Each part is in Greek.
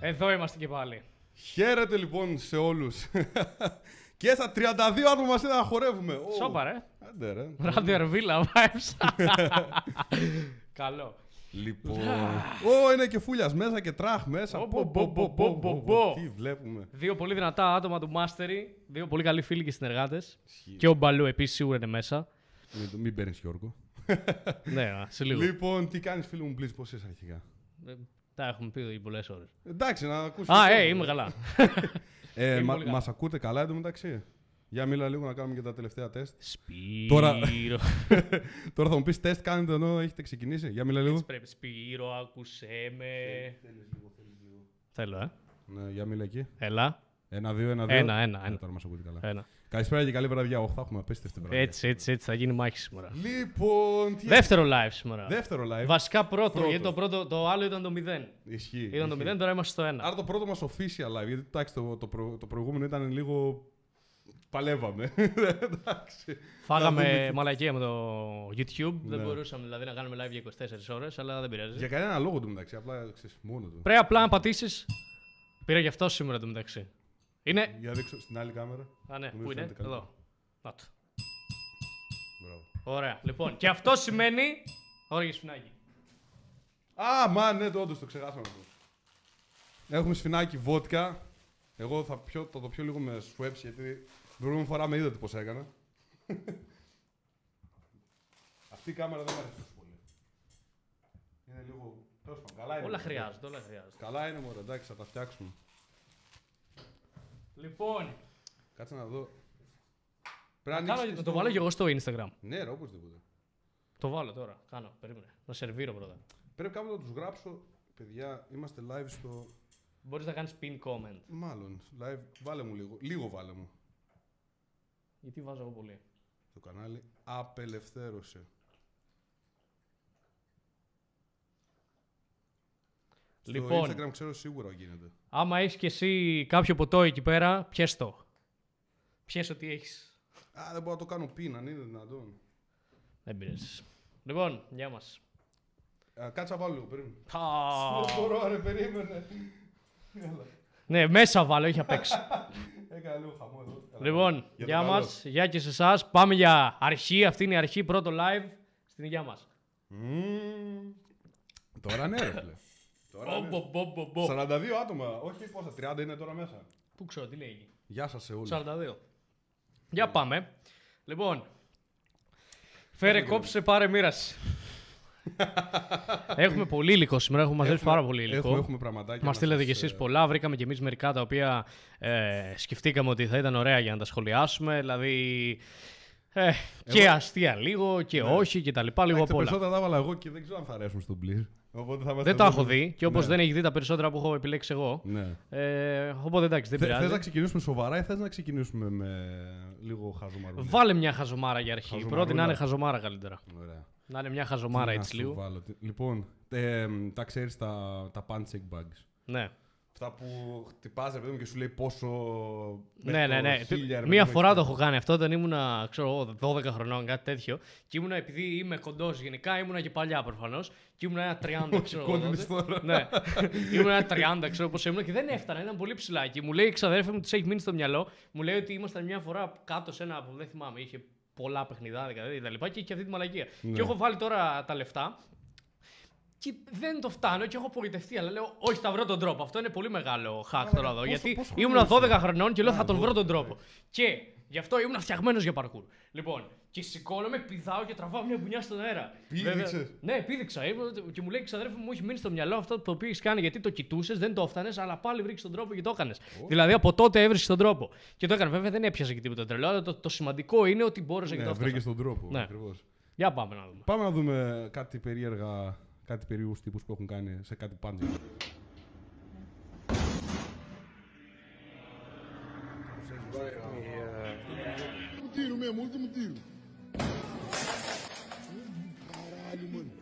Εδώ είμαστε και πάλι. Χαίρετε λοιπόν σε όλους. και στα 32 άτομα μας να χορεύουμε. Σόπα ρε. Άντε ρε. Vibes. Καλό. Λοιπόν. Ω, είναι και φούλιας μέσα και τράχ μέσα. Τι βλέπουμε. Δύο πολύ δυνατά άτομα του Mastery. Δύο πολύ καλοί φίλοι και συνεργάτες. Και ο Μπαλού επίσης σίγουρα είναι μέσα. Μην παίρνεις Γιώργο. Ναι, σε λίγο. Λοιπόν, τι κάνεις, φίλο μου, please, πώς είσαι αρχικά; ε, ε, Τα έχουμε πει πολλές ώρες. Εντάξει, να ακούσεις. Α, το ε, θέμα. είμαι καλά. Ε, Είμαι μα, πολύ καλά. μας ακούτε καλά εντωμεταξύ; Για μίλα λίγο να κάνουμε και τα τελευταία τεστ. Σπύρο. Τώρα- Τώρα θα μου πεις τεστ κάνετε ενώ έχετε ξεκινήσει. Για μίλα λίγο. Έτσι πρέπει. Σπύρο, άκουσέ με. Θέλω, ε. Ναι, για μίλα εκεί. Έλα. Ένα, δύο, ένα, δύο. Ένα, ένα, Ε, ένα. Τώρα μας ακούτε καλά. Ένα. Καλησπέρα και καλή βραδιά. Όχι, θα έχουμε απίστευτη βραδιά. Έτσι, έτσι, έτσι. Θα γίνει μάχη σήμερα. Λοιπόν, τι Δεύτερο live σήμερα. Δεύτερο live. Βασικά πρώτο, Πρώτος. γιατί το, πρώτο, το άλλο ήταν το 0. Ισχύει. Ήταν το ισχύει. 0, τώρα είμαστε στο 1. Άρα το πρώτο μας official live, γιατί εντάξει, το, το, προ- το προηγούμενο ήταν λίγο... Παλεύαμε. εντάξει. Να Φάγαμε δούμε μαλακία με το YouTube. Δεν Ναι. μπορούσαμε δηλαδή να κάνουμε live για 24 ώρες, αλλά δεν πειράζει. Για κανένα λόγο του μεταξύ, απλά ξέρεις, μόνο του. Πρέπει απλά να πατήσεις. Πήρα γι' αυτό σήμερα το μεταξύ. Είναι. Για δείξω στην άλλη κάμερα. Α, ναι, Νομίζω πού είναι, φαίνεται καλύτερα. εδώ. Να το. Μπράβο. Ωραία. Λοιπόν, και αυτό σημαίνει. Ωραία, σφινάκι. Α, μα ναι, το όντως το ξεχάσαμε αυτό. Έχουμε σφινάκι βότκα. Εγώ θα, πιω, θα το πιω λίγο με Schweppes γιατί την προηγούμενη φορά με είδατε πώς έκανα. Αυτή η κάμερα δεν μου αρέσει τόσο πολύ. Είναι λίγο... Τέλος πάντων, καλά είναι. Όλα μωρέ. χρειάζονται, όλα χρειάζονται. Καλά είναι μωρέ, εντάξει, θα τα φτιάξουμε. Λοιπόν, Κάτσε να δω. Πρέπει κάνω, ανοίξεις να το- το βάλω και εγώ στο Instagram. Ναι, ρε, οπωσδήποτε. Το βάλω τώρα. Κάνω, περίμενε. Να σερβίρω πρώτα. Πρέπει κάπου να τους γράψω. Παιδιά, είμαστε live στο... Μπορείς να κάνεις pin comment. Μάλλον, live. Βάλε μου λίγο. Λίγο βάλε μου. Γιατί βάζω εγώ πολύ; Το κανάλι Απελευθέρωσε. Λοιπόν. Στο Instagram ξέρω σίγουρα γίνεται. Άμα έχεις κι εσύ κάποιο ποτό εκεί πέρα, πιες το. Πιες ό,τι έχεις. Α, δεν μπορώ να το κάνω πίν, αν είναι δυνατόν. Δεν πειράζει. Λοιπόν, γεια μας. Α, κάτσα βάλω λίγο, περίμενε. Δεν μπορώ, ρε, περίμενε. Έλα. Ναι, μέσα βάλω, όχι απ' έξω. Έκανα λίγο χαμό εδώ. Έλα, λοιπόν, για το γεια καλός. μα. Γεια και σε εσάς. Πάμε για αρχή. Αυτή είναι η αρχή, πρώτο live στην υγεία μας. Μμμ. Τώρα ναι, ρε, φίλε. Τώρα ναι. 42 άτομα, όχι πόσα, 30 είναι τώρα μέσα. Πού ξέρω, τι λέει εκεί. Γεια σας σε όλους. 42. Για πάμε. Λοιπόν. Φέρε κόψε, πάρε μοίραση. έχουμε πολύ υλικό σήμερα, έχουμε μαζέψει Έχουμε- πάρα πολύ υλικό. Έχουμε, έχουμε πραγματάκια. Μας να στείλετε σας, κι εσείς ε, πολλά. Βρήκαμε κι εμείς μερικά τα οποία ε, σκεφτήκαμε ότι θα ήταν ωραία για να τα σχολιάσουμε. Δηλαδή. Ε, και αστεία λίγο και όχι και τα λοιπά. Λίγο εντάξει, απ' Τα όλα. περισσότερα τα έβαλα εγώ και δεν ξέρω αν θα αρέσουν στον Blizzard. Οπότε θα Δεν τα έχω δει και όπως Ναι. δεν έχει δει τα περισσότερα που έχω επιλέξει εγώ. Ναι. Ε, οπότε εντάξει, δεν Θε, θες πειράζει. να ξεκινήσουμε σοβαρά ή θες να ξεκινήσουμε με λίγο χαζομαρούλια; Βάλε μια χαζομάρα για αρχή. Χαζομαρούλα. Πρώτη να είναι χαζομάρα καλύτερα. Ωραία. Να είναι μια χαζομάρα Τι να έτσι σου λίγο. βάλω, τι- Λοιπόν, ε, τα ξέρεις τα, τα punching bags. Ναι. Αυτά που χτυπάς ρε παιδί μου και σου λέει πόσο... Ναι, μέχρι ναι, το ναι. χίλια, ρε Μία παιδί μου, φορά το έχεις έχω κάνει αυτό όταν ήμουνα, ξέρω εγώ, 12 χρονών, κάτι τέτοιο. Και ήμουνα, επειδή είμαι κοντός γενικά, ήμουνα και παλιά προφανώς. Και ήμουνα ένα 30, ξέρω εγώ. κόντινες τότε. τώρα. ναι. ήμουνα ένα 30, ξέρω πώς ήμουν και δεν έφτανα, ήταν πολύ ψηλά. Και μου λέει η ξαδέρφη μου, της έχει μείνει στο μυαλό, μου λέει ότι ήμασταν μια φορά κάτω σε ένα που δεν θυμάμαι, είχε πολλά παιχνιδάδικα δηλαδή, και τα λοιπά και είχε αυτή τη μαλακία. Ναι. Και έχω βάλει τώρα τα λεφτά και δεν το φτάνω και έχω απογοητευτεί. Αλλά λέω, Όχι, θα βρω τον τρόπο. Αυτό είναι πολύ μεγάλο hack τώρα εδώ. πόσο- γιατί πόσο ήμουν χρόνο 12 χρονών και λέω, Α, θα τον βρω 12, τον τρόπο. Και γι' αυτό ήμουν φτιαγμένος για παρκούρ. Λοιπόν, και σηκώνομαι, πηδάω και τραβάω μια μπουνιά στον αέρα. Πήδηξες; Βέβαια- Ναι, πήδηξα. Ήμουν- Και μου λέει, ξαδέρφη μου, έχει μείνει στο μυαλό αυτό το οποίο έχει κάνει γιατί το κοιτούσες, δεν το έφτανες, αλλά πάλι βρήκες τον τρόπο και το έκανες. Δηλαδή από τότε έβρισες τον τρόπο. Και το έκανε. Βέβαια δεν έπιασε και τίποτα τρελό, αλλά το, το σημαντικό είναι ότι μπόρεσα και το Ναι, έφτασα. βρήκες τον τρόπο. Ναι. Ακριβώς. Για πάμε να δούμε. Πάμε να δούμε κάτι περίεργα, κάτι περίεργους τύπους που έχουν κάνει σε κάτι punching. Um tiro mesmo, último tiro. Caralho, mano.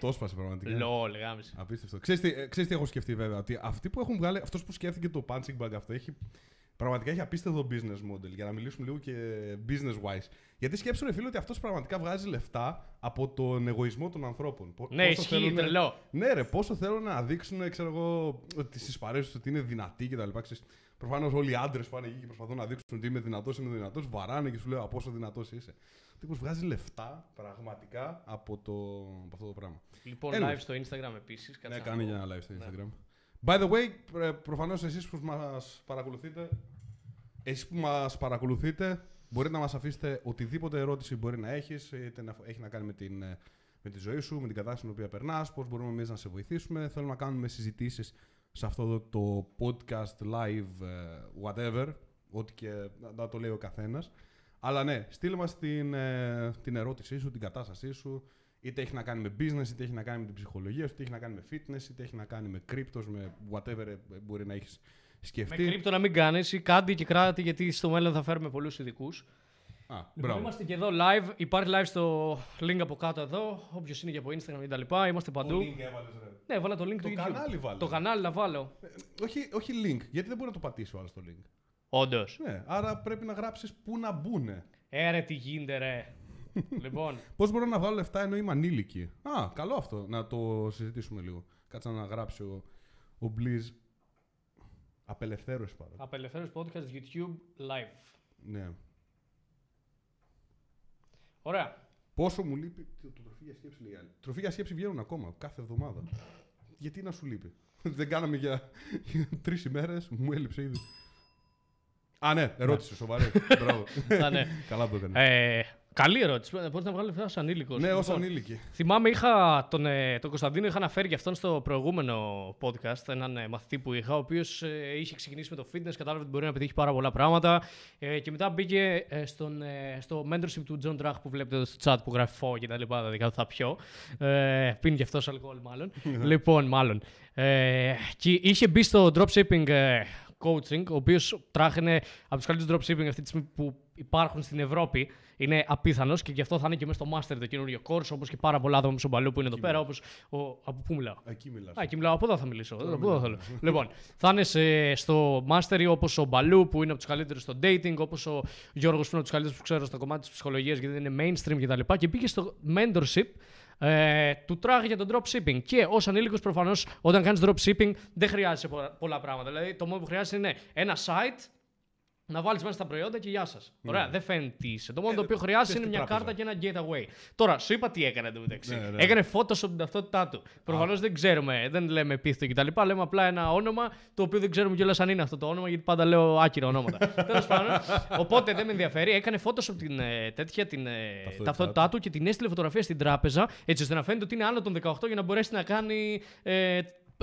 Το έσπασε πραγματικά. Λol, γάμισε. Απίστευτο. Ξέρεις τι, ε, ξέρεις τι έχω σκεφτεί βέβαια. Ότι αυτοί που έχουν βγάλει, αυτός που σκέφτηκε το punching bag αυτό έχει πραγματικά έχει απίστευτο business model. Για να μιλήσουμε λίγο και business wise. Γιατί σκέψου, ρε φίλε, ότι αυτός πραγματικά βγάζει λεφτά από τον εγωισμό των ανθρώπων. Πο- Ναι, πόσο ισχύει, θέλουνε- τρελό. Ναι, ρε, πόσο θέλουν να δείξουν, ξέρω εγώ, ότι στις παρέσεις ότι είναι δυνατοί κτλ. Προφανώς όλοι οι άντρες πάνε εκεί και προσπαθούν να δείξουν ότι είμαι δυνατός, είμαι δυνατός. Βαράνε και σου λέω από πόσο δυνατός είσαι. Ο τύπος βγάζει λεφτά πραγματικά από, το, από αυτό το πράγμα. Λοιπόν, Anyway. live στο Instagram επίσης. Ναι, κάνει για ένα live στο Instagram. By the way, προφανώς εσείς που μας παρακολουθείτε, εσείς που μας παρακολουθείτε, μπορείτε να μας αφήσετε οτιδήποτε ερώτηση μπορεί να έχεις, είτε να έχει να κάνει με, την, ε, με τη ζωή σου, με την κατάσταση στην οποία περνάς, πώς μπορούμε εμείς να σε βοηθήσουμε. Θέλουμε να κάνουμε συζητήσεις σε αυτό το, το podcast, live, ε, whatever, ό,τι και να, να το λέει ο καθένας. Αλλά ναι, στείλε μας την, ε, την ερώτησή σου, την κατάστασή σου, είτε έχει να κάνει με business, είτε έχει να κάνει με την ψυχολογία σου, είτε έχει να κάνει με fitness, είτε έχει να κάνει με cryptos, με whatever ε, μπορεί να έχεις Με σκεφτεί. κρύπτο να μην κάνεις ή κάντε και κράτη γιατί στο μέλλον θα φέρουμε πολλούς ειδικούς. Α, Λοιπόν, μπράβο. είμαστε και εδώ live. Υπάρχει live στο link από κάτω εδώ. Όποιος είναι και από Instagram κτλ. Είμαστε παντού. link έβαλες, ρε. Ναι, έβαλα το link Το του YouTube. κανάλι βάλες. Το κανάλι να βάλω. Ε, όχι, όχι link, γιατί δεν μπορεί να το πατήσει ο άλλος το link. Όντως. Ναι, άρα πρέπει να γράψεις πού να μπουνε. Έρε, τι γίνεται, ρε. Λοιπόν, Πώς μπορώ να βγάλω λεφτά ενώ είμαι ανήλικη; Α, καλό αυτό. Να το συζητήσουμε λίγο. Κάτσα να γράψει ο, ο Blizz. Απελευθέρωση πάρα. απελευθέρωση podcast YouTube live. Ναι. Ωραία. Πόσο μου λείπει. Το, το τροφή για σκέψη λέει η άλλη. Τροφή για σκέψη βγαίνουν ακόμα κάθε εβδομάδα. Γιατί να σου λείπει; Δεν κάναμε για, για τρεις ημέρες, μου έλειψε ήδη. Α, ναι, ερώτηση, σοβαρή. Μπράβο. Α, ναι. Καλά το έκανε. Ε, καλή ερώτηση. Μπορείς να βγάλεις λεφτά ως ανήλικος. ναι, ως ανήλικη. Θυμάμαι, είχα τον, ε, τον Κωνσταντίνο, είχα αναφέρει και αυτόν στο προηγούμενο podcast. Έναν ε, μαθητή που είχα, ο οποίος ε, είχε ξεκινήσει με το fitness, κατάλαβε ότι μπορεί να πετύχει πάρα πολλά πράγματα. Ε, και μετά μπήκε ε, στον, ε, στο mentorship του John Drach που βλέπετε εδώ στο chat που γράφει φω και τα λοιπά. Τα δικά του θα πιω. Ε, πίνει και αυτός αλκοόλ, μάλλον. λοιπόν, μάλλον. Ε, και είχε μπει στο dropshipping ε, coaching, ο οποίος τράχαινε από τους καλύτερους dropshipping αυτή τη στιγμή που υπάρχουν στην Ευρώπη. Είναι απίθανος και γι' αυτό θα είναι και μέσα στο Master το καινούριο course, όπως και πάρα πολλά άτομα στο μπαλού που είναι εδώ πέρα. Όπως ο, από πού μιλάω; Εκεί μιλάς. Α, εκεί μιλάω, από εδώ θα μιλήσω. Από εδώ θέλω. λοιπόν, θα είναι σε- στο Mastery όπως ο Μπαλού που είναι από τους καλύτερους στο dating, όπως ο Γιώργος που είναι από τους καλύτερους που ξέρω στο κομμάτι της ψυχολογίας γιατί είναι mainstream κτλ. Και, και πήγε στο mentorship ε, του τράγει για το dropshipping. Και ως ανήλικος, προφανώς, όταν κάνεις dropshipping, δεν χρειάζεσαι πολλά, πολλά πράγματα. Δηλαδή, το μόνο που χρειάζεσαι είναι ένα site να βάλεις μέσα τα προϊόντα και γεια σας. Ωραία, δεν φαίνεται τι είσαι. Το μόνο το οποίο χρειάζεσαι θες είναι την μια τράπεζα. κάρτα και ένα gateway. Τώρα, σου είπα τι έκανε το μεταξύ. Ναι, ναι. Έκανε Photoshop την ταυτότητά του. Προφανώς δεν ξέρουμε, δεν λέμε επίθετο κτλ. Λέμε απλά ένα όνομα το οποίο δεν ξέρουμε κιόλας αν είναι αυτό το όνομα γιατί πάντα λέω άκυρα ονόματα. Τέλος πάντων. Οπότε δεν με ενδιαφέρει. Έκανε Photoshop την ε, τέτοια την ε, Ταυτότητά ταυτότητά του και την έστειλε φωτογραφία στην τράπεζα έτσι ώστε να φαίνεται ότι είναι άνω των 18 για να μπορέσει να κάνει ε,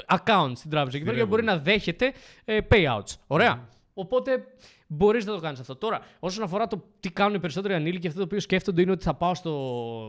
account στην τράπεζα. Εκεί πέρα για να μπορεί να δέχεται ε, payouts. Ωραία. Οπότε μπορείς να το κάνεις αυτό. Τώρα, όσον αφορά το τι κάνουν οι περισσότεροι ανήλικοι, αυτό το οποίο σκέφτονται είναι ότι θα πάω στο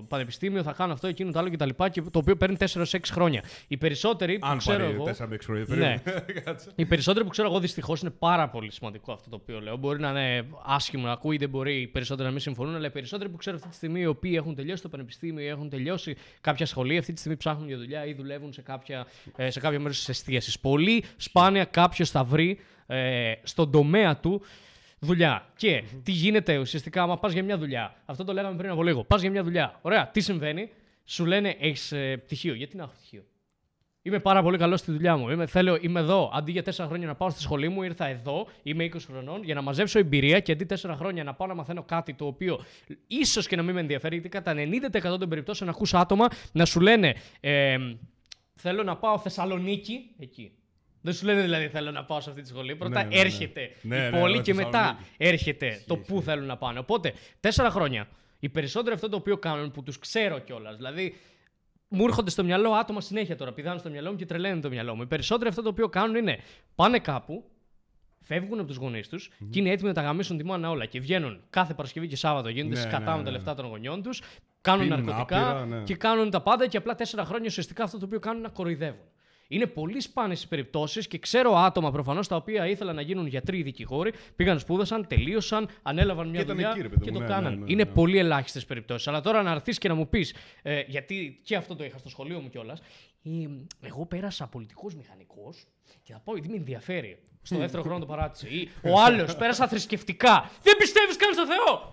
πανεπιστήμιο, θα κάνω αυτό, εκείνο, το άλλο κτλ. Και το οποίο παίρνει 4-6 χρόνια. Οι περισσότεροι που Αν ξέρω πάρει εγώ. 4 με 6 χρόνια. Ναι. περίμενε. Κάτσε. Οι περισσότεροι που ξέρω εγώ δυστυχώς είναι πάρα πολύ σημαντικό αυτό το οποίο λέω. Μπορεί να είναι άσχημο να ακούει, δεν μπορεί οι περισσότεροι να μην συμφωνούν, αλλά οι περισσότεροι που ξέρω αυτή τη στιγμή, οι οποίοι έχουν τελειώσει το πανεπιστήμιο ή έχουν τελειώσει κάποια σχολεία, αυτή τη στιγμή ψάχνουν για δουλειά ή δουλεύουν σε κάποια, ε, σε κάποια μέρος της εστίασης. Πολύ σπάνια κάποιος θα βρει ε, στον τομέα του δουλειά. Και τι γίνεται ουσιαστικά, άμα πας για μια δουλειά. Αυτό το λέγαμε πριν από λίγο. Πας για μια δουλειά. Ωραία, τι συμβαίνει; Σου λένε έχεις ε, πτυχίο. Γιατί να έχω πτυχίο; Είμαι πάρα πολύ καλός στη δουλειά μου. Είμαι, θέλω, είμαι εδώ. Αντί για 4 χρόνια να πάω στη σχολή μου, ήρθα εδώ. Είμαι 20 χρονών για να μαζέψω εμπειρία και αντί 4 χρόνια να πάω να μαθαίνω κάτι το οποίο ίσως και να μην με ενδιαφέρει, γιατί κατά 90% των περιπτώσεων ακούς άτομα να σου λένε ε, Θέλω να πάω Θεσσαλονίκη. Εκεί. Δεν σου λένε δηλαδή θέλω να πάω σε αυτή τη σχολή. Πρώτα ναι, ναι. έρχεται Ναι, η ναι, πόλη ναι, και μετά Θεσσαλονίκη. έρχεται το πού θέλουν να πάνε. Οπότε, τέσσερα χρόνια. Οι περισσότεροι αυτό το οποίο κάνουν, που τους ξέρω κιόλας. Δηλαδή, μου έρχονται στο μυαλό άτομα συνέχεια τώρα. Πηδάνε στο μυαλό μου και τρελαίνουν το μυαλό μου. Οι περισσότεροι αυτό το οποίο κάνουν είναι πάνε κάπου, φεύγουν από τους γονείς τους και είναι έτοιμοι να τα γαμίσουν τη μάνα όλα. Και βγαίνουν κάθε Παρασκευή και Σάββατο, γίνονται Ναι, σκατά ναι, με ναι. τα λεφτά των γονιών τους, κάνουν Πίνουν ναρκωτικά άπειρα, ναι. και κάνουν τα πάντα και απλά τέσσερα χρόνια ουσιαστικά αυτό το οποίο κάνουν είναι να κοροϊδεύουν. Είναι πολύ σπάνιες οι περιπτώσεις και ξέρω άτομα προφανώς τα οποία ήθελαν να γίνουν γιατροί ή δικηγόροι, πήγαν, σπούδασαν, τελείωσαν, ανέλαβαν μια Και ήταν δουλειά εκεί, ρε παιδί και μου, το ναι, κάναν. ναι, ναι, είναι ναι. πολύ ελάχιστες περιπτώσεις. Αλλά τώρα να έρθεις και να μου πεις, ε, γιατί και αυτό το είχα στο σχολείο μου κιόλας, Ε, εγώ πέρασα πολιτικό μηχανικό και θα πω γιατί με ενδιαφέρει. Στο δεύτερο χρόνο το παράτησε. Ή ο άλλος πέρασα θρησκευτικά. Δεν πιστεύεις καν στο Θεό!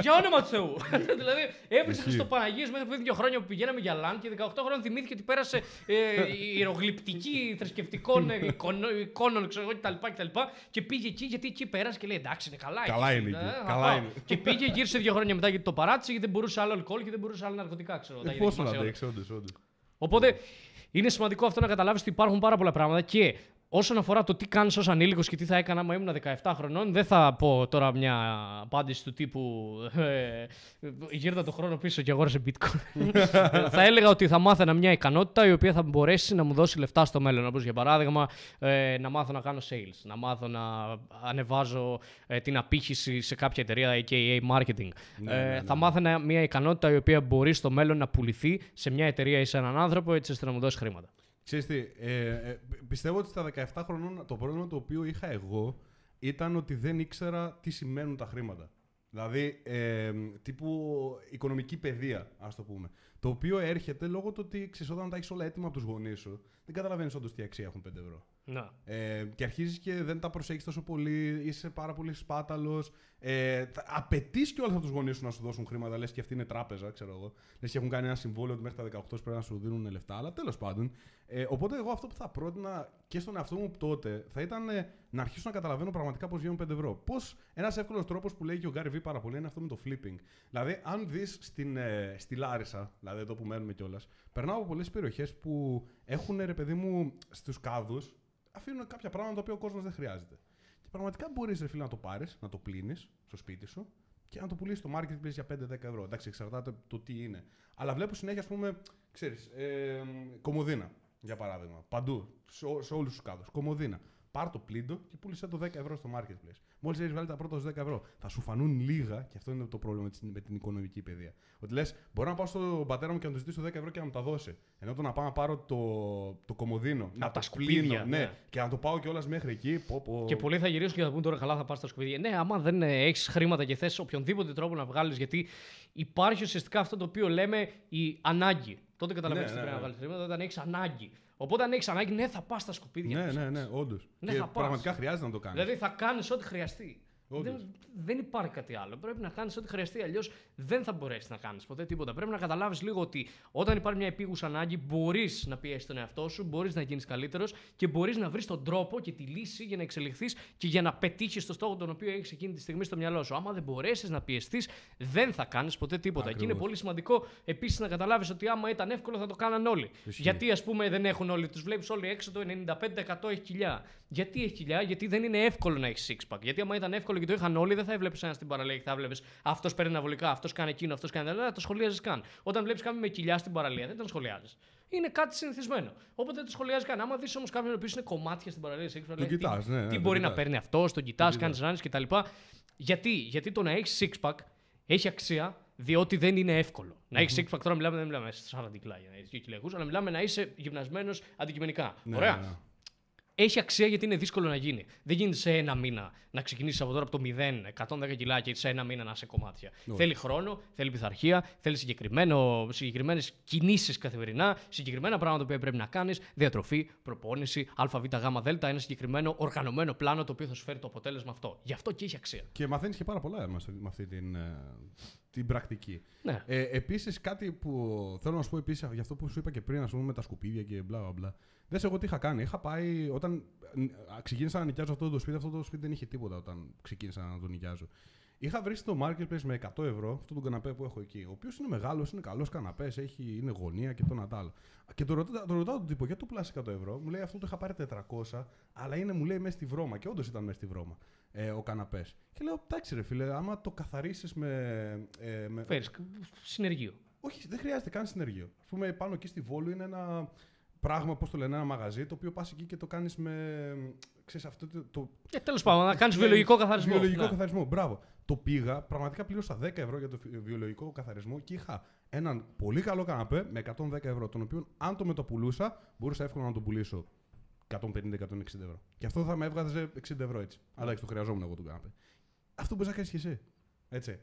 για όνομα του Θεού. δηλαδή έβρισε στο Παναγίε μέχρι πριν δύο χρόνια που πηγαίναμε για λαν και 18 χρόνια θυμήθηκε ότι πέρασε ε, ιερογλυπτική θρησκευτικών ε, εικονο- εικόνων ξέρω εγώ, κτλ, κτλ. Και πήγε εκεί γιατί εκεί πέρασε και λέει εντάξει είναι καλά. Καλά εκεί, είναι εκεί, ε, θα καλά πάω». είναι. Και πήγε γύρισε δύο χρόνια μετά γιατί το παράτησε γιατί δεν μπορούσε άλλο αλκοόλ και δεν μπορούσε άλλο ναρκωτικά. Ξέρω, τα Ε, είχε Πόσο να δοκιμάσει όλα. αντέξεις, όντως, όντως. Οπότε είναι σημαντικό αυτό να καταλάβεις ότι υπάρχουν πάρα πολλά πράγματα και όσον αφορά το τι κάνεις ως ανήλικος και τι θα έκανα άμα ήμουν 17 χρονών, δεν θα πω τώρα μια απάντηση του τύπου ε, γύρνα το χρόνο πίσω και αγόρασε bitcoin. θα έλεγα ότι θα μάθαινα μια ικανότητα η οποία θα μπορέσει να μου δώσει λεφτά στο μέλλον. Όπως για παράδειγμα, ε, να μάθω να κάνω sales, να μάθω να ανεβάζω ε, την απήχηση σε κάποια εταιρεία, aka marketing. ε, θα μάθαινα μια ικανότητα η οποία μπορεί στο μέλλον να πουληθεί σε μια εταιρεία ή σε έναν άνθρωπο έτσι ώστε να μου δώσει χρήματα. Ξέρεις τι, ε, ε, πιστεύω ότι στα 17 χρονών το πρόβλημα το οποίο είχα εγώ ήταν ότι δεν ήξερα τι σημαίνουν τα χρήματα. Δηλαδή, ε, τύπου οικονομική παιδεία, ας το πούμε. Το οποίο έρχεται λόγω του ότι ξέρεις, όταν τα έχεις όλα έτοιμα από τους γονείς σου, δεν καταλαβαίνεις όντως τι αξία έχουν 5 ευρώ. Να. Ε, και αρχίζεις και δεν τα προσέχεις τόσο πολύ, είσαι πάρα πολύ σπάταλος. Ε, Απαιτείς κιόλας από τους γονείς σου να σου δώσουν χρήματα, λες και αυτή είναι τράπεζα, ξέρω εγώ. Λες και έχουν κάνει ένα συμβόλαιο ότι μέχρι τα 18 πρέπει να σου δίνουν λεφτά, αλλά τέλος πάντων. Ε, οπότε εγώ αυτό που θα πρότεινα και στον εαυτό μου τότε θα ήταν ε, να αρχίσω να καταλαβαίνω πραγματικά πώς βγαίνουν 5 ευρώ. Πώς ένας εύκολος τρόπος που λέει και ο Γκάρι Βι πάρα πολύ είναι αυτό με το flipping. Δηλαδή, αν δεις ε, στη Λάρισα, δηλαδή εδώ που μένουμε κιόλας, περνάω από πολλές περιοχές που έχουν ρε παιδί μου στους κάδους αφήνουν κάποια πράγματα τα οποία ο κόσμος δεν χρειάζεται. Και πραγματικά μπορείς φίλε να το πάρεις, να το πλύνεις στο σπίτι σου και να το πουλήσεις στο marketplace για 5-10 ευρώ. Εντάξει, εξαρτάται το τι είναι. Αλλά βλέπω συνέχεια, ας πούμε, ξέρεις, ε, κομμωδίνα για παράδειγμα. Παντού, σε, ό- σε όλους τους κάδους. Κομμωδίνα. Πάρ το πλήντο και πούλησε το 10 ευρώ στο marketplace. Μόλις έχεις βάλει τα πρώτα σου 10 ευρώ, θα σου φανούν λίγα και αυτό είναι το πρόβλημα με την, με την οικονομική παιδεία. Ότι λες, μπορώ να πάω στον πατέρα μου και να του ζητήσω 10 ευρώ και να μου τα δώσει. Ενώ το να πάω να πάρω το, το κομμωδίνο, να τα το σκουπίδια, πλύνω, ναι, ναι. και να το πάω κιόλας μέχρι εκεί. Πω, πω. Και πολλοί θα γυρίσουν και θα πούν τώρα καλά, θα πάρεις τα σκουπίδια. Ναι, άμα δεν έχεις χρήματα και θες οποιονδήποτε τρόπο να βγάλεις, γιατί υπάρχει ουσιαστικά αυτό το οποίο λέμε η ανάγκη. Τότε καταλαβαίνεις Ναι, τι ναι, πρέπει να ναι. βγάλει χρήματα όταν έχεις ανάγκη. Οπότε αν έχεις ανάγκη, ναι, θα πας στα σκουπίδια. Ναι, ναι, ναι, όντως. Ναι, και θα πας. πραγματικά χρειάζεται να το κάνεις. Δηλαδή θα κάνεις ό,τι χρειαστεί. Όντως. Δεν, δεν υπάρχει κάτι άλλο. Πρέπει να κάνεις ό,τι χρειαστεί. Αλλιώς δεν θα μπορέσεις να κάνεις ποτέ τίποτα. Πρέπει να καταλάβεις λίγο ότι όταν υπάρχει μια επίγουσα ανάγκη, μπορείς να πιέσεις τον εαυτό σου, μπορείς να γίνεις καλύτερος και μπορείς να βρεις τον τρόπο και τη λύση για να εξελιχθείς και για να πετύχεις το στόχο τον οποίο έχεις εκείνη τη στιγμή στο μυαλό σου. Άμα δεν μπορέσεις να πιεστείς, δεν θα κάνεις ποτέ τίποτα. Και είναι Ακριβώς. πολύ σημαντικό επίσης να καταλάβεις ότι άμα ήταν εύκολο θα το κάναν όλοι. Ισχύει. Γιατί ας πούμε δεν έχουν όλοι, τους βλέπεις όλοι έξω το 95% έχει κοιλιά. Γιατί έχει κοιλιά, γιατί δεν είναι εύκολο να έχεις six pack. Γιατί άμα ήταν εύκολο και το είχαν όλοι, δεν θα έβλεπες ένα στην παραλία και θα έβλεπες αυτός παίρνει αναβολικά, αυτός κάνει εκείνο, αυτός κάνει. Δεν θα το σχολίαζε καν. Όταν βλέπεις κάποιον με κοιλιά στην παραλία, δεν τον σχολιάζεις. Είναι κάτι συνηθισμένο. Οπότε δεν το σχολιάζει καν. Άμα δεις όμως κάποιον ο οποίος είναι κομμάτια στην παραλία, σε έξω, λέει, τι, κοιτάς, ναι, ναι, τι τον μπορεί να κοιτάς. παίρνει αυτός, τον κοιτάς, Τον κάνεις ράνε κτλ. Γιατί; Γιατί το να έχεις six pack έχει αξία διότι δεν είναι εύκολο. Να έχεις six pack τώρα μιλάμε, δεν μιλάμε σε 40 κιλά για να έχεις 2 κιλιακού, αλλά μιλάμε να είσαι γυμνασμένος αντικειμενικά. Ναι, Ωραία. ναι, ναι. Έχει αξία γιατί είναι δύσκολο να γίνει. Δεν γίνεται σε ένα μήνα να ξεκινήσεις από τώρα από το 0, 110 κιλά και σε ένα μήνα να είσαι κομμάτια. Θέλει χρόνο, θέλει πειθαρχία, θέλει συγκεκριμένες κινήσεις καθημερινά, συγκεκριμένα πράγματα που πρέπει να κάνεις, διατροφή, προπόνηση, ΑΒΓΔ, ένα συγκεκριμένο οργανωμένο πλάνο το οποίο θα σου φέρει το αποτέλεσμα αυτό. Γι' αυτό και έχει αξία. Και μαθαίνεις και πάρα πολλά με αυτή- με αυτή την, ε, την πρακτική. Ναι. Ε, επίσης, κάτι που θέλω να σου πω επίσης για αυτό που σου είπα και πριν, ας πούμε, με τα σκουπίδια και μπλα μπλα μπλα. Δεν σε εγώ τι είχα κάνει. Είχα πάει όταν ε, ξεκίνησα να νοικιάζω αυτό το σπίτι. Αυτό το σπίτι δεν είχε τίποτα όταν ξεκίνησα να το νοικιάζω. Είχα βρει στο marketplace με 100 ευρώ αυτό τον καναπέ που έχω εκεί. Ο οποίος είναι μεγάλος, είναι καλός καναπές, είναι γωνία και το ένα τ' άλλο. Και το ρωτάω, το ρωτάω τον τύπο, γιατί το πουλάς 100 ευρώ. Μου λέει αυτό το είχα πάρει 400, αλλά είναι μου λέει μέσα στη βρώμα. Και όντως ήταν μέσα στη βρώμα ε, ο καναπές. Και λέω, εντάξει ρε φίλε, άμα το καθαρίσεις με. Ε, με Φέρεις συνεργείο. όχι, δεν χρειάζεται καν συνεργείο. Α πούμε, πάνω εκεί στη Βόλου είναι ένα πράγμα, πώς το λένε, ένα μαγαζί, το οποίο πας εκεί και το κάνεις με. Ξέρεις, αυτό το. το Και τέλος πάντων, να κάνεις ναι, βιολογικό καθαρισμό. Βιολογικό Ναι. καθαρισμό. Μπράβο. Το πήγα, πραγματικά πλήρωσα 10 ευρώ για το φι- βιολογικό καθαρισμό και είχα έναν πολύ καλό καναπέ με 110 ευρώ. Τον οποίο, αν το μεταπουλούσα, μπορούσα εύκολα να τον πουλήσω 150-160 ευρώ. Και αυτό θα με έβγαζε 60 ευρώ έτσι. Αλλά εντάξει, το χρειαζόμουν εγώ τον καναπέ. Αυτό μπορείς να κάνεις και εσύ. Έτσι.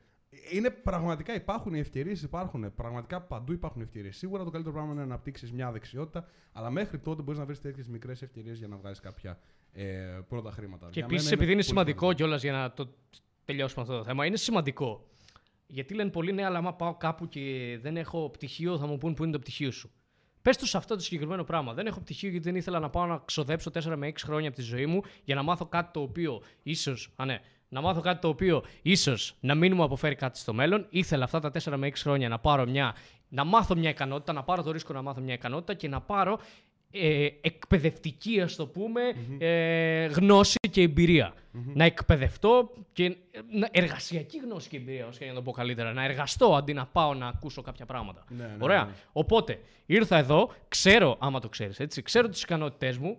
Είναι πραγματικά υπάρχουν οι ευκαιρίες, υπάρχουν. Πραγματικά παντού υπάρχουν ευκαιρίες. Σίγουρα το καλύτερο πράγμα είναι να αναπτύξεις μια δεξιότητα, αλλά μέχρι τότε μπορείς να βρεις τέτοιες μικρές ευκαιρίες για να βγάλεις κάποια ε, πρώτα χρήματα. Και Για μένα επίσης, επειδή είναι πολύ σημαντικό κιόλας για να το τελειώσουμε αυτό το θέμα, είναι σημαντικό. Γιατί λένε πολλοί ναι, αλλά άμα πάω κάπου και δεν έχω πτυχίο, θα μου πούν που είναι το πτυχίο σου. Πες τους σε αυτό το συγκεκριμένο πράγμα. Δεν έχω πτυχίο γιατί δεν ήθελα να πάω να ξοδέψω 4 με 6 χρόνια από τη ζωή μου για να μάθω κάτι το οποίο ίσω. Α, ναι, να μάθω κάτι το οποίο ίσως να μην μου αποφέρει κάτι στο μέλλον. Ήθελα αυτά τα 4 με 6 χρόνια να πάρω μια. να μάθω μια ικανότητα, να πάρω το ρίσκο να μάθω μια ικανότητα και να πάρω ε, εκπαιδευτική, ας το πουμε ε, γνώση και εμπειρια Να εκπαιδευτώ και ε, να- εργασιακή γνώση και εμπειρία, όσο και να το πω καλύτερα. Να εργαστώ αντί να πάω να ακούσω κάποια πράγματα. Ναι, ναι, Ωραία. ναι. Οπότε, ήρθα εδώ, ξέρω, άμα το ξέρεις έτσι, ξέρω τις ικανότητές μου,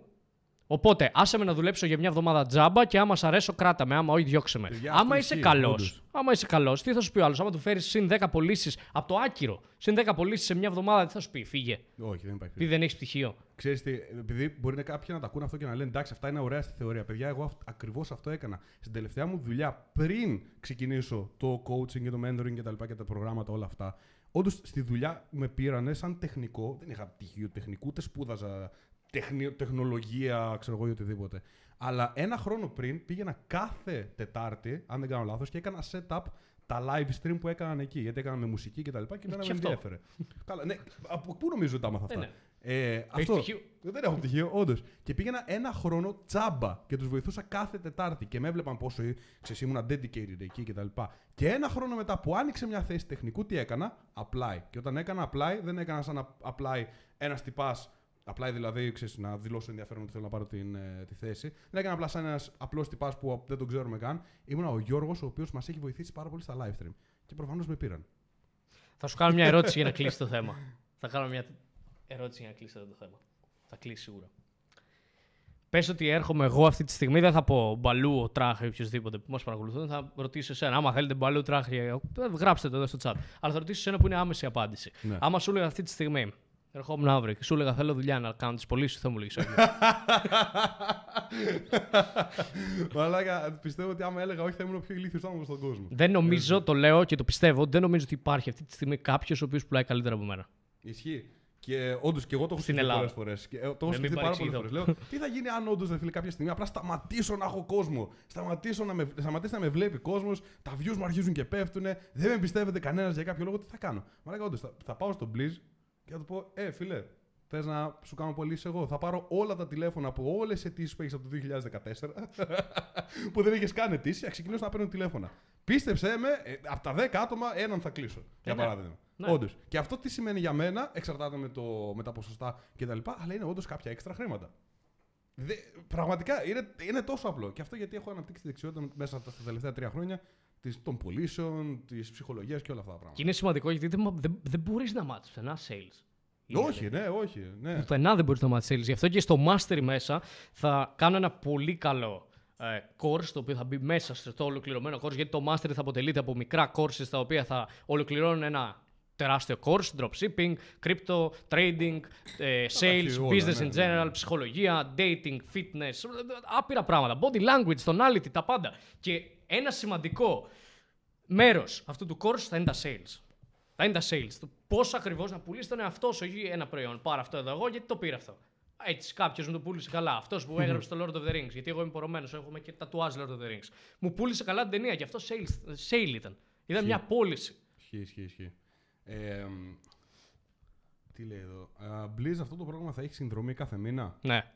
Οπότε, άσε με να δουλέψω για μια εβδομάδα τζάμπα και άμα σ' αρέσω, κράτα με. Άμα όχι, διώξε με. Παιδιά, άμα αυτό είσαι ισχύει, καλός, όντως. άμα είσαι καλός, τι θα σου πει ο άλλος; Άμα του φέρεις συν 10 πωλήσεις από το άκυρο, συν 10 πωλήσεις σε μια εβδομάδα, τι θα σου πει, φύγε. Όχι, δεν υπάρχει. Επειδή δεν έχεις πτυχίο. Ξέρεις τι, επειδή μπορεί να κάποιοι να τα ακούνε αυτό και να λένε εντάξει, αυτά είναι ωραία στη θεωρία. Παιδιά, εγώ ακριβώς αυτό έκανα. Στην τελευταία μου δουλειά, πριν ξεκινήσω το coaching και το mentoring και τα λοιπά και τα προγράμματα, όλα αυτά, όντως στη δουλειά με πήρανε σαν τεχνικό. Δεν είχα πτυχίο τεχνικού, ούτε σπούδαζα τεχνη, τεχνολογία, ξέρω εγώ ή οτιδήποτε. Αλλά ένα χρόνο πριν πήγαινα κάθε Τετάρτη, αν δεν κάνω λάθος, και έκανα setup τα live stream που έκαναν εκεί. Γιατί έκανα με μουσική και τα λοιπά και εμένα Και με αυτό. ενδιέφερε. Καλά, ναι, από πού νομίζω ότι τα έμαθα αυτά; Ναι, Ε, αυτό. πτυχίο; Δεν έχω πτυχίο, όντως. Και πήγαινα ένα χρόνο τσάμπα και τους βοηθούσα κάθε Τετάρτη και με έβλεπαν πόσο ξέρεις, ήμουν dedicated εκεί κτλ. Και, και ένα χρόνο μετά που άνοιξε μια θέση τεχνικού, τι έκανα, apply. Και όταν έκανα apply, δεν έκανα σαν να apply ένας τυπάς. Apply δηλαδή, ξέρεις, να δηλώσω ενδιαφέρον ότι θέλω να πάρω την, ε, τη θέση. Δεν έκανα απλά σαν ένας απλός τυπάς που δεν τον ξέρουμε καν. Ήμουν ο Γιώργος, ο οποίος μας έχει βοηθήσει πάρα πολύ στα live stream. Και προφανώς με πήραν. Θα σου κάνω μια ερώτηση για να κλείσει το θέμα. Θα κάνω μια ερώτηση για να κλείσει αυτό το θέμα. Θα κλείσει σίγουρα. Πες ότι έρχομαι εγώ αυτή τη στιγμή, δεν θα πω μπαλού, ο τράχ ή οποιοδήποτε που μας παρακολουθούν, θα ρωτήσω εσένα. Άμα θέλετε μπαλού, τράχ, ε, γράψτε το εδώ στο chat. Αλλά θα ρωτήσω εσένα που είναι άμεση απάντηση. Ναι. Άμα σου έλεγα αυτή τη στιγμή, ερχόμουν αύριο και σου έλεγα θέλω δουλειά να κάνω τις πωλήσεις, θα μου λέγεις όχι. Μαλάκα, πιστεύω ότι άμα έλεγα όχι θα ήμουν ο πιο ηλίθιος άνθρωπος στον κόσμο. δεν νομίζω, το λέω και το πιστεύω, δεν νομίζω ότι υπάρχει αυτή τη στιγμή κάποιος ο οποίος πουλάει καλύτερα από μένα. Ισχύει. Και όντως και εγώ το έχω Στην σκεφτεί Ελλάδα. πολλές φορές. Το έχω μην σκεφτεί πάρα πολλές φορές. παρεξηγηθώ. Λέω, τι θα γίνει αν όντως φίλε κάποια στιγμή απλά σταματήσω να έχω κόσμο. Σταματήσω να με, σταματήσει να με βλέπει κόσμος. Τα views μου αρχίζουν και πέφτουν. Δεν με πιστεύετε κανένας για κάποιο λόγο. Τι θα κάνω. Μα λέγα όντως, θα, θα πάω στο Blizz και θα του πω, Ε, φίλε, θες να σου κάνω πωλήσει εγώ; Θα πάρω όλα τα τηλέφωνα από όλες τις αιτήσει που έχει από το 2014 που δεν είχες καν αιτήσει. Θα ξεκινήσω να παίρνω τηλέφωνα. Πίστεψέ με, ε, από τα 10 άτομα έναν θα κλείσω. Για ναι. παράδειγμα. Ναι. Όντως. Και αυτό τι σημαίνει για μένα, εξαρτάται με, το, με τα ποσοστά κτλ. Αλλά είναι όντως κάποια έξτρα χρήματα. Δε, πραγματικά είναι, είναι τόσο απλό. Και αυτό γιατί έχω αναπτύξει τη δεξιότητα μέσα στα στα τελευταία τρία χρόνια της, των πωλήσεων, της ψυχολογίας και όλα αυτά τα πράγματα. Και είναι σημαντικό γιατί δεν, δεν, δεν μπορείς να μάθεις πουθενά sales. Είναι όχι, ναι, όχι. Ναι. Πουθενά δεν μπορείς να μάθεις sales. Γι' αυτό και στο Mastery μέσα θα κάνω ένα πολύ καλό ε, course το οποίο θα μπει μέσα στο ολοκληρωμένο course γιατί το Mastery θα αποτελείται από μικρά courses τα οποία θα ολοκληρώνουν ένα τεράστιο course, dropshipping, crypto, trading, ε, sales, έχει όλα, business ναι, in ναι, general, ναι. ψυχολογία, dating, fitness, άπειρα πράγματα, body language, tonality, τα πάντα. Και ένα σημαντικό μέρος αυτού του course θα είναι τα sales. Θα είναι τα sales. Το πώς ακριβώς να πουλήσεις τον εαυτό σου, όχι ένα προϊόν. Πάρε αυτό εδώ εγώ, γιατί το πήρα αυτό. Έτσι, κάποιος μου το πούλησε καλά. Αυτός που έγραψε το Lord of the Rings, γιατί εγώ είμαι πορωμένος, έχουμε και τατουάζ Lord of the Rings. Μου πούλησε καλά την ταινία και αυτό sales, sale ήταν. Ήταν μια πώληση. Ισχύει, ισχύει, ισχύει. Ε, μ, τι λέει εδώ. Α, Blizz αυτό το πρόγραμμα θα έχει συνδρομή κάθε μήνα; Ναι.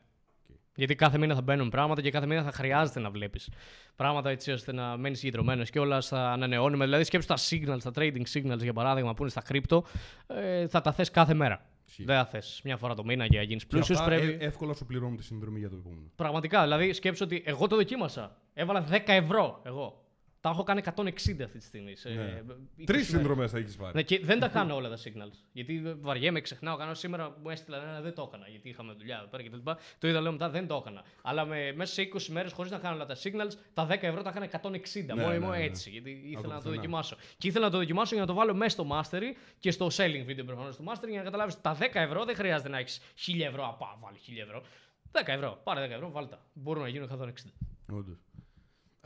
Γιατί κάθε μήνα θα μπαίνουν πράγματα και κάθε μήνα θα χρειάζεται να βλέπεις πράγματα έτσι ώστε να μένεις συγκεντρωμένος και όλα θα ανανεώνουμε. Δηλαδή, σκέψου τα signals, τα trading signals για παράδειγμα που είναι στα crypto, ε, θα τα θες κάθε μέρα. Ισχύει. Δεν θα θες μια φορά το μήνα για να γίνεις Και πλούσιος. αυτά Πρέπει... ε, εύκολα σου πληρώνουν τη συνδρομή για το επόμενο. Πραγματικά, δηλαδή σκέψω ότι εγώ το δοκίμασα. Έβαλα 10 ευρώ εγώ. Τα έχω κάνει 160 αυτή τη στιγμή. σε Ναι. 20 Τρεις μέρες. συνδρομές θα έχεις πάρει. Ναι, και δεν τα κάνω όλα τα signals. Γιατί βαριέμαι, ξεχνάω. Κάνω σήμερα μου έστειλαν ένα, δεν το έκανα. Γιατί είχαμε δουλειά εδώ πέρα και τα λοιπά. Το είδα, λέω μετά, δεν το έκανα. Αλλά με, μέσα σε 20 μέρες, χωρίς να κάνω όλα τα signals, τα 10 ευρώ τα έκανα 160. Ναι, μόνο ναι, μόνο ναι. έτσι. Γιατί ήθελα το να το πουθενά. δοκιμάσω. Και ήθελα να το δοκιμάσω για να το βάλω μέσα στο Mastery και στο selling video προφανώς του Mastery για να καταλάβεις τα 10 ευρώ δεν χρειάζεται να έχεις 1000 ευρώ. Απά, βάλει 1000 ευρώ. 10 ευρώ, πάρε 10 ευρώ, βάλτε τα. Μπορούν να γίνουν 160. Όντως.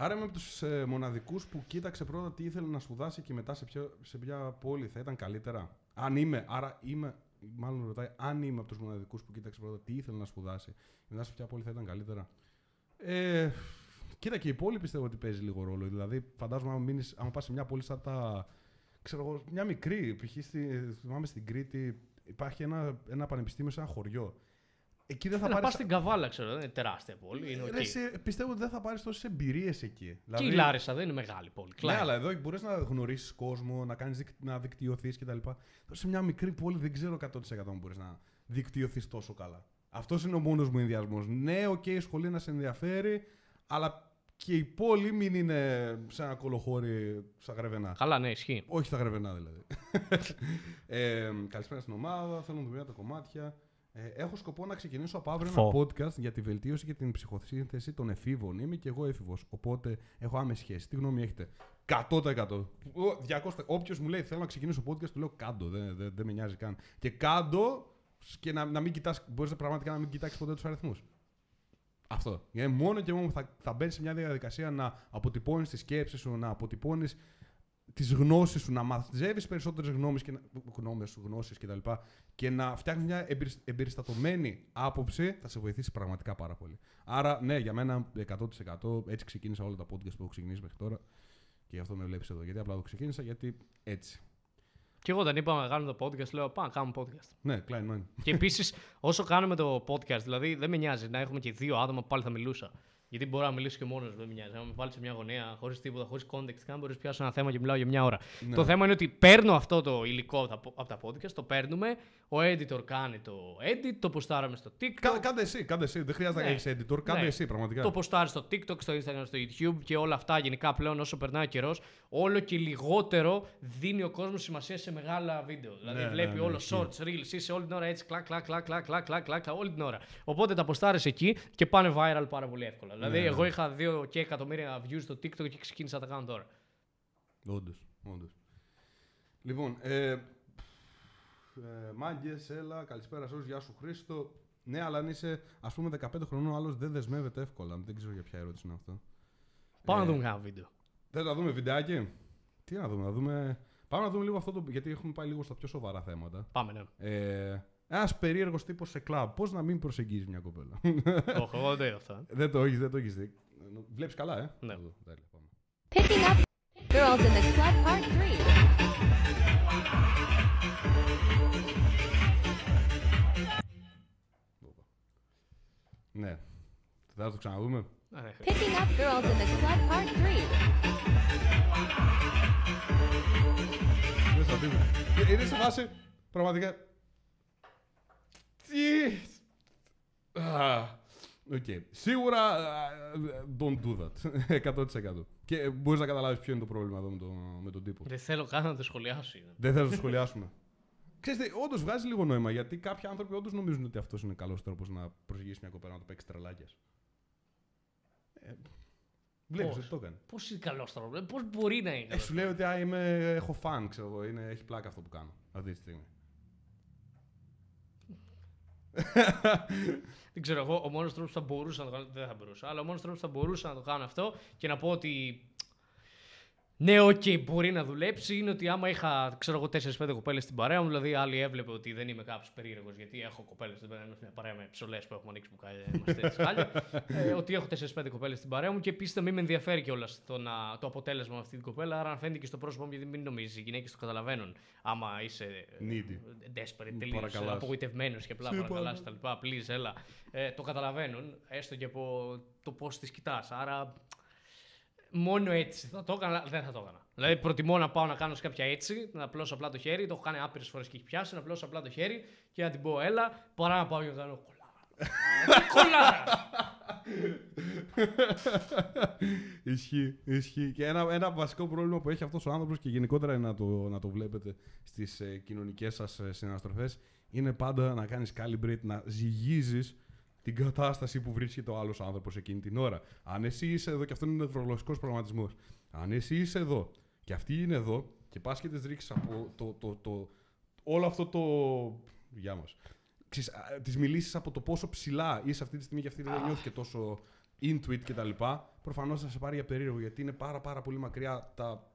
Άρα είμαι από τους ε, μοναδικούς που κοίταξε πρώτα τι ήθελε να σπουδάσει και μετά σε, ποιο, σε ποια πόλη θα ήταν καλύτερα. Αν είμαι, άρα είμαι, μάλλον ρωτάει, αν είμαι από τους μοναδικούς που κοίταξε πρώτα τι ήθελε να σπουδάσει και μετά σε ποια πόλη θα ήταν καλύτερα. Ε, κοίτα και η πόλη πιστεύω ότι παίζει λίγο ρόλο. Δηλαδή, φαντάζομαι, αν, μείνεις, αν πας σε μια πόλη σαν τα. ξέρω εγώ, μια μικρή, π.χ. Στη, θυμάμαι στην Κρήτη, υπάρχει ένα, ένα πανεπιστήμιο σε ένα χωριό. Εκεί δεν θα Να πάρεις. πας στην Καβάλα, ξέρω, δεν είναι τεράστια πόλη. Είναι οκ. πιστεύω ότι δεν θα πάρεις τόσες εμπειρίες εκεί. Και η Λάρισα δεν είναι μεγάλη πόλη. Ναι, Κλάιν. αλλά εδώ μπορείς να γνωρίσεις κόσμο, να, κάνεις, δικ- να δικτυωθείς κτλ. Τώρα σε μια μικρή πόλη δεν ξέρω 100% αν μπορείς να δικτυωθείς τόσο καλά. Αυτός είναι ο μόνος μου ενδοιασμός. Ναι, οκ, η σχολή να σε ενδιαφέρει, αλλά και η πόλη μην είναι σε ένα κολοχώρι στα Γρεβενά. Καλά, ναι, ισχύει. Όχι στα Γρεβενά δηλαδή. ε, καλησπέρα στην ομάδα. Θέλω να δούμε τα κομμάτια. Ε, έχω σκοπό να ξεκινήσω από αύριο Φω. ένα podcast για τη βελτίωση και την ψυχοσύνθεση των εφήβων. Είμαι και εγώ έφηβος. Οπότε έχω άμεση σχέση. Τι γνώμη έχετε; 100%. Ο, 200%. Όποιος μου λέει θέλω να ξεκινήσω podcast, του λέω κάντο. Δεν, δεν, δεν με νοιάζει καν. Και κάντο και να, να μην κοιτάς, μπορείς πραγματικά να μην κοιτάξεις ποτέ τους αριθμούς. Αυτό. Γιατί μόνο και μόνο θα, θα μπαίνεις σε μια διαδικασία να αποτυπώνεις τη σκέψη σου, να αποτυπώνεις τις γνώσεις σου, να μαζεύεις περισσότερες γνώμες και, να- γνώμες, γνώσεις κτλ. Και, και να φτιάχνεις μια εμπειρισ- εμπεριστατωμένη άποψη, θα σε βοηθήσει πραγματικά πάρα πολύ. Άρα, ναι, για μένα 100% έτσι ξεκίνησα όλα τα podcast που έχω ξεκινήσει μέχρι τώρα. Και γι' αυτό με βλέπεις εδώ. Γιατί απλά το ξεκίνησα, γιατί έτσι. Και εγώ όταν είπαμε να κάνουμε το podcast, λέω πάμε να κάνουμε podcast. Ναι, Klein Man. και επίσης, όσο κάνουμε το podcast, δηλαδή δεν με νοιάζει να έχουμε και δύο άτομα που πάλι θα μιλούσα. Γιατί μπορώ να μιλήσω και μόνος, δεν με νοιάζει. Αν με βάλεις σε μια γωνία χωρίς τίποτα, χωρίς context, καν μπορείς να πιάσω ένα θέμα και μιλάω για μια ώρα. Ναι. Το θέμα είναι ότι παίρνω αυτό το υλικό από τα, από τα podcast, το παίρνουμε, ο editor κάνει το edit, το ποστάραμε στο TikTok. Κα, κάντε εσύ, κάντε εσύ. Δεν χρειάζεται Ναι. να έχει editor. Κάντε Ναι. εσύ, πραγματικά. Το ποστάρεις στο TikTok, στο Instagram, στο YouTube και όλα αυτά γενικά πλέον όσο περνάει ο καιρός, όλο και λιγότερο δίνει ο κόσμος σημασία σε μεγάλα βίντεο. Δηλαδή Ναι, βλέπει ναι, ναι, όλο ισχύει. shorts, reels, είσαι όλη την ώρα έτσι κλακ, κλακ, κλακ, κλακ, κλακ, κλακ, κλακ, όλη την ώρα. Οπότε τα ποστάρεις εκεί και πάνε viral πάρα πολύ εύκολα. Δηλαδή, ναι. εγώ είχα 2 και εκατομμύρια views στο TikTok και ξεκίνησα να τα κάνω τώρα. Όντως, όντως. Λοιπόν, ε, ε, Μάγκες, έλα, καλησπέρα σε όλους, γεια σου Χρήστο. Ναι, αλλά αν είσαι ας πούμε 15 χρονών, ο άλλος δεν δεσμεύεται εύκολα. Δεν ξέρω για ποια ερώτηση είναι αυτό. Πάμε Ε, να δούμε ένα βίντεο. Θες να δούμε βιντεάκι; Τι να δούμε, να δούμε. Πάμε να δούμε λίγο αυτό το. Γιατί έχουμε πάει λίγο στα πιο σοβαρά θέματα. Πάμε, ναι. Ε, ένας περίεργος τύπος σε κλαμπ. Πώς να μην προσεγγίζεις μια κοπέλα; Όχι, εγώ δεν το είδα αυτό. ε. δεν το έχεις, δεν το έχεις δει. Βλέπεις καλά, ε; Ναι. Εδώ, τέλεια, πάμε. Picking up girls in the club part 3. Ναι. Θα το ξαναδούμε. Ναι. Picking up girls in the club part 3. Δεν θα δούμε. Και Είναι σε φάση πραγματικά. Τι. Α, Οκ. Σίγουρα α, don't do that. 100%. Και μπορείς να καταλάβεις ποιο είναι το πρόβλημα εδώ με, το, με τον τύπο. Δεν θέλω καν να το σχολιάσω. είναι. Δεν θέλω να το σχολιάσουμε. Ξέρετε, όντως βγάζει λίγο νόημα γιατί κάποιοι άνθρωποι όντως νομίζουν ότι αυτός είναι καλός τρόπος να προσεγγίσει μια κοπέλα να το παίξει τρελάκιας. Ε, Βλέπεις Πώς; ότι το έκανε. Πώς είναι καλός τρόπος, πώς μπορεί να είναι Ε, καλός σου λέει ότι α, είμαι, έχω fun, ξέρω εγώ. Είναι, έχει πλάκα αυτό που κάνω αυτή τη στιγμή. Δεν ξέρω εγώ, ο μόνος τρόπος που θα μπορούσα να το κάνω. Δεν θα μπορούσα, αλλά ο μόνος τρόπος που θα μπορούσα να το κάνω αυτό και να πω ότι. Ναι, οκ, μπορεί να δουλέψει. Είναι ότι άμα είχα, ξέρω εγώ, 4-5 κοπέλες στην παρέα μου, δηλαδή άλλη έβλεπε ότι δεν είμαι κάποιος περίεργος, γιατί έχω κοπέλες στην παρέα μου, μια παρέα με ψωλές που έχουμε ανοίξει που κα- είμαστε έτσι χάλια. ε, ότι έχω 4-5 κοπέλες στην παρέα μου και επίσης μην με ενδιαφέρει κιόλας το, να- το αποτέλεσμα με αυτή την κοπέλα. Άρα, αν φαίνεται και στο πρόσωπό μου, γιατί μην νομίζεις, οι γυναίκες το καταλαβαίνουν. Άμα είσαι ε, Needy. desperate, τελείως Παρακαλάς. απογοητευμένος και απλά Σε παρακαλάς παρα- τα λοιπά. Please, έλα. Ε, το καταλαβαίνουν, έστω και από το πώς τις κοιτάς. Άρα, μόνο έτσι θα το έκανα, δεν θα το έκανα. Δηλαδή, προτιμώ να πάω να κάνω σε κάποια έτσι, να απλώσω απλά το χέρι. Το έχω κάνει άπειρες φορές και έχει πιάσει, να απλώσω απλά το χέρι και να την πω έλα, παρά να πάω και να κάνω κολλάρα. κολλάρα! ισχύει, ισχύει. Και ένα, ένα βασικό πρόβλημα που έχει αυτός ο άνθρωπος και γενικότερα είναι να το, να το βλέπετε στις ε, κοινωνικές σας ε, συναστροφές είναι πάντα να κάνεις calibrate, να ζυγίζεις την κατάσταση που βρίσκεται ο άλλος άνθρωπος εκείνη την ώρα. Αν εσύ είσαι εδώ, και αυτό είναι νευρολογικός προγραμματισμός. Αν εσύ είσαι εδώ και αυτή είναι εδώ και πας και τη ρίξεις από το, το, το, όλο αυτό το. Γεια μας. Τις μιλήσεις από το πόσο ψηλά είσαι αυτή τη στιγμή και αυτή δεν νιώθει και τόσο intuit κτλ. Προφανώς θα σε πάρει για περίεργο γιατί είναι πάρα, πάρα πολύ μακριά τα,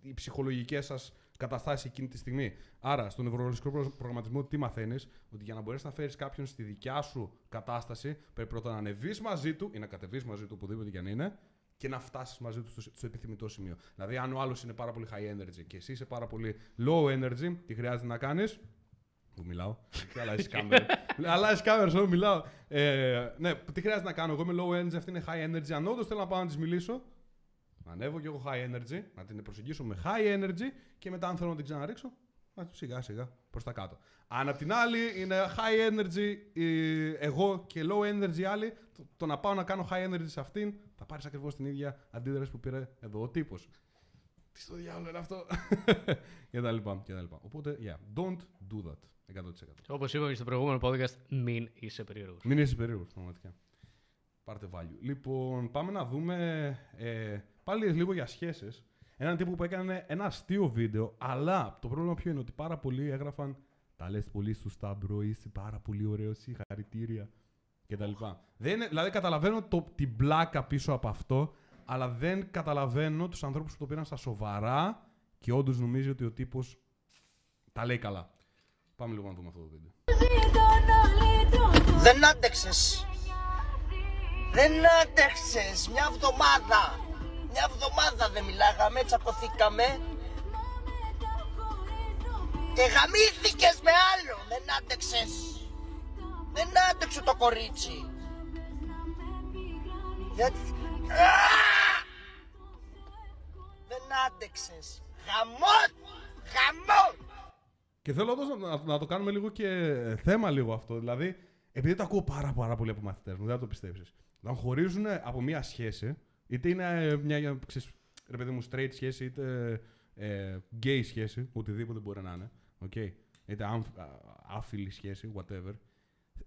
οι ψυχολογικές σας καταστάσει εκείνη τη στιγμή. Άρα, στον νευρολογικό προ- προγραμματισμό, τι μαθαίνεις, ότι για να μπορέσεις να φέρεις κάποιον στη δικιά σου κατάσταση, πρέπει πρώτα να ανεβείς μαζί του ή να κατεβείς μαζί του, οπουδήποτε και αν είναι, και να φτάσεις μαζί του στο, στο επιθυμητό σημείο. Δηλαδή, αν ο άλλος είναι πάρα πολύ high energy και εσύ είσαι πάρα πολύ low energy, τι χρειάζεται να κάνεις; Που μιλάω. Αλλάζεις κάμερα. Αλλάζεις κάμερα, εγώ μιλάω. Ε, ναι, τι χρειάζεται να κάνω; Εγώ είμαι low energy, αυτή είναι high energy. Αν όντως θέλω να πάω να της μιλήσω, να ανέβω και εγώ high energy, να την προσεγγίσω με high energy και μετά αν θέλω να την ξαναρίξω, να σιγά σιγά προς τα κάτω. Αν απ' την άλλη είναι high energy ε, εγώ και low energy άλλη, το, το να πάω να κάνω high energy σε αυτήν, θα πάρεις ακριβώς την ίδια αντίδραση που πήρε εδώ ο τύπος. Τι στο διάλογο είναι αυτό; και τα λοιπά, και τα λοιπά. Οπότε, yeah, don't do that. 100%. Όπως είπαμε στο προηγούμενο podcast, μην είσαι περίεργος. Μην είσαι περίεργος, πραγματικά. Πάρτε value. Λοιπόν, πάμε να δούμε ε, πάλι λίγο για σχέσεις. Έναν τύπο που έκανε ένα αστείο βίντεο, αλλά το πρόβλημα ποιο είναι ότι πάρα πολλοί έγραφαν Τα λες πολύ σωστά, bro, είσαι πάρα πολύ ωραίος, συγχαρητήρια κτλ. Δεν είναι, δηλαδή, καταλαβαίνω το, την πλάκα πίσω από αυτό, αλλά δεν καταλαβαίνω τους ανθρώπους που το πήραν στα σοβαρά και όντως νομίζει ότι ο τύπος τα λέει καλά. Πάμε λίγο να δούμε αυτό το βίντεο. Δεν άντεξες. Δεν άντεξες. Μια εβδομάδα. Μια εβδομάδα δεν μιλάγαμε, τσακωθήκαμε. Και γαμήθηκες με άλλο. Δεν άντεξες. Δεν άντεξε το κορίτσι. Γιατί... Α! Δεν άντεξες. Χαμό! Χαμό! Και θέλω όντως να, να, να το κάνουμε λίγο και θέμα λίγο αυτό. Δηλαδή, επειδή το ακούω πάρα, πάρα πολύ από μαθητές μου, δεν θα το πιστέψεις. Να χωρίζουν από μία σχέση, είτε είναι ε, μια ξέρεις, ρε παιδί μου, straight σχέση, είτε ε, gay σχέση, οτιδήποτε μπορεί να είναι. Okay. Είτε άμφ- α- άφιλη σχέση, whatever.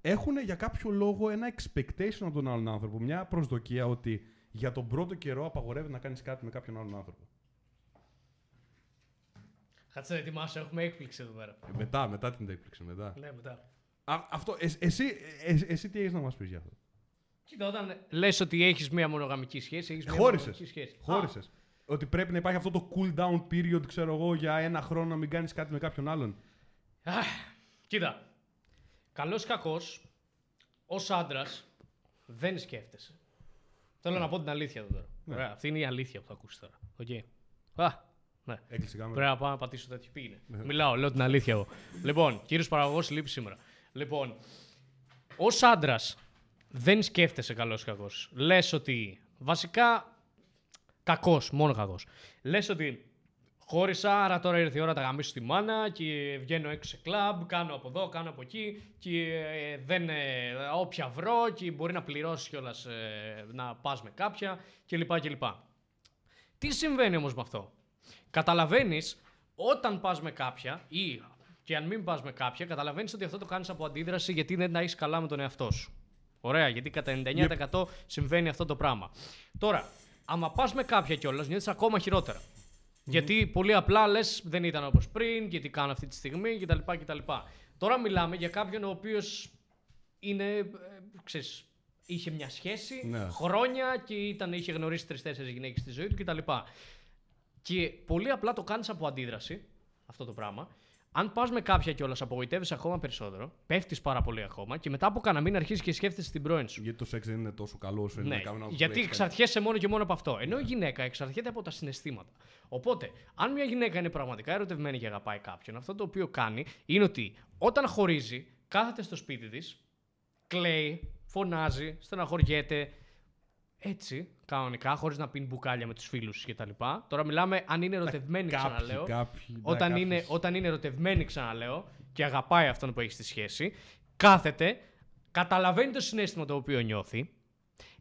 Έχουν για κάποιο λόγο ένα expectation από τον άλλον άνθρωπο, μια προσδοκία ότι για τον πρώτο καιρό απαγορεύεται να κάνεις κάτι με κάποιον άλλον άνθρωπο. Κάτσε να ετοιμάσω, έχουμε έκπληξη εδώ πέρα. Ε, μετά, μετά την έκπληξη, μετά. Ναι, μετά. Α, αυτό, ε, εσύ, ε, εσύ τι έχεις να μας πεις για αυτό; Κοίτα, όταν λες ότι έχεις μία μονογαμική σχέση, έχεις μία Χώρισες. μονογαμική σχέση. Χώρισες. Ότι πρέπει να υπάρχει αυτό το cool down period, ξέρω εγώ, για ένα χρόνο να μην κάνεις κάτι με κάποιον άλλον. Α, κοίτα. Καλός ή κακός, ως άντρας, δεν σκέφτεσαι. Θέλω να πω την αλήθεια εδώ τώρα. Ωραία, αυτή είναι η αλήθεια που θα ακούσεις τώρα. Okay. Α, ναι. Έκλεισε η κάμερα. Πρέπει να πάω να πατήσω τέτοιο πήγαινε. Μιλάω, λέω την αλήθεια εγώ. λοιπόν, κύριος παραγωγός, λείπει σήμερα. Λοιπόν, ως άντρας, δεν σκέφτεσαι καλός ή κακό. Λες ότι βασικά κακός, μόνο κακό. Λες ότι χώρισα, άρα τώρα ήρθε η ώρα να τα γαμίσω στη μάνα και βγαίνω έξω σε κλαμπ, κάνω από εδώ, κάνω από εκεί και ε, δεν, ε, όποια βρω και μπορεί να πληρώσει κιόλας να πας με κάποια κλπ. κλπ. Τι συμβαίνει όμως με αυτό; Καταλαβαίνεις όταν πας με κάποια ή και αν μην πας με κάποια, καταλαβαίνεις ότι αυτό το κάνεις από αντίδραση γιατί δεν τα έχεις καλά με τον εαυτό σου. Ωραία, γιατί κατά 99% συμβαίνει αυτό το πράγμα. Τώρα, άμα πας με κάποια κιόλας, νιώθεις ακόμα χειρότερα. Γιατί πολύ απλά λες δεν ήταν όπως πριν και τι κάνω αυτή τη στιγμή κτλ. κτλ. Τώρα μιλάμε για κάποιον ο οποίος είναι, ε, ξέρεις, είχε μια σχέση Ναι. χρόνια και ήταν, είχε γνωρίσει τρει-τέσσερι γυναίκες στη ζωή του κτλ. Και πολύ απλά το κάνεις από αντίδραση αυτό το πράγμα. Αν πας με κάποια κιόλας, απογοητεύει ακόμα περισσότερο, πέφτεις πάρα πολύ ακόμα και μετά από κανένα μήνα αρχίζεις και σκέφτεσαι την πρώην σου. Γιατί το σεξ δεν είναι τόσο καλό όσο είναι Ναι, να κάνουμε ένα γιατί break. εξαρτιέσαι μόνο και μόνο από αυτό. Ενώ η γυναίκα εξαρτιέται από τα συναισθήματα. Οπότε, αν μια γυναίκα είναι πραγματικά ερωτευμένη και αγαπάει κάποιον, αυτό το οποίο κάνει είναι ότι όταν χωρίζει, κάθεται στο σπίτι της, κλαίει, φωνάζει, στεναχωριέται. Έτσι, κανονικά, χωρίς να πίνει μπουκάλια με τους φίλους κτλ. Τώρα μιλάμε αν είναι ερωτευμένη, Κάποιοι, ξαναλέω. κάποιοι, ναι, όταν, κάποιοι. είναι, όταν είναι ερωτευμένη, ξαναλέω, και αγαπάει αυτόν που έχει στη σχέση, κάθεται, καταλαβαίνει το συνέστημα το οποίο νιώθει,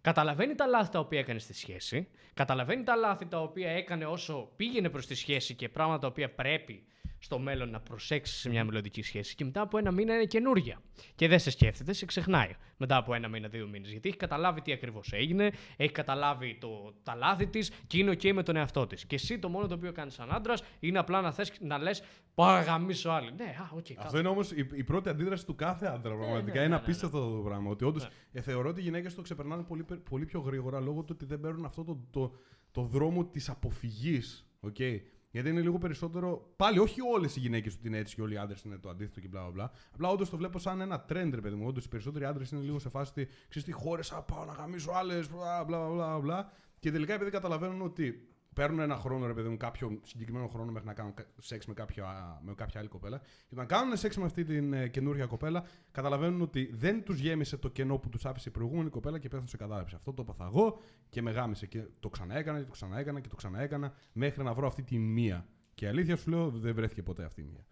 καταλαβαίνει τα λάθη τα οποία έκανε στη σχέση, καταλαβαίνει τα λάθη τα οποία έκανε όσο πήγαινε προς τη σχέση και πράγματα τα οποία πρέπει στο μέλλον να προσέξεις σε μια μελλοντική σχέση και μετά από ένα μήνα είναι καινούρια. Και δεν σε σκέφτεται, σε ξεχνάει μετά από ένα μήνα, δύο μήνες. Γιατί έχει καταλάβει τι ακριβώς έγινε, έχει καταλάβει το, τα λάθη της και είναι OK με τον εαυτό της. Και εσύ το μόνο το οποίο κάνεις σαν άντρας είναι απλά να, θες, να λες: Πάω να γαμήσω άλλη. Ναι, α, οκ. Αυτό είναι όμως η, η πρώτη αντίδραση του κάθε άντρα. Πραγματικά ναι, είναι ναι, απίστευτο αυτό το πράγμα. Ότι όντως ε, θεωρώ ότι οι γυναίκες το ξεπερνάνε πολύ, πε- πολύ πιο γρήγορα λόγω του ότι δεν παίρνουν αυτό το, το, το δρόμο της αποφυγής. Okay. Γιατί είναι λίγο περισσότερο. Πάλι, όχι όλες οι γυναίκες ότι είναι έτσι και όλοι οι άντρες είναι το αντίθετο και μπλα μπλα. μπλα. Απλά όντως το βλέπω σαν ένα trend, ρε παιδί μου. Όντως οι περισσότεροι άντρες είναι λίγο σε φάση ότι ξέρεις τι χώρε, πάω να γαμήσω άλλες, μπλα μπλα μπλα μπλα. Και τελικά επειδή καταλαβαίνουν ότι παίρνουν ένα χρόνο, ρε παιδί μου, κάποιο συγκεκριμένο χρόνο μέχρι να κάνουν κα- σεξ με κάποια, με κάποια άλλη κοπέλα. Και όταν κάνουν σεξ με αυτή την ε, καινούργια κοπέλα, καταλαβαίνουν ότι δεν τους γέμισε το κενό που τους άφησε η προηγούμενη κοπέλα και πέφτουν σε κατάρρευση. Αυτό το έπαθα εγώ και με γάμισε. Και το ξαναέκανα και το ξαναέκανα και το ξαναέκανα μέχρι να βρω αυτή τη μία. Και η αλήθεια σου λέω, δεν βρέθηκε ποτέ αυτή η μία.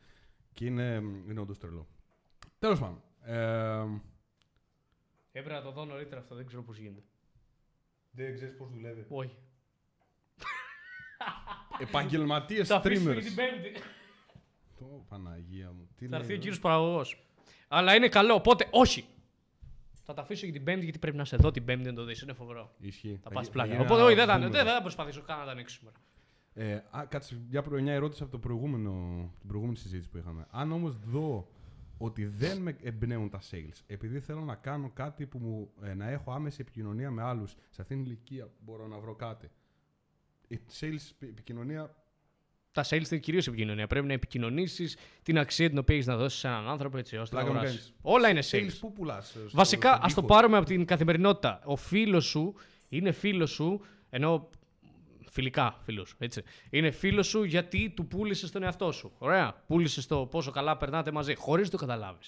Και είναι, είναι όντως τρελό. Τέλος πάντων. Ε, Έπρεπε να το δω νωρίτερα αυτό, δεν ξέρω πώς γίνεται. δεν ξέρεις πώς δουλεύει. Όχι. Επαγγελματίες Θα αφήσουμε streamers. για την Πέμπτη. Το Παναγία μου. Τι Θα λέει έρθει ο εδώ; κύριος παραγωγό. Αλλά είναι καλό, οπότε όχι. Θα τα αφήσω για την Πέμπτη γιατί πρέπει να σε δω την Πέμπτη να το δεις. Είναι φοβερό. Ισχύει. Θα πας γι- πλάκα. γίνει Οπότε ένα όχι, δεν θα, boomer. δεν θα προσπαθήσω καν να τα ανοίξω σήμερα. Ε, α, κάτσε, μια, προ- μια ερώτηση από το προηγούμενο, την προηγούμενη συζήτηση που είχαμε. Αν όμως δω ότι δεν με εμπνέουν τα sales, επειδή θέλω να κάνω κάτι που μου, ε, να έχω άμεση επικοινωνία με άλλους, σε αυτήν την ηλικία μπορώ να βρω κάτι. Η sales επι- επικοινωνία. Τα sales είναι κυρίως επικοινωνία. Πρέπει να επικοινωνήσεις την αξία την οποία έχεις να δώσεις σε έναν άνθρωπο έτσι ώστε να Πλάκα μου αγοράσεις. κάνεις. Όλα είναι Sales sales. που πουλάς. Βασικά, ας το πάρουμε από την καθημερινότητα. Ο φίλος σου είναι φίλος σου, ενώ φιλικά φίλο έτσι. Είναι φίλος σου γιατί του πούλησες τον εαυτό σου. Ωραία. Πούλησες το πόσο καλά περνάτε μαζί, χωρίς να το καταλαβει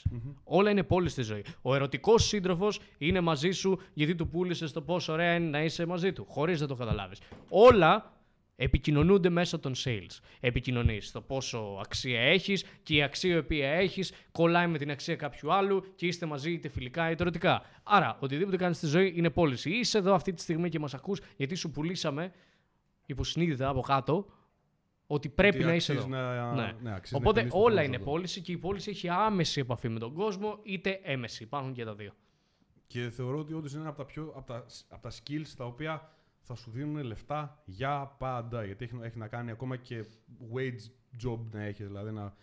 Όλα είναι πόλης στη ζωή. Ο ερωτικός σύντροφος είναι μαζί σου γιατί του πούλησες το πόσο ωραία είναι να είσαι μαζί του, χωρίς να το καταλάβεις. Όλα επικοινωνούνται μέσα των sales. Επικοινωνείς το πόσο αξία έχεις και η αξία η οποία έχεις κολλάει με την αξία κάποιου άλλου και είστε μαζί είτε φιλικά είτε ερωτικά. Άρα, οτιδήποτε κάνεις στη ζωή είναι πώληση. Είσαι εδώ αυτή τη στιγμή και μας ακούς γιατί σου πουλήσαμε υποσυνείδητα από κάτω ότι πρέπει Ότι να είσαι αξίζει εδώ. να- ναι. ναι, αξίζει να Οπότε επενδύσεις το όλα χρόνο είναι σου εδώ. πώληση και η πώληση έχει άμεση επαφή με τον κόσμο είτε έμεση. Υπάρχουν και τα δύο. Και θεωρώ ότι όντως είναι ένα από τα, πιο, από, τα, από τα skills τα οποία θα σου δίνουν λεφτά για πάντα. Γιατί έχει, έχει να κάνει ακόμα και wage job να έχεις, δηλαδή να,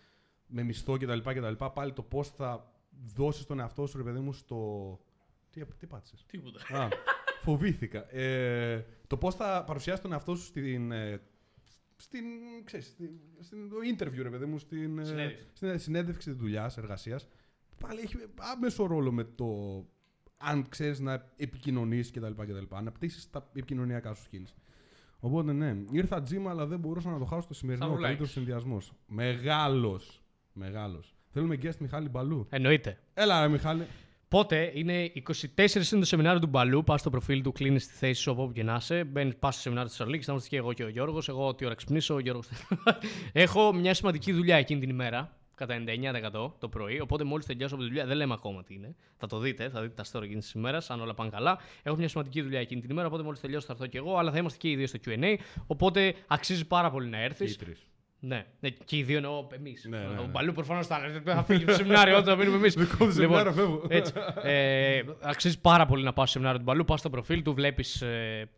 με μισθό κτλ. κτλ. Πάλι το πώς θα δώσεις τον εαυτό σου, ρε παιδί μου, στο. Τι, τι πάτησες; Τίποτα. Α, φοβήθηκα. Ε, το πώς θα παρουσιάσει τον εαυτό σου στην. ε, στην, ξέρεις, στην, στην το interview, ρε παιδί μου, στην ε, Συνέντευξη. στην συνέντευξη δουλειάς, εργασίας. Πάλι έχει άμεσο ρόλο με το αν ξέρεις να επικοινωνείς κτλ. κτλ. Αναπτύσσει τα επικοινωνιακά σου skills. Οπότε ναι, ήρθα τζίμα, αλλά δεν μπορούσα να το χάσω στο σημερινό Σταυρουλάκης. καλύτερο συνδυασμός. Μεγάλος. Μεγάλος. Θέλουμε guest Μιχάλη Μπαλού. Εννοείται. Έλα, ρε Μιχάλη. Πότε είναι 24 είναι το σεμινάριο του Μπαλού. Πας στο προφίλ του, κλείνεις τη θέση σου από όπου και να είσαι. Μπαίνεις, πας στο σεμινάριο της Θεσσαλονίκης. Θα είμαστε και εγώ και ο Γιώργος. Εγώ τι ώρα ξυπνήσω, ο Γιώργο. Έχω μια σημαντική δουλειά εκείνη την ημέρα. Κατά 99% το πρωί. Οπότε μόλις τελειώσω από τη δουλειά, δεν λέμε ακόμα τι είναι. Θα το δείτε, θα δείτε τα story εκείνης της ημέρας, αν όλα πάνε καλά. Έχω μια σημαντική δουλειά εκείνη την ημέρα. Οπότε μόλις τελειώσω θα έρθω και εγώ. Αλλά θα είμαστε και οι δύο στο QA. Οπότε αξίζει πάρα πολύ να έρθεις. Και οι τρεις. Ναι, ναι, και οι δύο εννοώ εμείς. Ναι, ναι, Ο ναι. Μπαλού προφανώς θα έρθει. Θα φύγει από το σεμινάριο όταν θα μείνουμε εμείς. Δικό του σεμινάριο, φεύγω. Έτσι. Ε, αξίζει πάρα πολύ να πας στο σεμινάριο του Μπαλού. Πας στο προφίλ του, βλέπεις ε,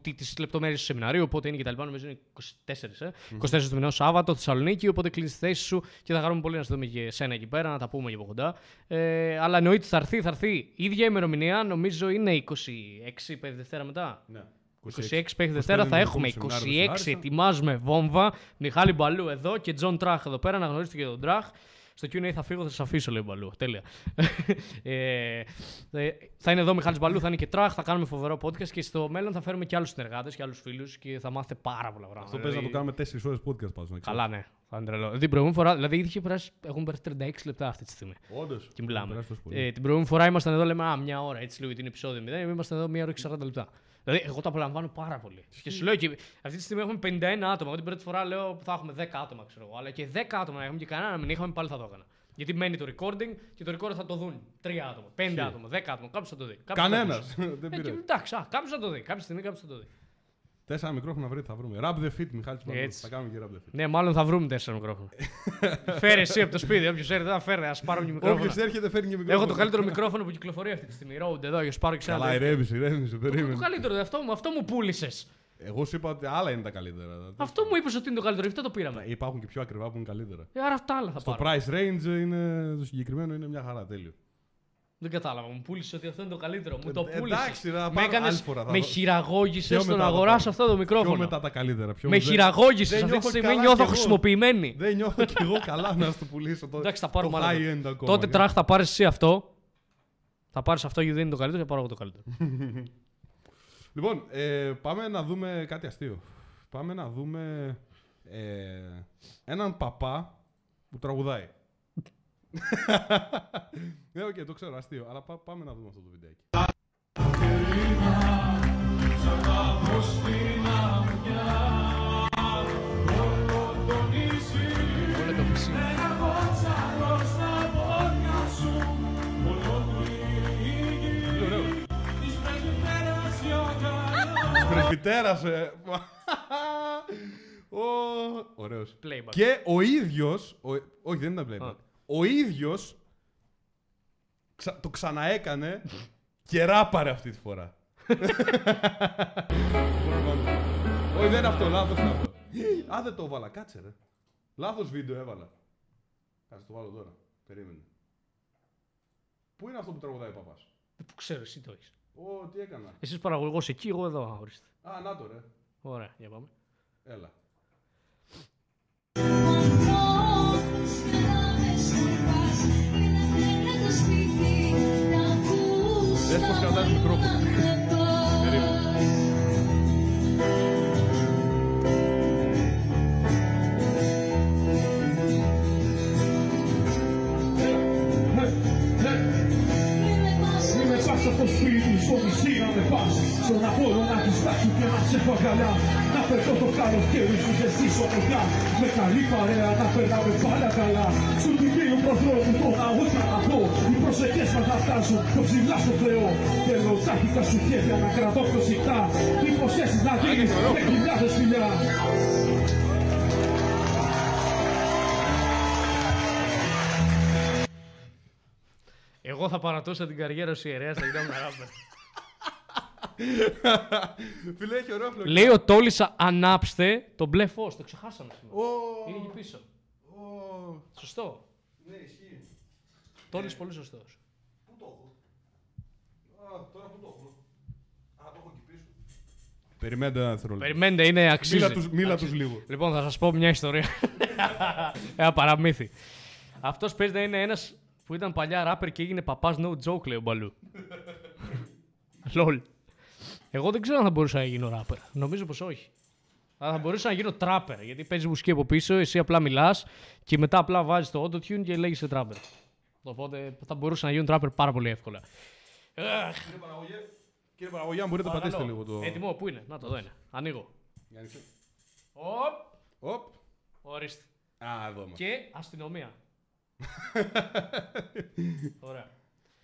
τις λεπτομέρειες του σεμιναρίου. Πότε είναι και τα λοιπά. Νομίζω είναι 24, ε. 24 του μηνό Σάββατο, Θεσσαλονίκη. Οπότε κλείνει τη θέση σου και θα χαρούμε πολύ να σε δούμε και εσένα εκεί πέρα, να τα πούμε και από κοντά. Ε, αλλά εννοείται θα έρθει, θα έρθει. Η ίδια ημερομηνία νομίζω είναι 26 πέφτει Δευτέρα μετά. Ναι. 26 πέφτει Δευτέρα θα έχουμε 26. Ετοιμάζουμε βόμβα. Μιχάλη Μπαλού εδώ και Τζον Τράχ εδώ πέρα. Να γνωρίσετε και τον Τράχ. Στο Q&A θα φύγω, θα σας αφήσω, λέει ο Μπαλού. Τέλεια. ε, ε, θα είναι εδώ ο Μιχάλης Μπαλού, θα είναι και Τράχ, θα κάνουμε φοβερό podcast και στο μέλλον θα φέρουμε και άλλους συνεργάτες και άλλους φίλους και θα μάθετε πάρα πολλά πράγματα. Αυτό παίζει να το κάνουμε 4 ώρες podcast πάντω. Καλά, ναι. Θα είναι τρελό. Την προηγούμενη φορά, δηλαδή ήδη είχε περάσει, έχουν περάσει 36 λεπτά αυτή τη στιγμή. Όντως. Και μιλάμε. Ε, την προηγούμενη φορά ήμασταν εδώ, λέμε Α, μια ώρα, έτσι λίγο την επεισόδιο 0. Ήμασταν εδώ μια ώρα και 40 λεπτά. Δηλαδή, εγώ το απολαμβάνω πάρα πολύ. Και σου λέω και αυτή τη στιγμή έχουμε 51 άτομα. Εγώ την πρώτη φορά λέω θα έχουμε 10 άτομα, ξέρω εγώ. Αλλά και 10 άτομα να έχουμε και κανένα να μην είχαμε πάλι θα το έκανα. Γιατί μένει το recording και το recording θα το δουν 3 άτομα, 5 άτομα, 10 άτομα. Κάποιος θα το δει. κάποιος θα το Κανένας. ακούσει. Δεν Ε, και πειράζει. εντάξει, κάποιος θα το δει. Κάποια στιγμή κάποιος θα το δει. Τέσσερα μικρόφωνα βρείτε, θα βρούμε. Rap the fit, Μιχάλη Τσιπαλού. Έτσι. Θα κάνουμε και rap the fit. Ναι, μάλλον θα βρούμε τέσσερα μικρόφωνα. Φέρε εσύ από το σπίτι. Όποιος έρθει, θα φέρει. Α πάρω και μικρόφωνα. Όποιος έρχεται φέρνει και μικρόφωνο. Έχω το καλύτερο μικρόφωνο που κυκλοφορεί αυτή τη στιγμή. Rode εδώ, για σπάρω και σε Καλά, ένα. ηρέμησε, ηρέμησε. Το Περίμενε. καλύτερο, αυτό μου, αυτό μου πούλησες. Εγώ σου είπα ότι άλλα είναι τα καλύτερα. Αυτό μου είπες ότι είναι το καλύτερο, γι' αυτό το πήραμε. Υπάρχουν και πιο ακριβά που είναι καλύτερα. Ε, άρα αυτά άλλα θα Στο πάρω. price range είναι, το συγκεκριμένο είναι μια χαρά τέλειο. Δεν κατάλαβα. Μου πούλησε ότι αυτό είναι το καλύτερο. Μου το Ε, πούλησε. εντάξει, θα με πάρω έκανες- άλλη φορά, θα με δω. χειραγώγησες Πιο στο να μετά θα αγοράσω πάρω. αυτό το Πιο μικρόφωνο. μετά τα καλύτερα. Πιο Με δεν- χειραγώγησες. δεν Αυτή τη νιώθω στιγμή καλά νιώθω κι εγώ. χρησιμοποιημένη. Δεν νιώθω κι εγώ καλά να σου το πουλήσω. Το, Εντάξει, θα το πάρουμε high άλλο. end ακόμα. Τότε ναι. τράχ θα πάρεις εσύ αυτό. Θα πάρεις αυτό γιατί δεν είναι το καλύτερο και θα πάρω εγώ το καλύτερο. Λοιπόν, ε, πάμε να δούμε κάτι αστείο. Πάμε να δούμε ε, έναν παπά που τραγουδάει. Ναι, οκ, το ξέρω, αστείο. Αλλά πά- πάμε να δούμε αυτό το βιντεάκι. Όλο το PC. Πρεσβυτέρας, ε. Ο... Ωραίος. Playback. Και ο ίδιος, ο... όχι δεν ήταν playback, Α. ο ίδιος ξα- το ξαναέκανε και ράπαρε αυτή τη φορά. όχι δεν είναι αυτό, λάθος είναι αυτό. Α, δεν το έβαλα, κάτσε ρε. Λάθος βίντεο έβαλα. Κάτσε το βάλω τώρα, περίμενε. Πού είναι αυτό που τραγουδάει ο παπάς; Πού ξέρω, εσύ το έχεις. Ω, τι έκανα. Εσύ παραγωγός εκεί, εγώ εδώ. Ορίστε. Α, να το ρε. Ωραία, για πάμε. Έλα. Δες πως κρατάς μικρόφωνο. Περίμενε. Μην με πας από το σπίτι, στο νησί να με πας Στον Απόλλω να τους τάξω και να σε έχω αγκαλιά Να περνώ το καλοκαίρι σου και ζήσω κοντά Με καλή παρέα να περνάμε πάντα καλά. Στον τυπίο προδρόμου το ναό θα να πω Οι προσευχές μας θα φτάσουν το ψηλά στο Θεό Θέλω τσάχικα σου χέρια να κρατώ προσεκτά. Οι υποσχέσεις να γίνεις με χιλιάδες φιλιά Εγώ θα παρατούσα την καριέρα σου ιερέας, θα γινόμουν ράπερ. Φίλε, έχει ωραίο φλόγι. Λέει ο Τόλισα, ανάψτε το μπλε φως. Το ξεχάσαμε σήμερα. Ω, Είναι εκεί πίσω. ω. Σωστό. Ναι, ισχύει. Τόλις πολύ σωστός. Πού το έχω; Α, τώρα πού το έχω; Α, το έχω εκεί πίσω. Περιμένετε ένα δευτερόλεπτο. Περιμένετε, είναι αξίζει. Μίλα τους, μίλα τους λίγο. Λοιπόν, θα σας πω μια ιστορία. Ένα παραμύθι. Αυτός παίζει να είναι ένας που ήταν παλιά ράπερ και έγινε παπάς no joke, λέει ο Μπαλού. Λολ. Εγώ δεν ξέρω αν θα μπορούσα να γίνω ράπερ. Νομίζω πως όχι. Αλλά θα μπορούσα να γίνω τράπερ. Γιατί παίζεις μουσική από πίσω, εσύ απλά μιλάς και μετά απλά βάζεις το autotune και λέγεσαι τράπερ. Οπότε θα μπορούσα να γίνω τράπερ πάρα πολύ εύκολα. Αχ, Κύριε Παραγωγέ, κύριε Παραγωγέ, αν μπορείτε να πατήσετε παρακαλώ. λίγο το... Έτοιμο, πού είναι; Να το, εδώ είναι. Ανοίγω. Για ανοίξτε. Οπ, Οπ. ορίστε. Α, εδώ είμαστε. Και αστυνομία. Ωραία.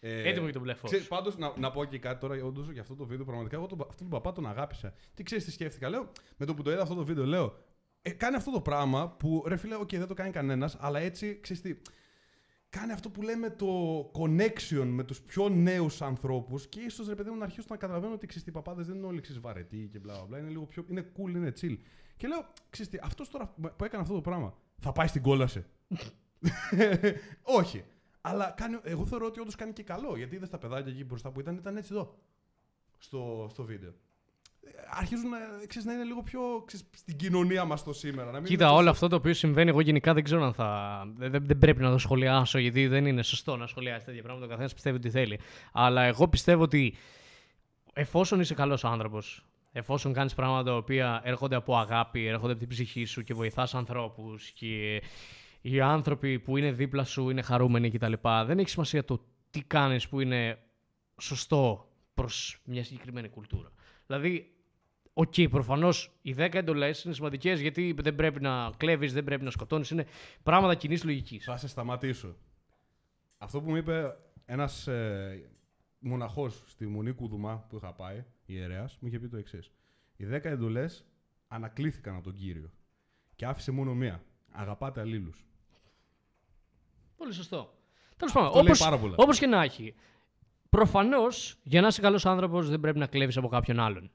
Ε, Έτοιμο για τον μπλε φως. ξέρεις, πάντως, να, να πω και κάτι τώρα, όντως για αυτό το βίντεο. Πραγματικά, εγώ τον, αυτόν τον παπά τον αγάπησα. Τι ξέρεις, τι σκέφτηκα. Λέω, με το που το είδα αυτό το βίντεο, λέω, ε, κάνει αυτό το πράγμα που ρε φίλε, οκ, δεν το κάνει κανένας, αλλά έτσι ξέρεις τι. Κάνει αυτό που λέμε το connection με τους πιο νέους ανθρώπους και ίσως ρε παιδί μου να αρχίσουν να καταλαβαίνουν ότι ξέρεις τι, οι παπάδες δεν είναι όλοι ξέρεις, βαρετοί και μπλα μπλα, μπλα. Είναι λίγο πιο. είναι cool, είναι chill. Και λέω, ξέρεις τι, αυτός τώρα που έκανε αυτό το πράγμα θα πάει στην κόλαση. Όχι. Αλλά κάνει, εγώ θεωρώ ότι όντως κάνει και καλό. Γιατί είδες τα παιδάκια εκεί μπροστά που ήταν, ήταν έτσι εδώ. Στο, στο βίντεο. Ε, Αρχίζουν να, ξέρεις, να είναι λίγο πιο ξέρεις, στην κοινωνία μας το σήμερα. Να μην Κοίτα, είναι όλο τόσο- αυτό το οποίο συμβαίνει, εγώ γενικά δεν ξέρω αν θα. Δεν, δεν- δεν πρέπει να το σχολιάσω, γιατί δεν είναι σωστό να σχολιάσει τέτοια πράγματα. Ο καθένας πιστεύει ότι θέλει. Αλλά εγώ πιστεύω ότι εφόσον είσαι καλός άνθρωπος, εφόσον κάνεις πράγματα τα οποία έρχονται από αγάπη, έρχονται από την ψυχή σου και βοηθάς ανθρώπους και οι άνθρωποι που είναι δίπλα σου είναι χαρούμενοι κτλ. Δεν έχει σημασία το τι κάνεις που είναι σωστό προς μια συγκεκριμένη κουλτούρα. Δηλαδή, Οκ, προφανώς οι 10 εντολές είναι σημαντικές γιατί δεν πρέπει να κλέβεις, δεν πρέπει να σκοτώνεις. Είναι πράγματα κοινής λογικής. Θα σε σταματήσω. Αυτό που μου είπε ένας ε, μοναχός στη Μονή Κουδουμά που είχα πάει, ιερέας, μου είχε πει το εξής. Οι 10 εντολές ανακλήθηκαν από τον κύριο. Και άφησε μόνο μία. Αγαπάτε αλλήλους. Πολύ σωστό. Τέλος πάντων, Αυτό λέει όπως, πάρα πολλά. όπως και να έχει. Προφανώς, για να είσαι καλός άνθρωπος, δεν πρέπει να κλέβεις από κάποιον άλλον.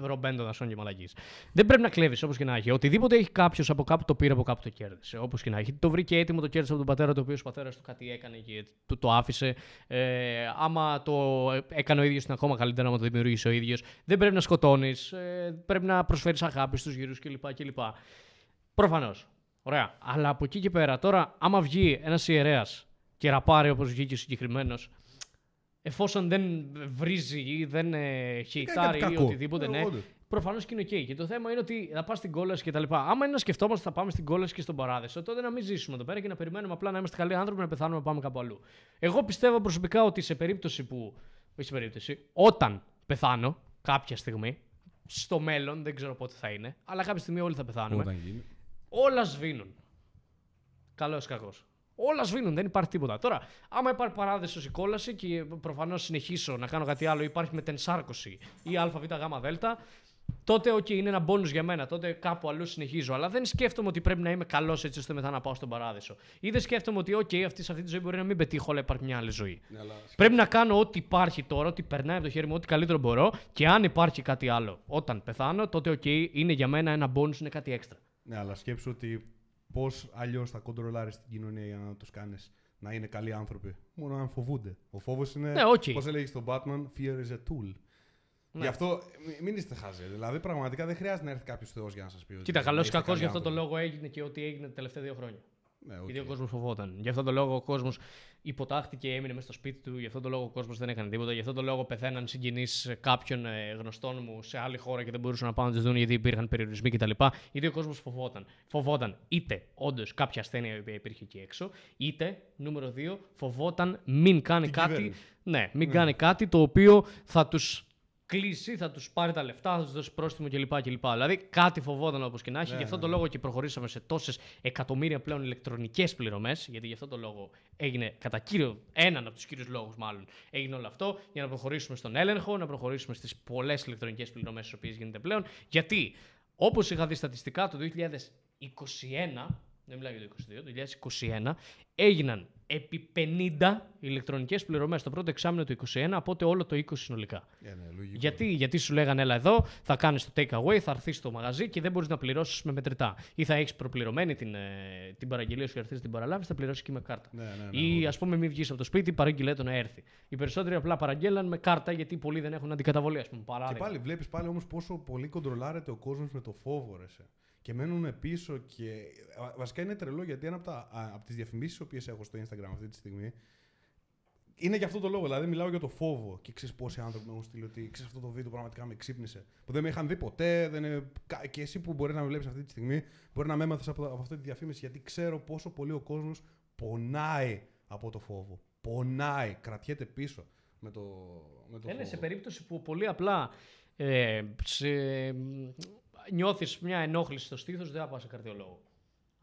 Ρομπέντο δασών και μαλακής. Δεν πρέπει να κλέβεις όπως και να έχει. Οτιδήποτε έχει κάποιος από κάπου το πήρε από κάπου το κέρδισε. Όπως και να έχει. Το βρήκε έτοιμο, το κέρδισε από τον πατέρα του, ο οποίος ο πατέρας του κάτι έκανε και του το άφησε. Ε, άμα το έκανε ο ίδιος, είναι ακόμα καλύτερα να το δημιουργήσει ο ίδιος. Δεν πρέπει να σκοτώνεις. Ε, πρέπει να προσφέρεις αγάπη στους γύρω κλπ. κλπ. Προφανώς. Ωραία. Αλλά από εκεί και πέρα, τώρα, άμα βγει ένας ιερέας και ραπάρει όπως βγήκε ο συγκεκριμένος, εφόσον δεν βρίζει ή δεν ε, χεϊτάρει ή κακό. οτιδήποτε, Ε, ναι, όντως. προφανώς και είναι οκ. Και το θέμα είναι ότι θα πας στην κόλαση και τα λοιπά. Άμα είναι να σκεφτόμαστε ότι θα πάμε στην κόλαση και στον παράδεισο, τότε να μην ζήσουμε εδώ πέρα και να περιμένουμε απλά να είμαστε καλοί άνθρωποι να πεθάνουμε να πάμε κάπου αλλού. Εγώ πιστεύω προσωπικά ότι σε περίπτωση που. Όχι σε περίπτωση, όταν πεθάνω κάποια στιγμή, στο μέλλον, δεν ξέρω πότε θα είναι, αλλά κάποια στιγμή όλοι θα πεθάνουμε Όταν γίνει. Όλα σβήνουν. Καλός ή κακός. Όλα σβήνουν, δεν υπάρχει τίποτα. Τώρα, άμα υπάρχει παράδεισος ή κόλαση και προφανώς συνεχίσω να κάνω κάτι άλλο, υπάρχει μετενσάρκωση ή ΑΒΓ, τότε οκ, είναι ένα bonus για μένα. Τότε κάπου αλλού συνεχίζω. Αλλά δεν σκέφτομαι ότι πρέπει να είμαι καλός έτσι ώστε μετά να πάω στον παράδεισο. Ή δεν σκέφτομαι ότι, οκ, αυτή, σε αυτή τη ζωή μπορεί να μην πετύχω, αλλά υπάρχει μια άλλη ζωή. Ναι, αλλά Πρέπει να κάνω ό,τι υπάρχει τώρα, ό,τι περνάει από το χέρι μου, ό,τι καλύτερο μπορώ. Και αν υπάρχει κάτι άλλο όταν πεθάνω, τότε οκ, είναι για μένα ένα bonus, είναι κάτι έξτρα. Ναι, αλλά σκέψου ότι πώς αλλιώς θα κοντρολάρεις την κοινωνία για να τους κάνεις να είναι καλοί άνθρωποι. Μόνο αν φοβούνται. Ο φόβος είναι. Ναι, οκ. Πώς έλεγες στον Batman, fear is a tool. Ναι. Γι' αυτό μη- μην είστε χαζοί. Δηλαδή, πραγματικά δεν χρειάζεται να έρθει κάποιος Θεός για να σας πει ότι. Κοίτα, καλός ή είστε κακός καλοί γι' αυτό το άνθρωποι. λόγο έγινε και ό,τι έγινε τα τελευταία δύο χρόνια. Ναι, οκ. Γιατί ο κόσμος φοβόταν. Γι' αυτό το λόγο ο κόσμος υποτάχθηκε, έμεινε μέσα στο σπίτι του. Γι' αυτό το λόγο ο κόσμος δεν έκανε τίποτα. Γι' αυτό το λόγο πεθαίναν συγγενείς κάποιων ε, γνωστών μου σε άλλη χώρα και δεν μπορούσαν να πάνε να του δουν γιατί υπήρχαν περιορισμοί κτλ. Γιατί ο κόσμος φοβόταν. Φοβόταν είτε όντως κάποια ασθένεια η οποία υπήρχε εκεί έξω, είτε νούμερο 2 φοβόταν μην κάνει Την κάτι. κυβέρνηση. Ναι, μην κάνει κάτι το οποίο θα τους κλείσει, θα τους πάρει τα λεφτά, θα τους δώσει πρόστιμο κλπ. κλπ. Δηλαδή κάτι φοβόταν όπως και να έχει. Ναι, γι' αυτό ναι, το λόγο και προχωρήσαμε σε τόσες εκατομμύρια πλέον ηλεκτρονικές πληρωμές. Γιατί γι' αυτό το λόγο έγινε κατά κύριο, έναν από τους κύριους λόγους μάλλον, έγινε όλο αυτό. Για να προχωρήσουμε στον έλεγχο, να προχωρήσουμε στις πολλές ηλεκτρονικές πληρωμές τι οποίες γίνεται πλέον. Γιατί όπως είχα δει στατιστικά το 2021, δεν μιλάω για το 2022, το 2021, έγιναν επί 50 ηλεκτρονικές πληρωμές το πρώτο εξάμεινο του 2021 από ότι όλο το 20 συνολικά. Ε, ναι, λογικό. Γιατί, γιατί σου λέγανε, έλα εδώ, θα κάνεις το take away, θα έρθεις στο μαγαζί και δεν μπορείς να πληρώσεις με μετρητά. Ή θα έχεις προπληρωμένη την, ε, την παραγγελία σου και έρθει την παραλάβεις, θα πληρώσεις και με κάρτα. Ναι, ναι, ναι, Ή όντως. ας πούμε, μην βγεις από το σπίτι, παραγγείλε το να έρθει. Οι περισσότεροι απλά παραγγέλναν με κάρτα γιατί πολλοί δεν έχουν αντικαταβολή, ας πούμε. Και Παράδειγμα. πάλι βλέπεις πάλι όμως πόσο πολύ κοντρολάρεται ο κόσμος με το φόβο, ρε. σε. Και μένουν πίσω και. βα- Βασικά είναι τρελό γιατί ένα από, τα, α, από τις διαφημίσεις οποίες έχω στο Instagram αυτή τη στιγμή είναι για αυτό το λόγο. Δηλαδή, μιλάω για το φόβο. Και ξέρεις πόσοι άνθρωποι με έχουν στείλει ότι ξέρεις αυτό το βίντεο πραγματικά με ξύπνησε. Που δεν με είχαν δει ποτέ. Δεν είναι... κα- Και εσύ που μπορεί να με βλέπεις αυτή τη στιγμή, μπορεί να με έμαθες από, από αυτή τη διαφήμιση γιατί ξέρω πόσο πολύ ο κόσμος πονάει από το φόβο. Πονάει, κρατιέται πίσω με το, με το Είναι φόβο. σε περίπτωση που πολύ απλά ε, σε, νιώθεις μια ενόχληση στο στήθος, δεν θα πας σε καρδιολόγο.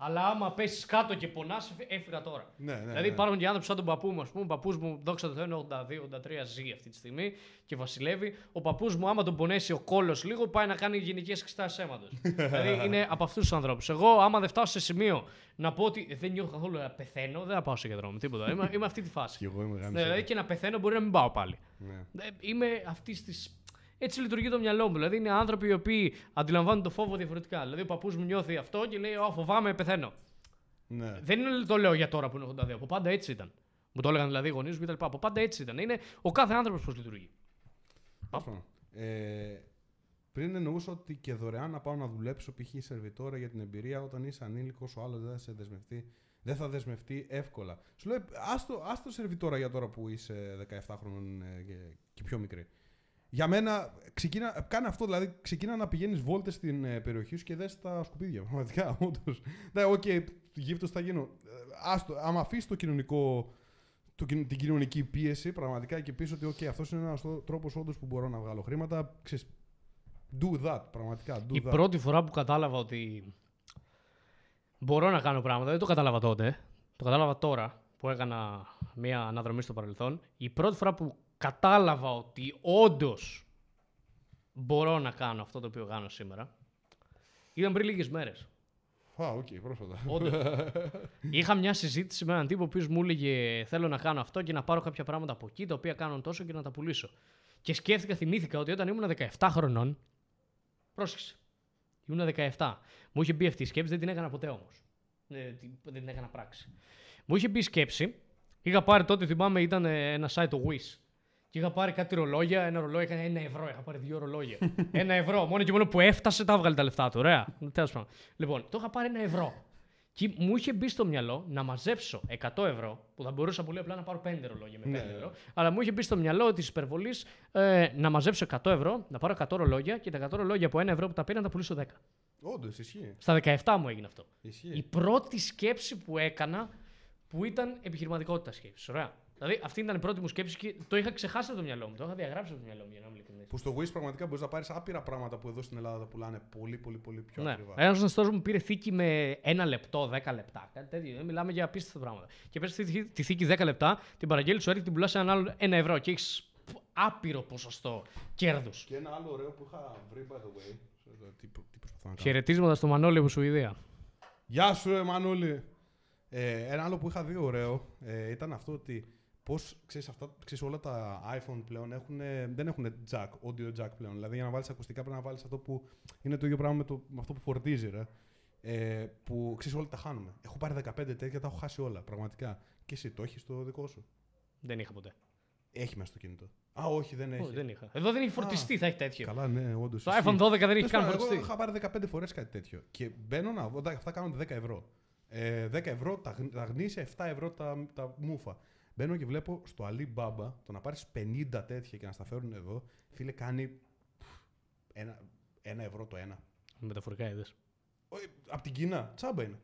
Αλλά άμα πέσεις κάτω και πονάς, έφυγα τώρα. Ναι, ναι, δηλαδή ναι. υπάρχουν και άνθρωποι σαν τον παππού μου. Α πούμε, ο παππούς μου, δόξα τω Θεώ, είναι 82-83, ζει αυτή τη στιγμή και βασιλεύει. Ο παππούς μου, άμα τον πονέσει ο κόλος λίγο, πάει να κάνει γενικές εξετάσεις αίματος. δηλαδή είναι από αυτούς τους ανθρώπους. Εγώ, άμα δεν φτάσω σε σημείο να πω ότι δεν νιώθω καθόλου να πεθαίνω, δεν θα πάω σε γιατρό με τίποτα. Είμαι, είμαι αυτή τη φάση. Και εγώ είμαι γάμισα. Ναι, δηλαδή και να πεθαίνω μπορεί να μην πάω πάλι. Ναι. Ε, Είμαι αυτής της. Έτσι λειτουργεί το μυαλό μου. Δηλαδή είναι άνθρωποι οι οποίοι αντιλαμβάνουν το φόβο διαφορετικά. Δηλαδή ο παππούς μου νιώθει αυτό και λέει: Ω, φοβάμαι, πεθαίνω. Ναι. Δεν είναι το λέω για τώρα που είναι 82. Από πάντα έτσι ήταν. Μου το έλεγαν δηλαδή οι γονείς μου κτλ. Από πάντα έτσι ήταν. Είναι ο κάθε άνθρωπος πώς λειτουργεί. Τέλος πάντων. Ε, πριν εννοούσα ότι και δωρεάν να πάω να δουλέψω π.χ. σερβιτόρα για την εμπειρία όταν είσαι ανήλικος, ο άλλος δεν θα σε δεσμευτεί. Δεν θα δεσμευτεί εύκολα. Σου λέω, άστο, άστο σερβιτόρα για τώρα που είσαι 17 χρόνων ε, και, και πιο μικρή. Για μένα, ξεκίνα, κάνε αυτό, δηλαδή ξεκίνα να πηγαίνεις βόλτες στην ε, περιοχή σου και δες τα σκουπίδια. Πραγματικά, όντως. Ναι, οκ, γύφτος θα γίνω. Ε, Άστο, άμα αφήσεις το κοινωνικό το, κοινο- την κοινωνική πίεση πραγματικά και πεις ότι okay, αυτός είναι ένας τρόπος όντως που μπορώ να βγάλω χρήματα. Ξέρεις, do that, πραγματικά, do Η that. πρώτη φορά που κατάλαβα ότι μπορώ να κάνω πράγματα, δεν το κατάλαβα τότε. Το κατάλαβα τώρα που έκανα μία αναδρομή στο παρελθόν. Η πρώτη φορά που κατάλαβα ότι όντως μπορώ να κάνω αυτό το οποίο κάνω σήμερα. Ήταν πριν λίγες μέρες. Α, οκ, πρόσφατα. Είχα μια συζήτηση με έναν τύπο ο οποίος μου έλεγε Θέλω να κάνω αυτό και να πάρω κάποια πράγματα από εκεί τα οποία κάνουν τόσο και να τα πουλήσω. Και σκέφτηκα, θυμήθηκα ότι όταν ήμουν 17 χρονών. Πρόσεξε. Ήμουν 17. Μου είχε μπει αυτή η σκέψη, δεν την έκανα ποτέ όμως. Δεν την έκανα πράξη. Μου είχε μπει η σκέψη. Είχα πάρει τότε, θυμάμαι, ήταν ε, ένα site το Wish. Και είχα πάρει κάτι ρολόγια. Ένα ρολόι έκανε ένα ευρώ. Είχα πάρει δύο ρολόγια. ένα ευρώ. Μόνος και μόνο που έφτασε, τα έβγαλε τα λεφτά του. Ωραία. Τέλος πάντων. Λοιπόν, το είχα πάρει ένα ευρώ. Και μου είχε μπει στο μυαλό να μαζέψω 100 ευρώ, που θα μπορούσα πολύ απλά να πάρω 5 ρολόγια με 5 Ναι. ευρώ. Αλλά μου είχε μπει στο μυαλό της υπερβολής ε, να μαζέψω 100 ευρώ, να πάρω 100 ρολόγια και τα 100 ρολόγια από 1 ευρώ που τα πήρα να τα πουλήσω 10. Όντως, ισχύει. Στα 17 μου έγινε αυτό. ισχύει. Η πρώτη σκέψη που έκανα που ήταν επιχειρηματικότητα σκέψης. Ωραία. Δηλαδή αυτή ήταν η πρώτη μου σκέψη και το είχα ξεχάσει από το μυαλό μου. Το είχα διαγράψει από το μυαλό μου για να είμαι ειλικρινής. Που στο Wish πραγματικά μπορείς να πάρεις άπειρα πράγματα που εδώ στην Ελλάδα τα πουλάνε πολύ, πολύ, πολύ πιο Ναι. ακριβά. Ένας γνωστός μου πήρε θήκη με ένα λεπτό, 10 λεπτά. Κάτι τέτοιο. Δεν μιλάμε για απίστευτα πράγματα. Και πες τη, τη θήκη 10 λεπτά, την παραγγέλνει, σου έρχεται την πουλάς σε έναν άλλο ένα ευρώ και έχεις άπειρο ποσοστό κέρδους. Και ένα άλλο ωραίο που είχα βρει, by the way. σε το Τι, τι προσπαθώ να κάνω. Χαιρετίσματα στο Μανώλη από Σουηδία. Γεια σου, Εμμανούλη. Ε, ένα άλλο που είχα δει ωραίο ε, ήταν αυτό ότι πώς ξέρεις, αυτά, ξέρεις, όλα τα iPhone πλέον έχουν, δεν έχουν jack, audio jack πλέον. Δηλαδή για να βάλεις ακουστικά πρέπει να βάλεις αυτό που είναι το ίδιο πράγμα με, το, με αυτό που φορτίζει, ρε. Ε, που ξέρεις, όλα τα χάνουμε. Έχω πάρει 15 τέτοια, τα έχω χάσει όλα. Πραγματικά. Και εσύ το έχεις το δικό σου; Δεν είχα ποτέ. Έχει μέσα στο κινητό. Α, όχι, δεν έχει. Όχι, δεν είχα. Εδώ δεν έχει φορτιστεί, θα έχει τέτοιο. Καλά, ναι, όντως. Το iPhone 12 δεν έχει καν Εγώ φορτιστεί. είχα πάρει 15 φορές κάτι τέτοιο. Και μπαίνω να. όταν Αυτά κάνονται 10 ευρώ. Ε, 10 ευρώ τα, γν- τα γνήσια, 7 ευρώ τα, τα μούφα. Μπαίνω και βλέπω στο Alibaba το να πάρεις 50 τέτοια και να στα φέρουν εδώ. Φίλε, κάνει. πφ, Ένα, ένα ευρώ το ένα. Μεταφορικά είδες. Από την Κίνα, τσάμπα είναι.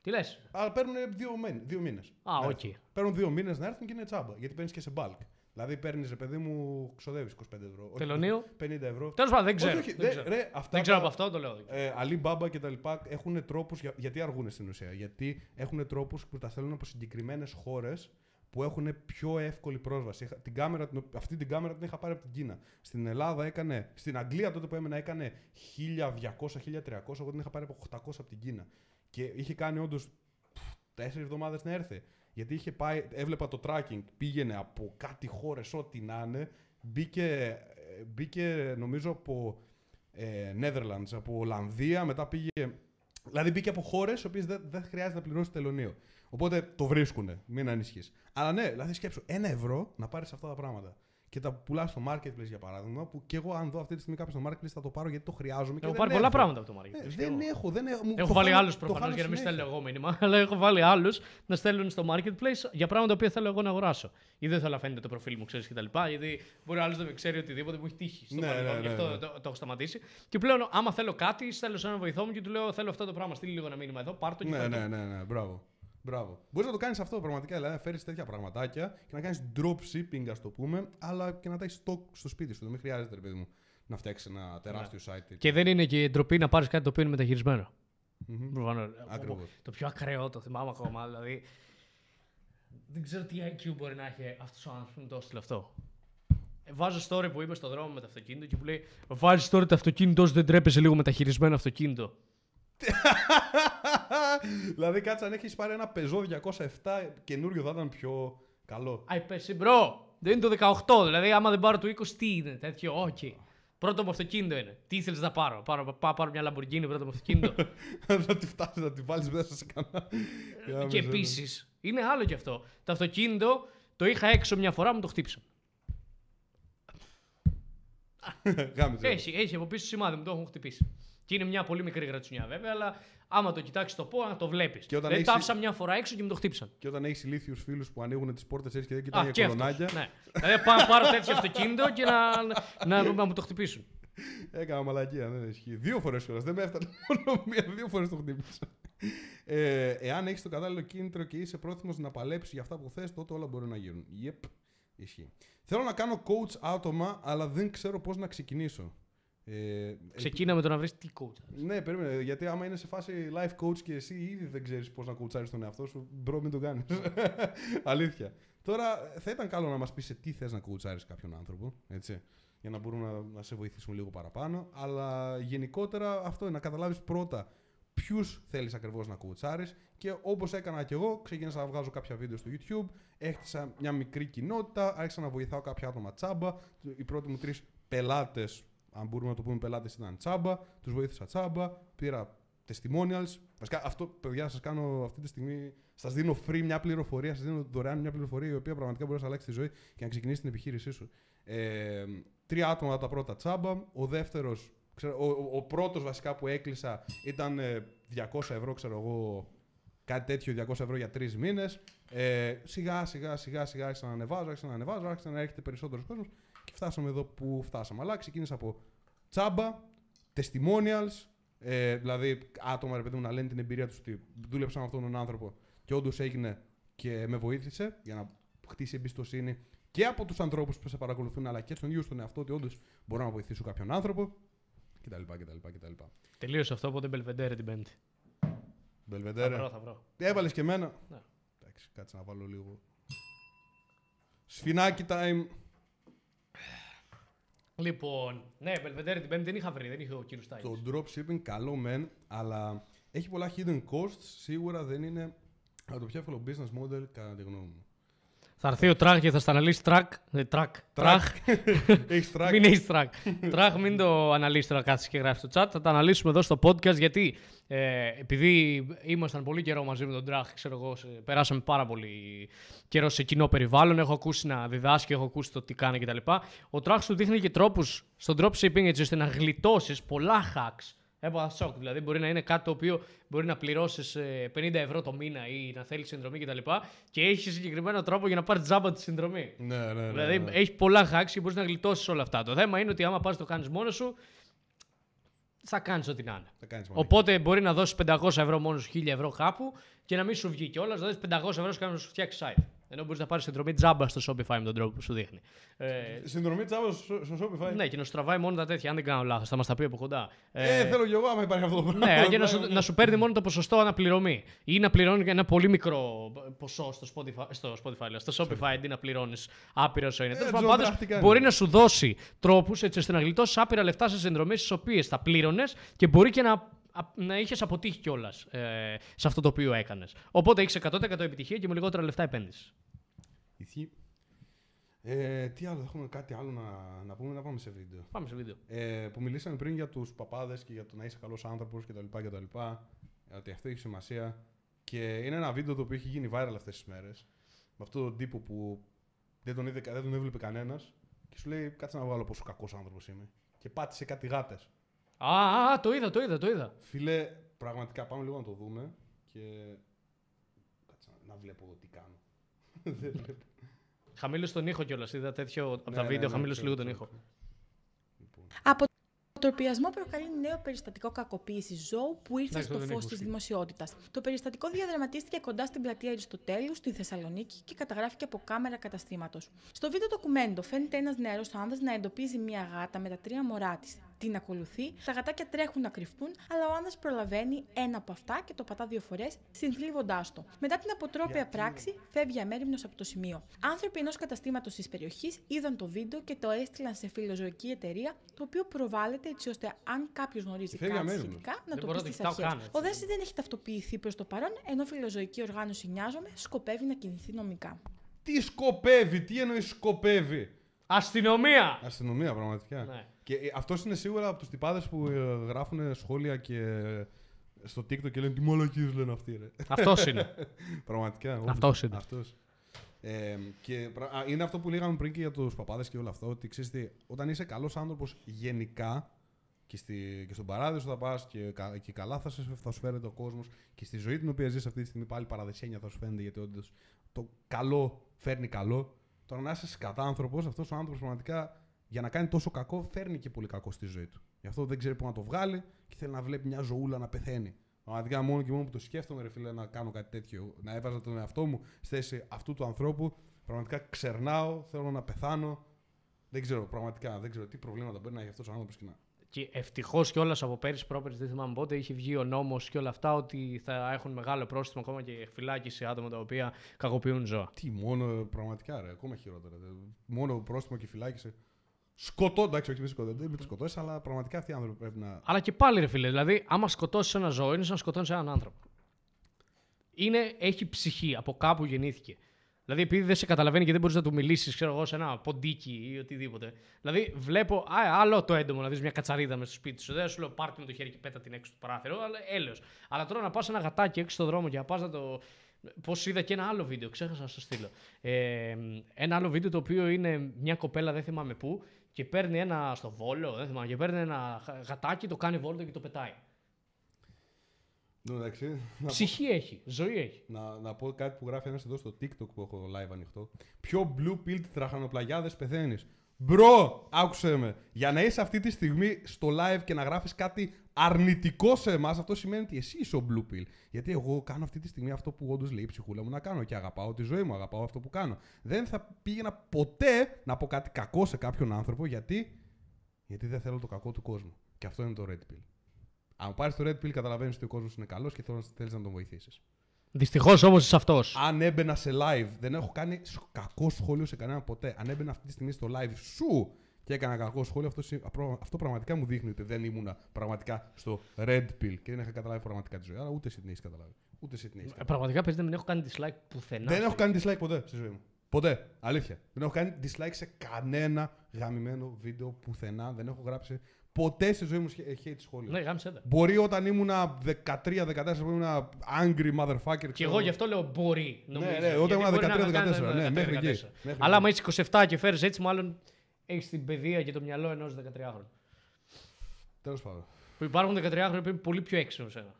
Τι λες; Αλλά παίρνουν δύο, μέ- δύο μήνες. Α, οκ. Παίρνουν δύο μήνες να έρθουν και είναι τσάμπα. Γιατί παίρνεις και σε bulk. Δηλαδή παίρνεις, ρε παιδί μου, ξοδεύεις 25 ευρώ. Όχι, Τελωνίο. 50 ευρώ. Τέλος πάντων, δεν Όχι, ξέρω. όχι, δεν δεν- ξέρω. ρε, αυτά Δεν ξέρω τα- από αυτό, το λέω. ε, Alibaba και τα λοιπά έχουν τρόπους, για, γιατί αργούν στην ουσία. Γιατί έχουν τρόπους που τα στέλνουν από συγκεκριμένες χώρες που έχουν πιο εύκολη πρόσβαση. Είχα- Την κάμερα, την- αυτή την κάμερα την είχα πάρει από την Κίνα. Στην Ελλάδα έκανε, στην Αγγλία τότε που έμενα έκανε 1200-1300, εγώ την είχα πάρει από 800 από την Κίνα. Και είχε κάνει όντως τέσσερις εβδομάδες να έρθει. Γιατί είχε πάει, έβλεπα το tracking, πήγαινε από κάτι χώρες, ό,τι να είναι. Μπήκε, ε, μπήκε νομίζω από ε, Netherlands, από Ολλανδία, μετά πήγε. Δηλαδή μπήκε από χώρες οι οποίες δεν, δεν χρειάζεται να πληρώσει τελωνίο. Οπότε το βρίσκουνε, μην ανησυχείς. Αλλά ναι, δηλαδή σκέψου, ένα ευρώ να πάρεις αυτά τα πράγματα. Και τα πουλάς στο marketplace για παράδειγμα, που και εγώ αν δω αυτή τη στιγμή κάποιο στο marketplace θα το πάρω γιατί το χρειάζομαι. και Έχω δεν πάρει πολλά έχω. πράγματα από το Ε, marketplace. και δεν εγώ. έχω, δεν έχω. μου- Έχω το βάλει χάνω- άλλους το προφανώς χάνω για να μην συνέχεια. στέλνω εγώ μήνυμα, αλλά έχω βάλει άλλους να στέλνουν στο marketplace για πράγματα που θέλω εγώ να αγοράσω. Ή δεν θέλω να φαίνεται το προφίλ μου, ξέρεις κτλ. Γιατί μπορεί άλλος να με ξέρει οτιδήποτε μου έχει τύχει στο Ναι, παρελθόν. ναι, Γι' ναι, αυτό ναι. το, το έχω σταματήσει. Και πλέον, άμα θέλω κάτι, στέλνω σε έναν βοηθό μου και του λέω: Θέλω αυτό το πράγμα. Στείλει λίγο ένα μήνυμα εδώ, πάρ το και Ναι, φέρ' το. ναι, ναι, ναι, μπράβο. Μπράβο. Μπορείς να το κάνεις αυτό πραγματικά, δηλαδή να φέρεις τέτοια πραγματάκια και να κάνεις drop shipping, ας το πούμε, αλλά και να τα έχεις stock στο σπίτι σου. Δεν χρειάζεται, ρε παιδί μου, να φτιάξεις ένα τεράστιο site. Και δεν είναι και ντροπή να πάρεις κάτι το οποίο είναι μεταχειρισμένο. Μμμ. Προφανώς. Ακριβώς. Το πιο ακραίο το θυμάμαι ακόμα. Δηλαδή. Δεν ξέρω τι IQ μπορεί να έχει αυτός ο άνθρωπος που μου το έστειλε αυτό. Ε, Βάζω story που είμαι στο δρόμο με το αυτοκίνητο και μου λέει Βάζεις τώρα το αυτοκίνητό σου, δεν τρέπεσαι λίγο μεταχειρισμένο αυτοκίνητο. δηλαδή, κάτσε αν έχεις πάρει ένα πεζό 207 καινούριο θα ήταν πιο καλό. Α, πέσει μπρο. Δεν είναι το 18. Δηλαδή, άμα δεν πάρω το 20, τι είναι τέτοιο. Όχι. Πρώτο μου αυτοκίνητο είναι. Τι ήθελε να πάρω. Πάρω, πάω πάρω μια Lamborghini πρώτο μου αυτοκίνητο. να τη φτάσει, να τη βάλεις μέσα σε κανένα. και επίσης, είναι άλλο κι αυτό. Το αυτοκίνητο το είχα έξω μια φορά, μου το χτύπησαν. Γάμισε. Έχει, έχει από πίσω σημάδι, μου το έχουν χτυπήσει. Και είναι μια πολύ μικρή γρατσουνιά βέβαια, αλλά άμα το κοιτάξεις το πω, να το βλέπεις. Και όταν Δεν έχεις- τα άφησα μια φορά έξω και μου το χτύπησαν. Και όταν έχεις ηλίθιους φίλους που ανοίγουν τις πόρτες έτσι και δεν Α, κοιτάνε και για αυτός, κολονάκια. Ναι. Δηλαδή πάω να πάρω τέτοιο αυτοκίνητο και να, να, να μου το χτυπήσουν. Έκανα μαλακία, δεν ισχύει. Δύο φορές κιόλας. Δεν με έφτανε μόνο μία, δύο φορές το χτύπησα. Ε, εάν έχεις το κατάλληλο κίνητρο και είσαι πρόθυμος να παλέψεις για αυτά που θες, τότε όλα μπορούν να γίνουν. Yep, ισχύει. Θέλω να κάνω coach άτομα, αλλά δεν ξέρω πώς να ξεκινήσω. Ε, Ξεκίνα με το να βρεις τι coach. Ναι, περίμενε. Γιατί άμα είναι σε φάση life coach και εσύ ήδη δεν ξέρεις πώς να coachάρεις τον εαυτό σου, bro, μην το κάνεις. Αλήθεια. Τώρα θα ήταν καλό να μας πεις σε τι θες να κουτσάρεις κάποιον άνθρωπο. Έτσι, για να μπορούμε να, να σε βοηθήσουμε λίγο παραπάνω. Αλλά γενικότερα αυτό είναι να καταλάβεις πρώτα ποιους θέλεις ακριβώς να κουτσάρεις. Και όπως έκανα και εγώ, ξεκίνησα να βγάζω κάποια βίντεο στο YouTube. Έχτισα μια μικρή κοινότητα. Άρχισα να βοηθάω κάποια άτομα τσάμπα. Οι πρώτοι μου τρεις πελάτες αν μπορούμε να το πούμε πελάτες ήταν τσάμπα, τους βοήθησα τσάμπα, πήρα testimonials. Βασικά, αυτό, παιδιά, σας κάνω αυτή τη στιγμή. Σας δίνω free μια πληροφορία, σας δίνω δωρεάν μια πληροφορία η οποία πραγματικά μπορεί να αλλάξει τη ζωή και να ξεκινήσεις την επιχείρησή σου. Ε, τρία άτομα τα πρώτα τσάμπα. Ο δεύτερος, ο, ο, ο πρώτος βασικά που έκλεισα ήταν ε, 200 ευρώ, ξέρω εγώ, κάτι τέτοιο 200 ευρώ για τρεις μήνες. Ε, σιγά σιγά σιγά σιγά άρχισα να ανεβάζω, άρχισα να ανεβάζω, άρχισα να έρχεται περισσότερος κόσμος και φτάσαμε εδώ που φτάσαμε. Αλλά ξεκίνησα από τσάμπα, testimonials, ε, δηλαδή άτομα ρε παιδί μου να λένε την εμπειρία τους ότι δούλεψα με αυτόν τον άνθρωπο και όντως έγινε και με βοήθησε για να χτίσει εμπιστοσύνη και από τους ανθρώπους που σε παρακολουθούν, αλλά και στον ίδιο στον εαυτό ότι όντως μπορώ να βοηθήσω κάποιον άνθρωπο κτλ. κτλ, κτλ. Τελείωσε αυτό, οπότε Μπελβεντέρε την Πέμπτη. Θα Μπελβεντέρε. βρω, θα βρω. Έβαλες και εμένα. Ναι. Εντάξει, κάτσε να βάλω λίγο. Σφινάκι time. Λοιπόν, ναι, Μπελβεντέρε την Πέμπτη δεν είχα βρει, δεν είχε ο κύριος Τάι. Το dropshipping καλό μεν, αλλά έχει πολλά hidden costs. Σίγουρα δεν είναι από το πιο εύκολο business model κατά τη γνώμη μου. Θα έρθει ο Τραχ και θα στα αναλύσει τρακ. Ε, τρακ. Τραχ. Έχεις track. Μην έχεις τρακ. Τραχ, μην το αναλύσεις τώρα κάτσε και γράφεις στο chat. Θα τα αναλύσουμε εδώ στο podcast γιατί ε, επειδή ήμασταν πολύ καιρό μαζί με τον Τραχ, ξέρω εγώ, σε- περάσαμε πάρα πολύ καιρό σε κοινό περιβάλλον. Έχω ακούσει να διδάσκει, έχω ακούσει το τι κάνει κτλ. Ο Τραχ σου δείχνει και τρόπους στο dropshipping έτσι ώστε να γλιτώσεις πολλά hacks. Έπαθα σοκ. Δηλαδή, μπορεί να είναι κάτι το οποίο μπορεί να πληρώσεις 50 ευρώ το μήνα ή να θέλεις συνδρομή κτλ. Και, και έχεις συγκεκριμένο τρόπο για να πάρεις τζάμπα τη συνδρομή. Ναι, ναι, ναι. Δηλαδή ναι. έχεις πολλά hacks και μπορείς να γλιτώσεις όλα αυτά. Το θέμα είναι ότι άμα πας το κάνεις μόνος σου, θα κάνεις ό,τι να είναι. Θα κάνεις μόνος. Οπότε μπορεί να δώσεις 500 ευρώ μόνος σου, 1000 ευρώ κάπου και να μην σου βγει κιόλας. Να δώσει 500 ευρώ σου να σου φτιάξεις site. Ενώ μπορείς να πάρεις συνδρομή τζάμπα στο Shopify με τον τρόπο που σου δείχνει. Ε, Συνδρομή τζάμπα στο στο Shopify; ναι, και να σου τραβάει μόνο τα τέτοια, αν δεν κάνω λάθος. Θα μας τα πει από κοντά. Ε, θέλω κι εγώ άμα υπάρχει αυτό το πράγμα. Ναι, και να σου, να σου παίρνει μόνο το ποσοστό ανά πληρωμή. Ή να πληρώνει ένα πολύ μικρό ποσό στο Spotify, στο, Spotify, λέω, στο Shopify αντί να πληρώνεις άπειρα όσο είναι. Τέλος πάντων, Τζον πάντως, Τραχ τι κάνει. μπορεί να σου δώσει τρόπους έτσι ώστε να γλιτώσεις άπειρα λεφτά σε συνδρομές τις οποίες θα πλήρωνες και μπορεί και να, α- να είχες αποτύχει κιόλας ε, σε αυτό το οποίο έκανες. Οπότε έχεις 100% επιτυχία και με λιγότερα λεφτά επένδυση. Ισχύει. Ε, τι άλλο, έχουμε κάτι άλλο να, να πούμε, να πάμε σε βίντεο. Πάμε σε βίντεο. Ε, που μιλήσαμε πριν για τους παπάδες και για το να είσαι καλός άνθρωπος κτλ. κτλ. Ότι αυτό έχει σημασία. Και είναι ένα βίντεο το οποίο έχει γίνει viral αυτές τις μέρες. Με αυτόν τον τύπο που δεν τον, είδε, δεν τον έβλεπε κανένας και σου λέει κάτσε να βγάλω πόσο κακός άνθρωπος είμαι. Και πάτησε κάτι γάτες. Α, α, α, το είδα, το είδα, το είδα. Φίλε, πραγματικά πάμε λίγο να το δούμε και κάτσε να, να βλέπω εδώ τι κάνω. δεν βλέπω. Χαμήλωσε τον ήχο κιόλας. Είδα τέτοιο από Ναι, τα ναι, βίντεο, ναι, χαμήλωσε ξέρω, λίγο τον ξέρω, ήχο. ξέρω. Αποτροπιασμό προκαλεί νέο περιστατικό κακοποίηση ζώου που ήρθε Εντάξει, στο δεν φως έχω της σκεφτεί. δημοσιότητας. Το περιστατικό διαδραματίστηκε κοντά στην πλατεία Αριστοτέλους στη Θεσσαλονίκη και καταγράφηκε από κάμερα καταστήματος. Στο βίντεο ντοκουμέντο φαίνεται ένας νεαρός άνδρας να εντοπίζει μια γάτα με τα τρία μωρά της. Την ακολουθεί, τα γατάκια τρέχουν να κρυφτούν, αλλά ο άνδρας προλαβαίνει ένα από αυτά και το πατά δύο φορές, συνθλίβοντά το. Μετά την αποτρόπαια πράξη, φεύγει αμέριμνος από το σημείο. Άνθρωποι ενός καταστήματος της περιοχής είδαν το βίντεο και το έστειλαν σε φιλοζωική εταιρεία, το οποίο προβάλλεται έτσι ώστε αν κάποιος γνωρίζει Φεύγει κάτι αμέριμνος. σχετικά να Δεν το μπορώ πει να το στις κοιτάω αρχές. καν, έτσι. Ο Δάση δεν έχει ταυτοποιηθεί προς το παρόν, ενώ φιλοζωική οργάνωση Νοιάζομαι σκοπεύει να κινηθεί νομικά. Τι σκοπεύει, τι εννοείς σκοπεύει; Αστυνομία! Αστυνομία, πραγματικά. Ναι. Και αυτός είναι σίγουρα από τους τυπάδες που ε, γράφουν σχόλια και ε, στο TikTok και λένε Τι μαλακίες λένε αυτοί, ρε. Αυτός είναι. Πραγματικά. όντως. Αυτός είναι. Αυτός. Ε, και πρα- α, είναι αυτό που λέγαμε πριν και για τους παπάδες και όλο αυτό. Ότι ξέρεις τι, όταν είσαι καλός άνθρωπος γενικά και, στη, και στον παράδεισο θα πας και, κα- και καλά θα, σε, θα σου φέρεται ο κόσμος και στη ζωή την οποία ζεις αυτή τη στιγμή πάλι παραδεισένια θα σου φαίνεται γιατί όντως το καλό φέρνει καλό. Τώρα να είσαι κατά άνθρωπος, αυτός ο άνθρωπος πραγματικά για να κάνει τόσο κακό φέρνει και πολύ κακό στη ζωή του. Γι' αυτό δεν ξέρει πού να το βγάλει και θέλει να βλέπει μια ζωούλα να πεθαίνει. Πραγματικά μόνο και μόνο που το σκέφτομαι, ρε φίλε, να κάνω κάτι τέτοιο, να έβαζα τον εαυτό μου στη θέση αυτού του ανθρώπου, πραγματικά ξερνάω, θέλω να πεθάνω. Δεν ξέρω, πραγματικά δεν ξέρω τι προβλήματα μπορεί να έχει αυτός ο άνθρωπος και να. Και ευτυχώς κιόλας από πέρυσι πρόπερσι, δεν θυμάμαι πότε, είχε βγει ο νόμος και όλα αυτά ότι θα έχουν μεγάλο πρόστιμο ακόμα και φυλάκιση άτομα τα οποία κακοποιούν ζώα. Τι, μόνο πραγματικά ρε, ακόμα χειρότερα. δε. Μόνο πρόστιμο και φυλάκισε. Σκοτώ, εντάξει, όχι μη σκοτώ, δεν με τους σκοτώσεις, αλλά πραγματικά αυτοί οι άνθρωποι πρέπει να. Αλλά και πάλι, ρε φίλε, δηλαδή, άμα σκοτώσεις ένα ζώο, είναι σαν να σκοτώνεις έναν άνθρωπο. Είναι, έχει ψυχή, από κάπου γεννήθηκε. Δηλαδή, επειδή δεν σε καταλαβαίνει και δεν μπορείς να του μιλήσεις, ξέρω εγώ, σε ένα ποντίκι ή οτιδήποτε. Δηλαδή, βλέπω α, άλλο το έντομο να δεις μια κατσαρίδα μες στο σπίτι σου. Δεν σου λέω πάρτι με το χέρι και πέτα την έξω του παράθυρο, αλλά έλεος. Αλλά τώρα να πας ένα γατάκι έξω στον δρόμο και να πας να το. Πώς είδα και ένα άλλο βίντεο, ξέχασα να στο στείλω. Ε, ένα άλλο βίντεο το οποίο είναι μια κοπέλα, δεν θυμάμαι πού, και παίρνει ένα στο βόλο, δεν θυμάμαι, και παίρνει ένα γα- γατάκι, το κάνει βόλτο και το πετάει. Ναι, εντάξει, να, πω, Ψυχή έχει, ζωή έχει. να, να πω κάτι που γράφει ένας εδώ στο TikTok που έχω live ανοιχτό. Πιο blue pilled τραχανοπλαγιάδε πεθαίνεις. Μπρο, άκουσε με. Για να είσαι αυτή τη στιγμή στο live και να γράφεις κάτι αρνητικό σε εμάς, αυτό σημαίνει ότι εσύ είσαι ο blue pill. Γιατί εγώ κάνω αυτή τη στιγμή αυτό που όντως λέει η ψυχούλα μου να κάνω και αγαπάω τη ζωή μου, αγαπάω αυτό που κάνω. Δεν θα πήγαινα ποτέ να πω κάτι κακό σε κάποιον άνθρωπο γιατί, γιατί δεν θέλω το κακό του κόσμου. Και αυτό είναι το red pill. Αν πάρεις το red pill, καταλαβαίνεις ότι ο κόσμος είναι καλός και θέλεις να τον βοηθήσεις. Δυστυχώς όμως είσαι αυτός. Αν έμπαινα σε live, δεν έχω κάνει σ- κακό σχόλιο σε κανέναν ποτέ. Αν έμπαινα αυτή τη στιγμή στο live σου και έκανα κακό σχόλιο, αυτό, συ- απρο- αυτό πραγματικά μου δείχνει ότι δεν ήμουνα πραγματικά στο red pill και δεν είχα καταλάβει πραγματικά τη ζωή. Άρα ούτε εσύ την έχεις καταλάβει. Ούτε εσύ την έχεις καταλάβει. Πραγματικά παίζει να μην έχω κάνει dislike πουθενά. Δεν στη έχω κάνει dislike ποτέ στη ζωή μου. Ποτέ. Αλήθεια. Δεν έχω κάνει dislike σε κανένα γαμημένο βίντεο πουθενά. Δεν έχω γράψει ποτέ στη ζωή μου χε- hate σχόλιο. Ναι, γάμισε τα. Μπορεί όταν ήμουνα 13-14 που ήμουνα angry motherfucker. Και ξέρω εγώ γι' αυτό λέω μπορεί. Νομίζω, ναι, όταν Γιατί ήμουν μπορεί να 13-14, κάνω ναι, 13-14. μέχρι εκεί, μέχρι Αλλά άμα εκεί. είσαι 27 και φέρεις έτσι, μάλλον έχεις την παιδεία και το μυαλό ενός 13χρονου. Τέλος πάντων. Που υπάρχουν 13χρονοι που είναι πολύ πιο έξυπνοι από σένα.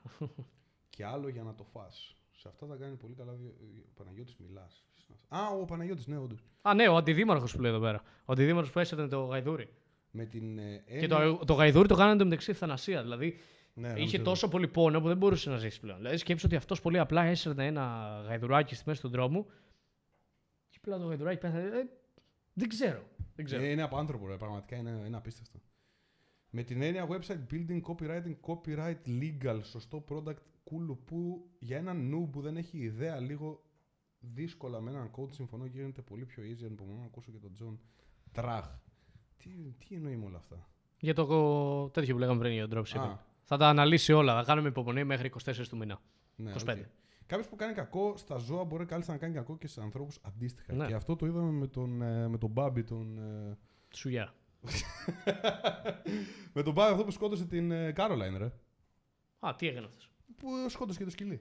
Και άλλο για να το φας. Σε αυτά θα κάνει πολύ καλά. διο- Ο Παναγιώτης μιλάς. Α, ο Παναγιώτης, ναι, όντως. Α, ναι, ο αντιδήμαρχος που λέει εδώ πέρα. Ο αντιδήμαρχος που έσαιρνε το γαϊδούρι. Με την ε, Και έννοια- το, το γαϊδούρι το κάνανε το μεταξύ θανασία. Δηλαδή Ναι, είχε νομίζω. τόσο πολύ πόνο που δεν μπορούσε να ζήσει πλέον. Δηλαδή σκέψτε ότι αυτός πολύ απλά έσαιρνε ένα γαϊδουράκι στη μέση του δρόμου. Και απλά το γαϊδουράκι πέθανε. Ε, δεν ξέρω. Δεν ξέρω. Ε, είναι από άνθρωπο, ρε, πραγματικά είναι, είναι απίστευτο. Με την έννοια website building, copywriting, copyright, legal, σωστό product, cool, που για έναν noob που δεν έχει ιδέα λίγο δύσκολα με έναν code, συμφωνώ γίνεται πολύ πιο easy, αν να ακούσω και τον John Τραχ. Τι, τι εννοεί με όλα αυτά; Για το τέτοιο που λέγαμε πριν για το dropshipping. Α. Θα τα αναλύσει όλα. Θα κάνουμε υπομονή μέχρι 24 του μήνα. Ναι, 25. οκ. Κάποιος που κάνει κακό στα ζώα μπορεί κάλλιστα να κάνει κακό και σε ανθρώπους αντίστοιχα. Ναι. Και αυτό το είδαμε με τον, ε, με τον Μπάμπι. Τον, ε, Σουγιά. με τον Μπάμπι αυτό που σκότωσε την ε, Κάρολαϊν, ρε. Α, τι έκανε αυτός; Που σκότωσε και το σκυλί.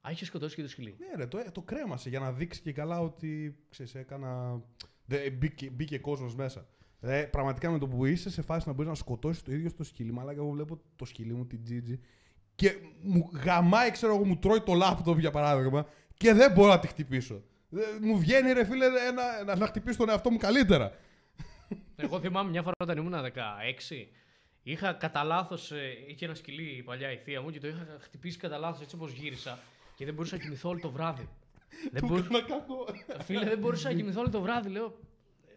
Α, είχε σκοτώσει και το σκυλί. Ναι, ρε, το, ε, το κρέμασε για να δείξει και καλά ότι ξέρεις, έκανα. Δε, μπήκε, μπήκε κόσμος μέσα. Ρε, πραγματικά με το που είσαι σε φάση να μπορείς να σκοτώσεις το ίδιο το σκυλί, αλλά και εγώ βλέπω το σκυλί μου, την Τζίτζι, και μου γαμάει, ξέρω εγώ, μου τρώει το λάπτοπ για παράδειγμα, και δεν μπορώ να τη χτυπήσω. Ε, μου βγαίνει, ρε φίλε, ένα, να, να χτυπήσω τον εαυτό μου καλύτερα. Εγώ θυμάμαι μια φορά όταν ήμουν 16. Είχα κατά λάθος. είχε ένα σκυλί η παλιά η θεία μου και το είχα χτυπήσει κατά λάθος έτσι όπως γύρισα. Και δεν μπορούσα να κοιμηθώ όλο το βράδυ. δεν Του μπορούσα, έκανα κακό. φίλε, δεν μπορούσα να κοιμηθώ όλο το βράδυ. Λέω,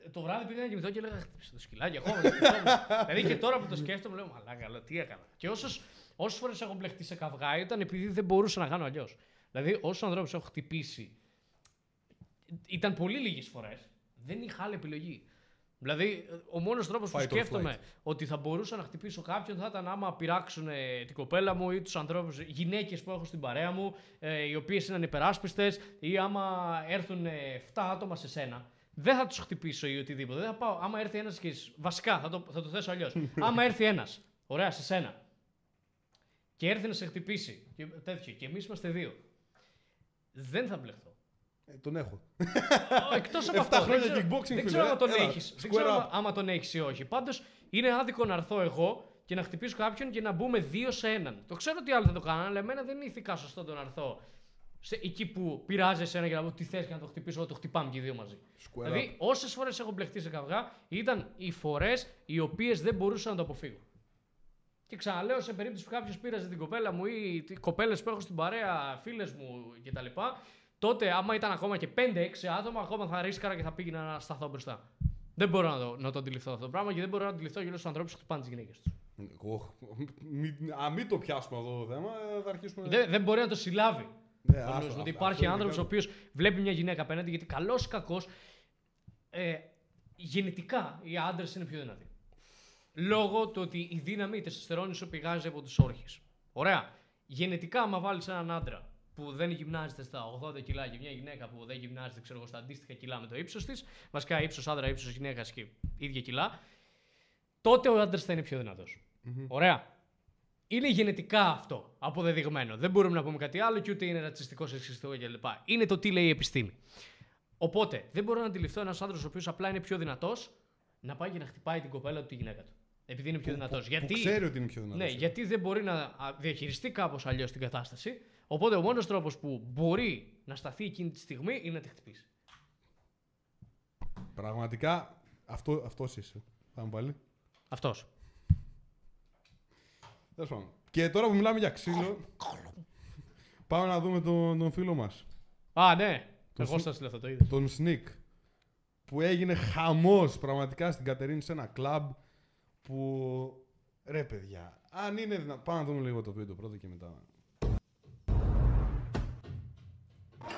ε, το βράδυ πήγα να κοιμηθώ και έλεγα χτύπησε το σκυλάκι ακόμα. το σκυλάκι». δηλαδή και τώρα που το σκέφτομαι, λέω Μαλάκα, λέω, τι έκανα. Και όσες φορές έχω μπλεχτεί σε καυγά ήταν επειδή δεν μπορούσα να κάνω αλλιώς. Δηλαδή, όσους ανθρώπους έχω χτυπήσει ήταν πολύ λίγες φορές. Δεν είχα άλλη επιλογή. Δηλαδή, ο μόνος τρόπος που Fight or σκέφτομαι ότι θα μπορούσα να χτυπήσω κάποιον θα ήταν άμα πειράξουν ε, την κοπέλα μου ή τους ανθρώπους, γυναίκες που έχω στην παρέα μου, ε, οι οποίες είναι ανυπεράσπιστε, ή άμα έρθουν 7 άτομα σε σένα. Δεν θα τους χτυπήσω ή οτιδήποτε. Δεν θα πάω. Άμα έρθει ένας και. Βασικά, θα το, θα το θέσω αλλιώς. άμα έρθει ένας, ωραία, σε σένα, και έρθει να σε χτυπήσει και τέτοιο, και εμείς είμαστε δύο, δεν θα μπλεχθώ. Ε, τον έχω. Εκτός από Εφτά αυτό. χρόνια δεν ξέρω, kickboxing, δεν φίλε, ξέρω ε. αν τον Έλα, έχεις. Δεν square ξέρω up. άμα τον έχεις ή όχι. Πάντως είναι άδικο να έρθω εγώ και να χτυπήσω κάποιον και να μπούμε δύο σε έναν. Το ξέρω ότι άλλοι θα το κάνουν, αλλά εμένα δεν είναι ηθικά σωστό το να έρθω σε, εκεί που πειράζει εσένα για να πω τι θες και να το χτυπήσω, εγώ το χτυπάμε και οι δύο μαζί. Square δηλαδή, όσες φορές έχω μπλεχτεί σε καυγά, ήταν οι φορές οι οποίες δεν μπορούσα να το αποφύγω. Και ξαναλέω σε περίπτωση που κάποιος πήραζε την κοπέλα μου ή κοπέλες που έχω στην παρέα, φίλες μου κτλ. Τότε, άμα ήταν ακόμα και 5-6 άτομα, ακόμα θα ρίσκαρα και θα πήγαινα να σταθώ μπροστά. Δεν μπορώ να το, να το αντιληφθώ αυτό το πράγμα και δεν μπορώ να αντιληφθώ και όλου τους ανθρώπους που χτυπάνε τις γυναίκες τους. Οχ, μη- Α, μην το πιάσουμε αυτό το θέμα, ε, θα αρχίσουμε. Δεν, δεν μπορεί να το συλλάβει. Ναι, Ο άστο, νους, αυτό- ότι αυτό υπάρχει είναι άνθρωπος ο κάτι. οποίος βλέπει μια γυναίκα απέναντι γιατί καλός ή κακός ε, γενετικά οι άντρες είναι πιο δυνατοί. Λόγω του ότι η δύναμη, η τεστοστερόνη σου πηγάζει από τους όρχες. Ωραία. Γενετικά, άμα βάλεις έναν άντρα που δεν γυμνάζεται στα 80 κιλά και μια γυναίκα που δεν γυμνάζεται ξέρω, εγώ, στα αντίστοιχα κιλά με το ύψος της, βασικά ύψος άντρα, ύψος γυναίκας και ίδια κιλά, τότε ο άντρας θα είναι πιο δυνατο Ωραία. Είναι γενετικά αυτό αποδεδειγμένο. Δεν μπορούμε να πούμε κάτι άλλο και ούτε είναι ρατσιστικό, σεξιστικό κλπ. Είναι το τι λέει η επιστήμη. Οπότε δεν μπορώ να αντιληφθώ ένας άντρας ο οποίος απλά είναι πιο δυνατός να πάει και να χτυπάει την κοπέλα του τη γυναίκα του. Επειδή είναι πιο δυνατός. Που Γιατί, ξέρει ότι είναι πιο δυνατός. ναι, γιατί δεν μπορεί να α, διαχειριστεί κάπως αλλιώς την κατάσταση. Οπότε ο μόνος τρόπος που μπορεί να σταθεί εκείνη τη στιγμή είναι να τη χτυπήσει. Πραγματικά αυτό αυτός είσαι. Πάμε πάλι. Αυτός. Τέλος πάντων. Και τώρα που μιλάμε για ξύλο, πάμε να δούμε τον, τον φίλο μας. Α, ναι. Το Εγώ συ- σας λέω αυτό το είδα. Τον Sneak. Που έγινε χαμός πραγματικά στην Κατερίνη σε ένα κλαμπ που... Ρε παιδιά, αν είναι δυνατό... Πάμε να δούμε λίγο το βίντεο πρώτα και μετά.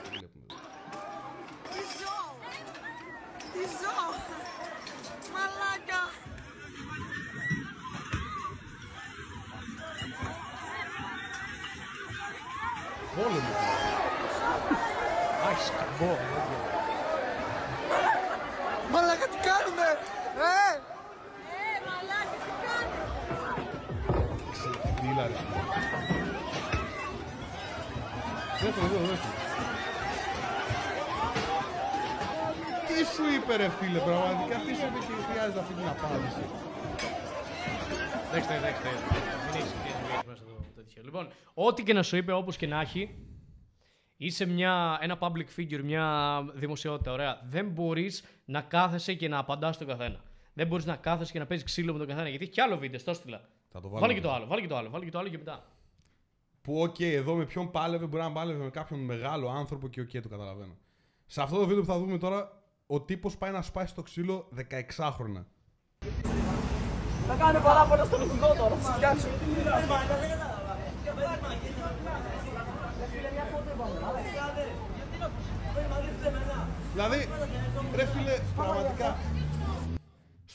Βλέπουμε. Τι ζω! Τι ζω! Μαλάκα! Πόλεμο. Άχι, σκαμπό. Ξεφτύλα, ρε. Δεύτερο, δεύτερο, δεύτερο. Τι σου είπε ρε φίλε, πραγματικά τι σου είπε και χρειάζεται αυτή την απάντηση. Εντάξει, εντάξει, εντάξει. Μην έχεις σχέση μέσα το τέτοιο. Λοιπόν, ό,τι και να σου είπε, όπως και να έχει, είσαι μια, ένα public figure, μια δημοσιότητα. Ωραία. Δεν μπορείς να κάθεσαι και να απαντάς στον καθένα. Δεν μπορείς να κάθεσαι και να παίζεις ξύλο με τον καθένα. Γιατί έχει κι άλλο βίντεο, στο έστειλα. Θα το βάλω Βάλε και μετά. το άλλο, βάλε και το άλλο, βάλε και το άλλο και μετά. Που οκ, εδώ με ποιον πάλευε, μπορεί να πάλευε με κάποιον μεγάλο άνθρωπο και οκ, το καταλαβαίνω. Σε αυτό το βίντεο που θα δούμε τώρα, ο τύπος πάει να σπάσει το ξύλο 16χρονα. Θα κάνω παράπονα στον ηθικό τώρα, θα φτιάξω. Δηλαδή, ρε φίλε, πραγματικά.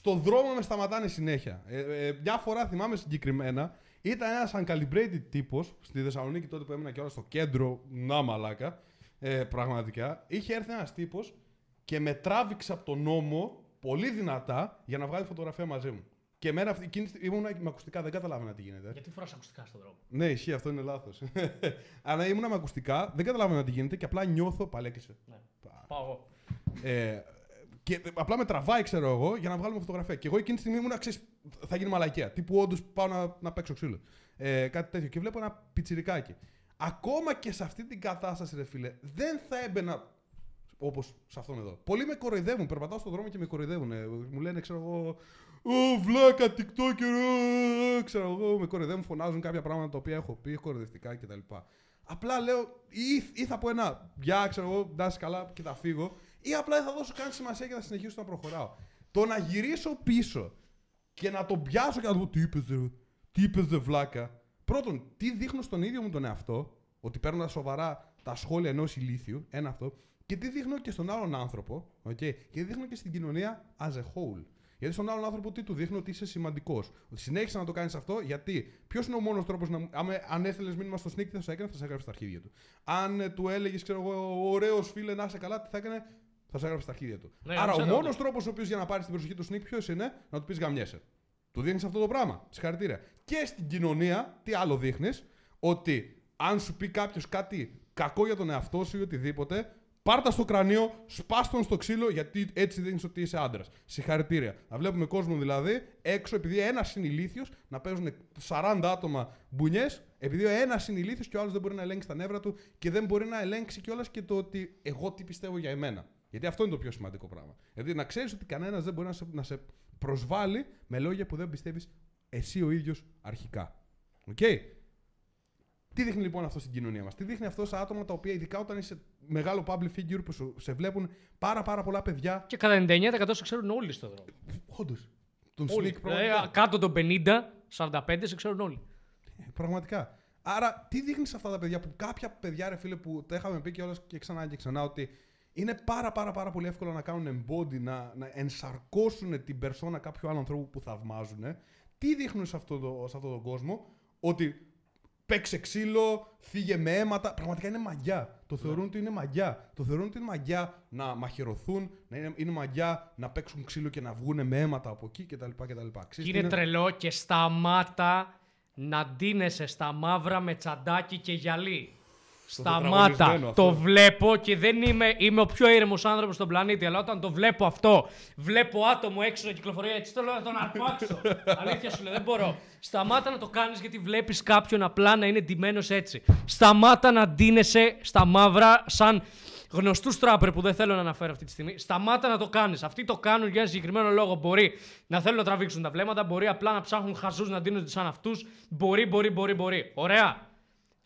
Στον δρόμο με σταματάνε συνέχεια. Ε, ε, μια φορά θυμάμαι συγκεκριμένα, ήταν ένας uncalibrated τύπος στη Θεσσαλονίκη τότε που έμεινα και όλα στο κέντρο, να μαλάκα. Ε, πραγματικά. Είχε έρθει ένας τύπος και με τράβηξε από τον νόμο πολύ δυνατά για να βγάλει φωτογραφία μαζί μου. Και εμένα αυτή, εκείνη, τη στιγμή ήμουν με ακουστικά, δεν καταλάβαινα τι γίνεται. Γιατί φοράς ακουστικά στον δρόμο. Ναι, ισχύει, αυτό είναι λάθος. Αλλά ήμουνα με ακουστικά, δεν καταλάβαινα τι γίνεται και απλά νιώθω. Παλέκησε. Ναι. Πάω εγώ. Ε, και απλά με τραβάει, ξέρω εγώ, για να βγάλουμε φωτογραφία. Και εγώ εκείνη τη στιγμή ήμουν, ξέρεις, θα γίνει μαλακία. Τύπου όντως πάω να, να παίξω ξύλο. Ε, κάτι τέτοιο. Και βλέπω ένα πιτσιρικάκι. Ακόμα και σε αυτή την κατάσταση, ρε φίλε, δεν θα έμπαινα όπως σε αυτόν εδώ. Πολλοί με κοροϊδεύουν. Περπατάω στον δρόμο και με κοροϊδεύουν. Ε, Μου λένε, ξέρω εγώ, Ω, βλάκα, TikToker, ε, ξέρω εγώ, με κοροϊδεύουν, φωνάζουν κάποια πράγματα τα οποία έχω πει, κοροϊδευτικά κτλ. Απλά λέω, ή, ή θα πω ένα γεια, ξέρω εγώ, να είσαι καλά και θα φύγω, ή απλά δεν θα δώσω καν σημασία και θα συνεχίσω να προχωράω. Το να γυρίσω πίσω και να τον πιάσω και να του πω τι είπες ρε, τι είπες ρε βλάκα. Πρώτον, τι δείχνω στον ίδιο μου τον εαυτό, ότι παίρνω σοβαρά τα σχόλια ενός ηλίθιου, ένα αυτό, και τι δείχνω και στον άλλον άνθρωπο, okay, και τι δείχνω και στην κοινωνία as a whole. Γιατί στον άλλον άνθρωπο τι του δείχνω ότι είσαι σημαντικός. Ότι συνέχισε να το κάνεις αυτό, γιατί; Ποιος είναι ο μόνος τρόπος να. άμα- αν έστελνε μήνυμα στο sneak, τι θα σου έκανε, θα σε έγραφε στα αρχίδια του. Αν ε, του έλεγες, ξέρω εγώ, ωραίος φίλε να είσαι καλά, τι θα έκανε, θα σε έγραφε στα αρχίδια του. Ναι, Άρα ο ξέρω μόνος εγώ. τρόπος ο οποίος για να πάρεις την προσοχή του sneak, ποιος είναι, να του πεις γαμιέσαι. Του δείχνει αυτό το πράγμα. Συγχαρητήρια. Και στην κοινωνία, τι άλλο δείχνεις, ότι αν σου πει κάποιος κάτι κακό για τον εαυτό σου ή οτιδήποτε, πάρτα στο κρανίο, σπάς τον στο ξύλο, γιατί έτσι δείχνεις ότι είσαι άντρας. Συγχαρητήρια. Να βλέπουμε κόσμο δηλαδή έξω, επειδή ένας είναι ηλίθιος, να παίζουν 40 άτομα μπουνιές, επειδή ο ένας είναι ηλίθιος και ο άλλος δεν μπορεί να ελέγξει τα νεύρα του και δεν μπορεί να ελέγξει κιόλας και το ότι εγώ τι πιστεύω για εμένα. Γιατί αυτό είναι το πιο σημαντικό πράγμα. Γιατί να ξέρεις ότι κανένας δεν μπορεί να σε, να σε προσβάλλει με λόγια που δεν πιστεύεις εσύ ο ίδιος αρχικά. Οκ. Τι δείχνει λοιπόν αυτό στην κοινωνία μας, Τι δείχνει αυτό σε άτομα τα οποία, ειδικά όταν είσαι μεγάλο public figure που σου, σε βλέπουν πάρα, πάρα πολλά παιδιά. Και κατά 99% σε ξέρουν όλοι στον δρόμο. Όντως. Τον Όλοι. Snik Δηλαδή, πραγματικά. κάτω των 50 45 σε ξέρουν όλοι. Ε, Πραγματικά. Άρα, τι δείχνεις σε αυτά τα παιδιά που κάποια παιδιά, ρε φίλε, που τα είχαμε πει και όλα και ξανά και ξανά, ότι είναι πάρα πάρα πάρα πολύ εύκολο να κάνουν embody, να, να ενσαρκώσουν την περσόνα κάποιου άλλου ανθρώπου που θαυμάζουν. Τι δείχνουν σε, αυτό το, σε αυτόν τον κόσμο, ότι παίξε ξύλο, φύγε με αίματα. Πραγματικά είναι μαγιά. Το θεωρούν ότι είναι μαγιά. Το θεωρούν ότι είναι μαγιά να μαχαιρωθούν, να είναι, είναι μαγιά να παίξουν ξύλο και να βγουν με αίματα από εκεί κτλ. κτλ. Ξέρεις Και τι είναι; Τρελό και σταμάτα να ντύνεσαι στα μαύρα με τσαντάκι και γυαλί. Σταμάτα. τετραγωνισμένο αυτό. Το βλέπω και δεν είμαι, είμαι ο πιο ήρεμος άνθρωπος στον πλανήτη. Αλλά όταν το βλέπω αυτό, βλέπω άτομο έξω να κυκλοφορεί έτσι, θέλω να τον αρπάξω. Αλήθεια σου λέω, δεν μπορώ. Σταμάτα να το κάνεις γιατί βλέπεις κάποιον απλά να είναι ντυμένος έτσι. Σταμάτα να ντύνεσαι στα μαύρα σαν γνωστούς τράπερ που δεν θέλω να αναφέρω αυτή τη στιγμή. Σταμάτα να το κάνεις. Αυτοί το κάνουν για ένα συγκεκριμένο λόγο. Μπορεί να θέλουν να τραβήξουν τα βλέμματα, μπορεί απλά να ψάχνουν χαζούς να ντύνονται σαν αυτούς. Μπορεί, μπορεί, μπορεί, μπορεί. Ωραία.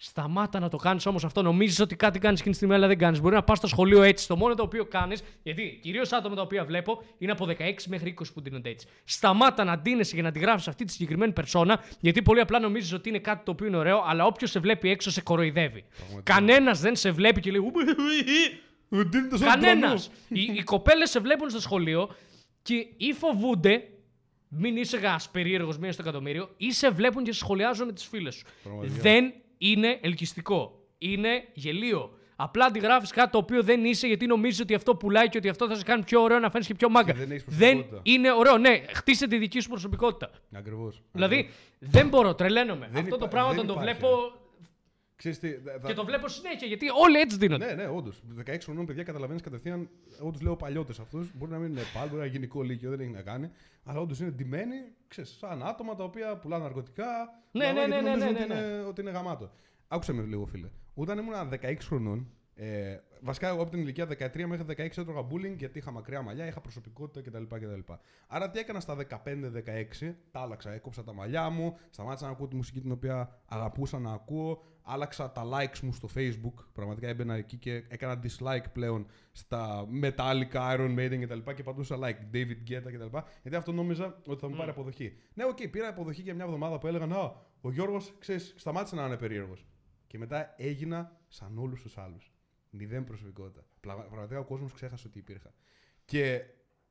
Σταμάτα να το κάνεις όμως αυτό. Νομίζεις ότι κάτι κάνεις εκείνη τη στιγμή, αλλά δεν κάνεις. Μπορεί να πας στο σχολείο έτσι. Το μόνο το οποίο κάνεις, γιατί κυρίως άτομα τα οποία βλέπω είναι από 16 μέχρι 20 που ντύνονται έτσι. Σταμάτα να ντύνεσαι για να αντιγράψει αυτή τη συγκεκριμένη περσόνα, γιατί πολύ απλά νομίζεις ότι είναι κάτι το οποίο είναι ωραίο, αλλά όποιος σε βλέπει έξω σε κοροϊδεύει. Κανένας δεν σε βλέπει και λέει. Κανένας. οι οι κοπέλες σε βλέπουν στο σχολείο και ή φοβούνται, μην είσαι ένα περίεργος μία στο εκατομμύριο, ή σε βλέπουν και σε σχολιάζουν με τις φίλες σου. Πραγματικά. Δεν είναι ελκυστικό. Είναι γελίο. Απλά αντιγράφεις κάτι το οποίο δεν είσαι γιατί νομίζεις ότι αυτό πουλάει και ότι αυτό θα σε κάνει πιο ωραίο να φαίνεις και πιο μάγκα. Και δεν έχεις δεν προσωπικότητα. είναι ωραίο. Ναι, χτίσε τη δική σου προσωπικότητα. Ακριβώς. Δηλαδή, δεν μπορώ, τρελαίνομαι. Δεν αυτό το υπά- πράγμα δεν όταν το υπάρχει, βλέπω. Ξέρεις τι, θα- Και το βλέπω συνέχεια γιατί όλοι έτσι δίνονται. Ναι, ναι, όντως. 16 χρονών παιδιά καταλαβαίνεις κατευθείαν. Εγώ του λέω παλιότες αυτούς. Μπορεί να μην είναι πάλι, μπορεί να είναι γενικό λύκειο, δεν έχει να κάνει. Αλλά όντως είναι ντυμένοι, ξέρεις, σαν άτομα τα οποία πουλάνε ναρκωτικά. Ναι, bla, bla, ναι, γιατί ναι, ναι, νομίζουν ναι, ότι, ναι. Είναι, ότι είναι γαμάτο. Άκουσα με λίγο, φίλε. Όταν ήμουν 16 χρονών, ε, βασικά εγώ από την ηλικία 13 μέχρι 16 έτρωγα bullying γιατί είχα μακριά μαλλιά, είχα προσωπικότητα κτλ. κτλ. Άρα τι έκανα στα 15-16, τα άλλαξα. Έκοψα τα μαλλιά μου, σταμάτησα να ακούω τη μουσική την οποία αγαπούσα να ακούω, άλλαξα τα likes μου στο facebook. Πραγματικά έμπαινα εκεί και έκανα dislike πλέον στα Metallica, Iron Maiden κτλ. Και πατούσα like David Guetta κτλ. Γιατί αυτό νόμιζα ότι θα μου πάρει αποδοχή. Ναι, οκ, πήρα αποδοχή για μια εβδομάδα που έλεγαν Α, ο Γιώργος, ξέρεις, σταμάτησε να είναι περίεργος. Και μετά έγινα σαν όλους τους άλλους. Μηδέν προσωπικότητα. Πλα- Πραγματικά ο κόσμος ξέχασε ότι υπήρχα. Και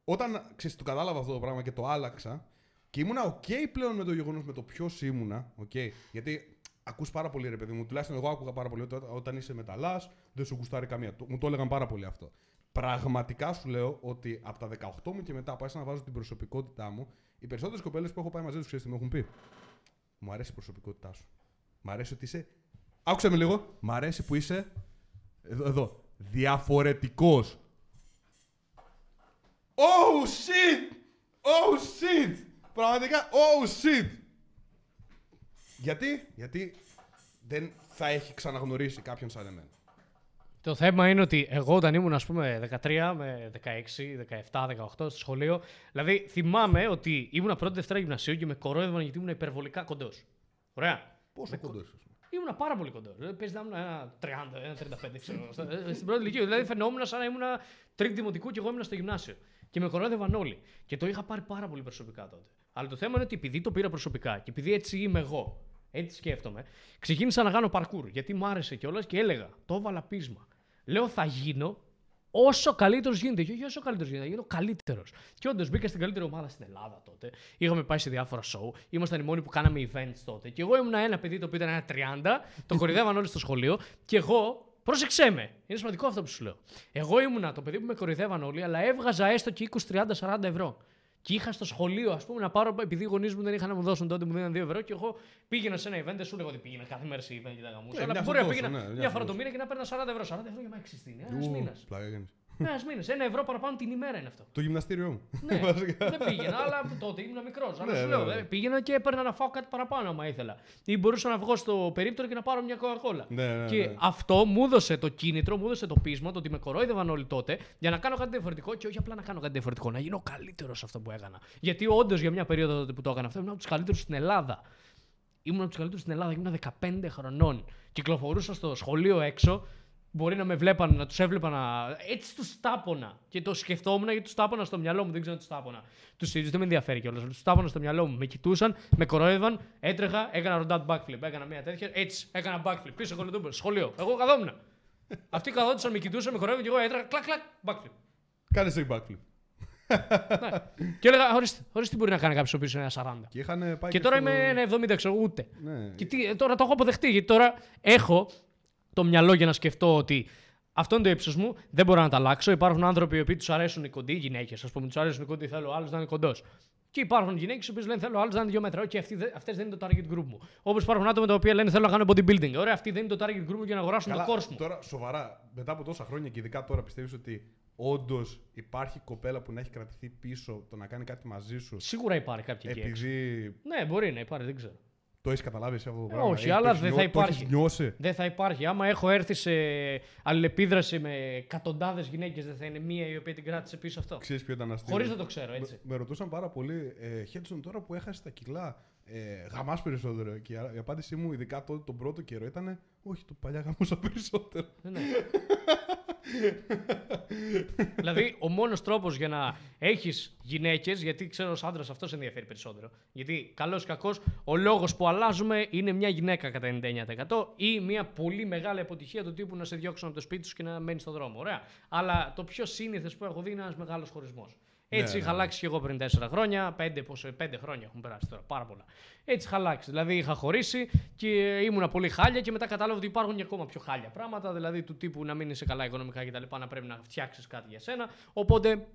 όταν ξέρεις, το κατάλαβα αυτό το πράγμα και το άλλαξα και ήμουνα OK πλέον με το γεγονός με το ποιος ήμουνα. Okay, γιατί ακούς πάρα πολύ ρε παιδί μου. Τουλάχιστον εγώ άκουγα πάρα πολύ ότι όταν- όταν είσαι μεταλλά δεν σου γουστάρει καμία. Το- Μου το έλεγαν πάρα πολύ αυτό. Πραγματικά σου λέω ότι από τα 18 μου και μετά πάσα να βάζω την προσωπικότητά μου, οι περισσότερες κοπέλες που έχω πάει μαζί τους ξέρεις τι μου έχουν πει; Μου αρέσει η προσωπικότητά σου. Μ' αρέσει ότι είσαι. Άκουσα με λίγο. Μ' αρέσει που είσαι. Εδώ, εδώ. Διαφορετικός. Oh shit! Oh shit! Πραγματικά, oh shit! Γιατί, γιατί δεν θα έχει ξαναγνωρίσει κάποιον σαν εμένα. Το θέμα είναι ότι εγώ όταν ήμουν, ας πούμε, 13 με 16, 17, 18 στο σχολείο, δηλαδή θυμάμαι ότι ήμουν πρώτη Δευτέρα γυμνασίου και με κορόιδευαν γιατί ήμουν υπερβολικά κοντός. Ωραία. Πόσο κοντός είσαι. Ήμουν πάρα πολύ κοντός. Δηλαδή, παίζει να ήμουν ένα 30, ένα 35, ξέρω. Στα- ε, Στην πρώτη ηλικία. Δηλαδή, φαινόμουν σαν να ήμουν τρίτη δημοτικού και εγώ ήμουν στο γυμνάσιο. Και με κορόιδευαν όλοι. Και το είχα πάρει πάρα πολύ προσωπικά τότε. Αλλά το θέμα είναι ότι επειδή το πήρα προσωπικά και επειδή έτσι είμαι εγώ, έτσι σκέφτομαι, ξεκίνησα να κάνω παρκούρ. Γιατί μου άρεσε κιόλας και έλεγα, το έβαλα πείσμα. Λέω, θα γίνω όσο καλύτερος γίνεται. Και όχι όσο καλύτερος γίνεται, θα γίνω καλύτερος. Και όντως μπήκα στην καλύτερη ομάδα στην Ελλάδα τότε. Είχαμε πάει σε διάφορα show. Ήμασταν οι μόνοι που κάναμε events τότε. Και εγώ ήμουν ένα παιδί το οποίο ήταν ένα 30. Το κορυδεύαν όλοι στο σχολείο. Και εγώ, πρόσεξέ με. Είναι σημαντικό αυτό που σου λέω. Εγώ ήμουνα το παιδί που με κορυδεύαν όλοι, αλλά έβγαζα έστω και 20, 30, 40 ευρώ. Και είχα στο σχολείο, ας πούμε, να πάρω, επειδή οι γονείς μου δεν είχαν να μου δώσουν τότε, μου δίναν 2 ευρώ και εγώ πήγαινα σε ένα event, δεν σου λέγω ότι πήγαινα κάθε μέρα σε event και τα γαμούσα. Ναι, αλλά μια μπορεί να φορά πήγαινα τόσο, ναι, μια μια φορά φορά το μήνα και να παίρνα 40 ευρώ. 40 ευρώ για μένα εξιστήνει. Ένα Ου, μήνας. Πλάκα κάνεις. Ένα μήνα. Ένα ευρώ παραπάνω την ημέρα είναι αυτό. Το γυμναστήριό μου. Ναι, Βασικά. δεν πήγαινα, αλλά τότε ήμουν μικρός. Αλλά Ναι, σου ναι, λέω, ναι. ε, πήγαινα και έπαιρνα να φάω κάτι παραπάνω άμα ήθελα. Ή μπορούσα να βγω στο περίπτωρο και να πάρω μια κοκακόλα. Ναι, ναι, και ναι. αυτό μου έδωσε το κίνητρο, μου έδωσε το πείσμα, το ότι με κορόιδευαν όλοι τότε για να κάνω κάτι διαφορετικό και όχι απλά να κάνω κάτι διαφορετικό, να γίνω καλύτερος σε αυτό που έκανα. Γιατί όντως για μια περίοδο τότε που το έκανα αυτό ήμουν από τους καλύτερους στην Ελλάδα. Ήμουν από τους καλύτερους στην Ελλάδα, ήμουν 15 χρονών. Κυκλοφορούσα στο σχολείο έξω μπορεί να με βλέπαν, να τους έβλεπα να. Έτσι τους τάπονα. Και το σκεφτόμουν γιατί τους τάπονα στο μυαλό μου. Δεν ξέρω αν τους τάπονα. Τους ίδιους δεν με ενδιαφέρει κιόλας. Τους τάπονα στο μυαλό μου. Με κοιτούσαν, με κορόιδευαν, έτρεχα, έκανα ροντάτ backflip. Έκανα μια τέτοια. Έτσι, έκανα backflip. Πίσω κολοτούμπερ, σχολείο. Εγώ καθόμουν. Αυτοί καθόντουσαν, με κοιτούσαν, με κορόιδευαν και εγώ έτρεχα, κλακ, κλακ, backflip. Κάνε σε backflip. ναι. Και έλεγα, ορίστε, ορίστε τι μπορεί να κάνει κάποιος ο οποίος είναι ένα 40. Και είχαν πάει Και τώρα στο- είμαι ένα 70, ξέρω εγώ, ούτε. Ναι. Και τι, ε, τώρα το έχω αποδεχτεί, γιατί τώρα έχω το μυαλό για να σκεφτώ ότι αυτό είναι το ύψος μου, δεν μπορώ να τα αλλάξω. Υπάρχουν άνθρωποι οι οποίοι τους αρέσουν οι κοντοί, γυναίκες, ας πούμε, τους αρέσουν οι κοντοί, θέλω ο άλλο να είναι κοντός. Και υπάρχουν γυναίκες οι οποίες λένε θέλω ο άλλο να είναι δύο μέτρα. Και αυτές δεν είναι το target group μου. Όπως υπάρχουν άτομα τα οποία λένε θέλω να κάνω bodybuilding. Ωραία, αυτοί δεν είναι το target group μου για να αγοράσουν Καλά, το course μου. Τώρα, σοβαρά, μετά από τόσα χρόνια και ειδικά τώρα πιστεύεις ότι όντως υπάρχει κοπέλα που να έχει κρατηθεί πίσω το να κάνει κάτι μαζί σου. Σίγουρα υπάρχει κάποια εκεί έξω. Επειδή Ναι, μπορεί να υπάρχει, δεν ξέρω. Το έχεις καταλάβει εσύ αυτό το Ε, πράγμα. όχι, Ε, αλλά το έχεις δεν νιώ- θα το έχεις υπάρχει. νιώσει. Δεν θα υπάρχει. Άμα έχω έρθει σε αλληλεπίδραση με εκατοντάδες γυναίκες, δεν θα είναι μία η οποία την κράτησε πίσω αυτό. Ξέρεις ποιο ήταν αστείο; Χωρίς να το ξέρω, έτσι. Με, με ρωτούσαν πάρα πολύ, ε, Χέτσον, τώρα που έχασες τα κιλά, ε, γαμάς περισσότερο. Και η απάντησή μου, ειδικά τότε τον πρώτο καιρό, ήταν Όχι, το παλιά γαμούσα περισσότερο. Ναι. δηλαδή, ο μόνος τρόπος για να έχεις γυναίκες, γιατί ξέρω ως άντρας αυτός σε ενδιαφέρει περισσότερο. Γιατί καλός ή κακός, ο λόγος που αλλάζουμε είναι μια γυναίκα κατά 99% ή μια πολύ μεγάλη αποτυχία του τύπου να σε διώξουν από το σπίτι σου και να μένεις στον δρόμο. Ωραία. Αλλά το πιο σύνηθες που έχω δει είναι ένας μεγάλος χωρισμός. Έτσι ναι, είχα ναι. αλλάξει και εγώ πριν 4 χρόνια. 5, πόσο, 5 χρόνια έχουν περάσει τώρα. Πάρα πολλά. Έτσι είχα αλλάξει. Δηλαδή είχα χωρίσει και ήμουνα πολύ χάλια και μετά κατάλαβα ότι υπάρχουν και ακόμα πιο χάλια πράγματα. Δηλαδή του τύπου να μην είσαι καλά οικονομικά κτλ. Να πρέπει να φτιάξεις κάτι για σένα. Οπότε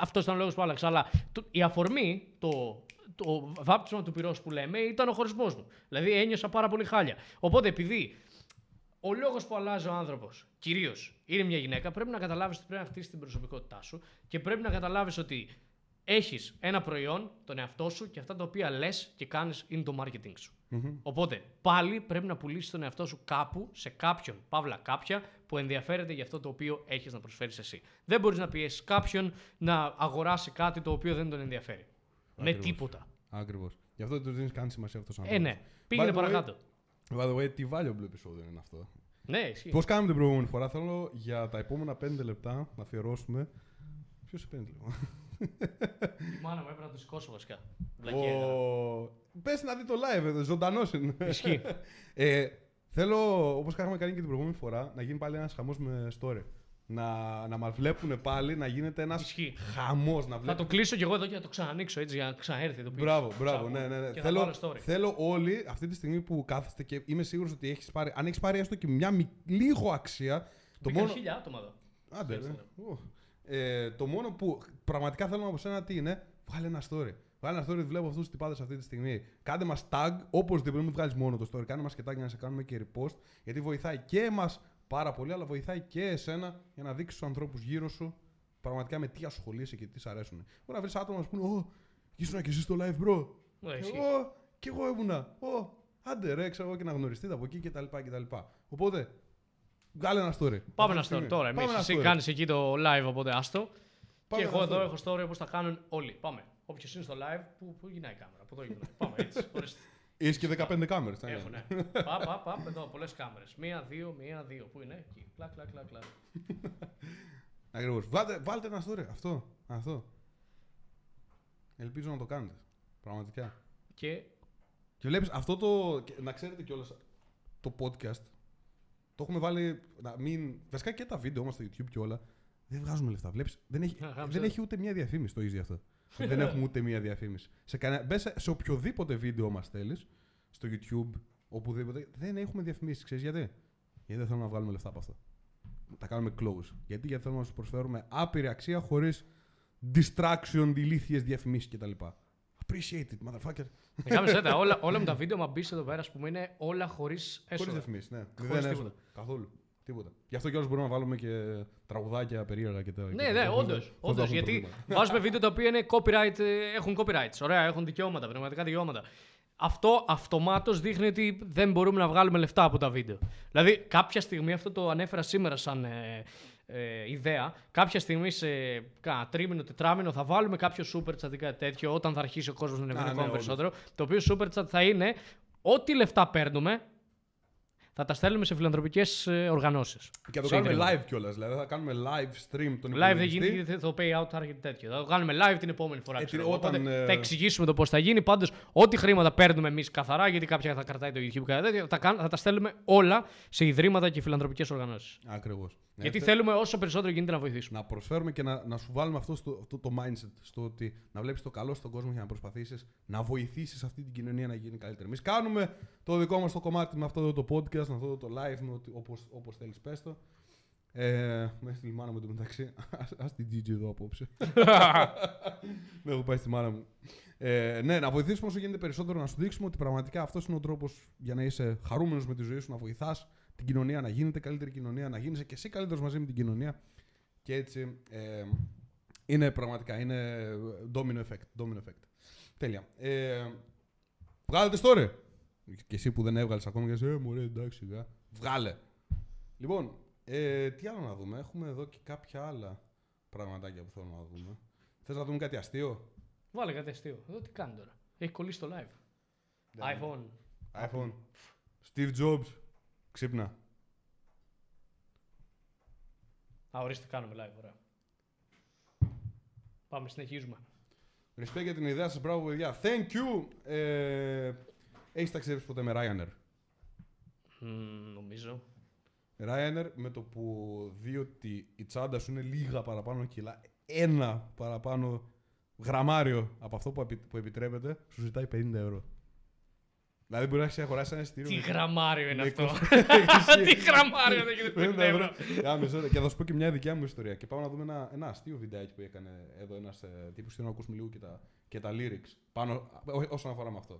αυτός ήταν ο λόγος που άλλαξα. Αλλά το- η αφορμή, το, το βάπτισμα του πυρός που λέμε, ήταν ο χωρισμός μου. Δηλαδή ένιωσα πάρα πολύ χάλια. Οπότε επειδή ο λόγος που αλλάζει ο άνθρωπος, κυρίως είναι μια γυναίκα, πρέπει να καταλάβεις ότι πρέπει να χτίσεις την προσωπικότητά σου και πρέπει να καταλάβεις ότι έχεις ένα προϊόν, τον εαυτό σου και αυτά τα οποία λες και κάνεις είναι το marketing σου. Οπότε πάλι πρέπει να πουλήσεις τον εαυτό σου κάπου, σε κάποιον, παύλα κάποια, που ενδιαφέρεται για αυτό το οποίο έχεις να προσφέρεις εσύ. Δεν μπορείς να πιέσεις κάποιον να αγοράσει κάτι το οποίο δεν τον ενδιαφέρει. Με Ακριβώς. τίποτα. Ακριβώς. Γι' αυτό δεν τους δίνεις καν σημασία αυτός ο Ε, ναι. Πήγαινε παρακάτω. By the way, τι valuable επεισόδιο είναι αυτό. Ναι, ισχύει. Πώς κάναμε την προηγούμενη φορά, θέλω για τα επόμενα 5 λεπτά να αφιερώσουμε. Ποιος σε παίρνει λίγο. Η μάνα μου έπρεπε να το σηκώσω βασικά. Βλακία έκανα. Ο... Πες να δει το live, εδώ, ζωντανός είναι. Ισχύει. ε, θέλω, όπως κάναμε κάνει και την προηγούμενη φορά, να γίνει πάλι ένας χαμός με story. Να, να μας βλέπουν πάλι, να γίνεται ένας Ισχύει. χαμός. Να Θα βλέπουν το κλείσω κι εγώ εδώ και θα το ξανανοίξω έτσι για να ξαναέρθει εδώ πίσω. Μπράβο, μπράβο. Ξαναπώ. Ναι, ναι, ναι. Και θα Θέλω, βάλω story. θέλω όλοι αυτή τη στιγμή που κάθεστε και είμαι σίγουρος ότι έχεις πάρει. Αν έχεις πάρει έστω και μια μι- λίγο αξία. Το Μπήκαν μόνο, χίλια άτομα εδώ. Άντε, ρε. Ευχαριστώ. Ου. Ε, το μόνο που πραγματικά θέλω από σένα τι είναι, βγάλε ένα story. Βγάλε ένα story, βλέπω αυτούς τους τυπάδες αυτή τη στιγμή. Κάντε μας tag, οπωσδήποτε, μην βγάλεις μόνο το story. Κάνε μας και tag για να σε κάνουμε και repost. Γιατί βοηθάει και εμάς πάρα πολύ, αλλά βοηθάει και εσένα για να δείξεις στους ανθρώπους γύρω σου πραγματικά με τι ασχολείσαι και τι σ' αρέσουν. Μπορεί να βρεις άτομα να σου πούνε, Ω, ήσουν και εσύ στο live, bro. Ναι, Και ισχύει. εγώ, κι εγώ ήμουνα. Ω, άντε ρε, ξέρω εγώ και να γνωριστείτε από εκεί κτλ. κτλ. Οπότε, βγάλε ένα story. Πάμε Αυτή ένα τη στιγμή. story τώρα. Εμείς. Πάμε ένα Εσύ story. κάνεις εκεί το live, οπότε άστο. Πάμε και ένα εγώ εδώ story. έχω story όπως τα κάνουν όλοι. Πάμε. Όποιος είναι στο live, πού, πού γυρνάει η κάμερα. Από εδώ γυρνάει. Πάμε έτσι. ορίστε. Έχεις και 15 κάμερες. Έχω, ναι. Πα, πα, πα, εδώ, πολλές κάμερες. Μία, δύο, μία, δύο. Πού είναι, εκεί. Κλακ, κλακ, κλακ, κλακ. Ακριβώς. Βάλτε, βάλτε ένα story. Αυτό. αυτό. Ελπίζω να το κάνετε. Πραγματικά. Και Και βλέπεις αυτό το. και Να ξέρετε κιόλας. Το podcast. Το έχουμε βάλει. Να μην, βασικά και τα βίντεο μας στο YouTube και όλα. Δεν βγάζουμε λεφτά. Βλέπεις, δεν, έχει, Α, γάμισε δεν το. έχει ούτε μία διαφήμιση το easy αυτό. Δεν έχουμε ούτε μία διαφήμιση. Σε, κανένα, μπες σε, σε οποιοδήποτε βίντεο μας θέλει, στο YouTube, οπουδήποτε, δεν έχουμε διαφημίσεις. Ξέρεις γιατί; Γιατί δεν θέλουμε να βγάλουμε λεφτά από αυτό. Τα κάνουμε close. Γιατί, γιατί θέλουμε να σου προσφέρουμε άπειρη αξία χωρίς distraction, ηλίθιες διαφημίσεις κτλ. Appreciate it, motherfucker. Κάμε τα. Όλα, όλα μου τα βίντεο, μα μπεις εδώ πέρα, ας πούμε, είναι όλα χωρίς Χωρίς έσοδα. διαφημίσεις, ναι. Χωρίς Δεν τίποτα. έσοδα. Καθόλου. Τίποτα. Γι' αυτό κιόλας μπορούμε να βάλουμε και τραγουδάκια περίεργα και τέτοια. Ναι, ναι, όντως. Όντως, γιατί βάζουμε βίντεο τα οποία είναι copyright, ε, έχουν copyrights. Ωραία, έχουν δικαιώματα, πνευματικά δικαιώματα. Αυτό αυτομάτως δείχνει ότι δεν μπορούμε να βγάλουμε λεφτά από τα βίντεο. Δηλαδή, κάποια στιγμή, αυτό το ανέφερα σήμερα σαν ε, ε, ιδέα, κάποια στιγμή σε κάνα τρίμηνο, τετράμινο θα βάλουμε κάποιο super chat ή κάτι τέτοιο, όταν θα αρχίσει ο κόσμος να ανεβαίνει ναι, ακόμα όντως. περισσότερο. Το οποίο super chat θα είναι ό,τι λεφτά παίρνουμε, θα τα στέλνουμε σε φιλανθρωπικές οργανώσεις. Και θα το κάνουμε live κιόλας. Δηλαδή θα κάνουμε live stream τον Live δεν υπολογιστή. γίνεται γιατί το payout θα έρχεται τέτοιο. Θα το κάνουμε live την επόμενη φορά. Ε, ξέρω τι- εγώ. όταν, Οπότε ε, Θα εξηγήσουμε το πώς θα γίνει. Πάντως, ό,τι χρήματα παίρνουμε εμείς καθαρά, γιατί κάποια θα κρατάει το YouTube και κάτι τέτοιο, θα, κάν- θα τα στέλνουμε όλα σε ιδρύματα και φιλανθρωπικές οργανώσεις. Ακριβώς. γιατί θέλουμε όσο περισσότερο γίνεται να βοηθήσουμε. να προσφέρουμε και να, να σου βάλουμε αυτό, στο, αυτό το mindset στο ότι να βλέπεις το καλό στον κόσμο για να προσπαθήσεις να βοηθήσεις αυτή την κοινωνία να γίνει καλύτερη. Εμείς κάνουμε το δικό μας το κομμάτι με αυτό εδώ το podcast, με αυτό εδώ το live, με ότι- όπως, όπως θέλεις πες το. Ε, με στη μάνα μου το μεταξύ. Α την Gigi εδώ απόψε. Δεν έχω πάει στη μάνα μου. Ε, ναι, να βοηθήσουμε όσο γίνεται περισσότερο, να σου δείξουμε ότι πραγματικά αυτός είναι ο τρόπος για να είσαι χαρούμενος με τη ζωή σου, να βοηθάς την κοινωνία, να γίνεται καλύτερη κοινωνία, να γίνεσαι και εσύ καλύτερος μαζί με την κοινωνία. Και έτσι ε, είναι πραγματικά είναι domino effect. Domino effect. Τέλεια. Ε, βγάλετε story. Και εσύ που δεν έβγαλες ακόμα και εσύ, ε, μωρέ, εντάξει, σιγά. Βγάλε. Λοιπόν, ε, τι άλλο να δούμε. Έχουμε εδώ και κάποια άλλα πραγματάκια που θέλουμε να δούμε. Θες να δούμε κάτι αστείο; Βάλε κάτι αστείο. Εδώ τι κάνει τώρα. Έχει κολλήσει το live. iPhone. iPhone. Steve Jobs. Ξύπνα. Α, ορίστε, κάνουμε live. Ωραία. Πάμε, συνεχίζουμε. Respect για την ιδέα σας, μπράβο παιδιά. Thank you. Ε, έχεις ταξιδέψει ποτέ με Ryanair; Μμμ, νομίζω. Ryanair με το που δει ότι η τσάντα σου είναι λίγα παραπάνω κιλά, ένα παραπάνω γραμμάριο από αυτό που, επι- που επιτρέπεται, σου ζητάει 50 ευρώ. Δηλαδή μπορεί να έχεις αγοράσει ένα εισιτήριο. Τι με- γραμμάριο είναι με αυτό; 20 Τι γραμμάριο δεν γίνεται 50 50 ευρώ. ευρώ. Γάμισε, Και θα σου πω και μια δικιά μου ιστορία. Και πάμε να δούμε ένα, ένα αστείο βιντεάκι που έκανε εδώ ένας ε, τύπος. Θέλω να ακούσουμε λίγο και τα, και τα lyrics πάνω, ό- όσον αφορά με αυτό.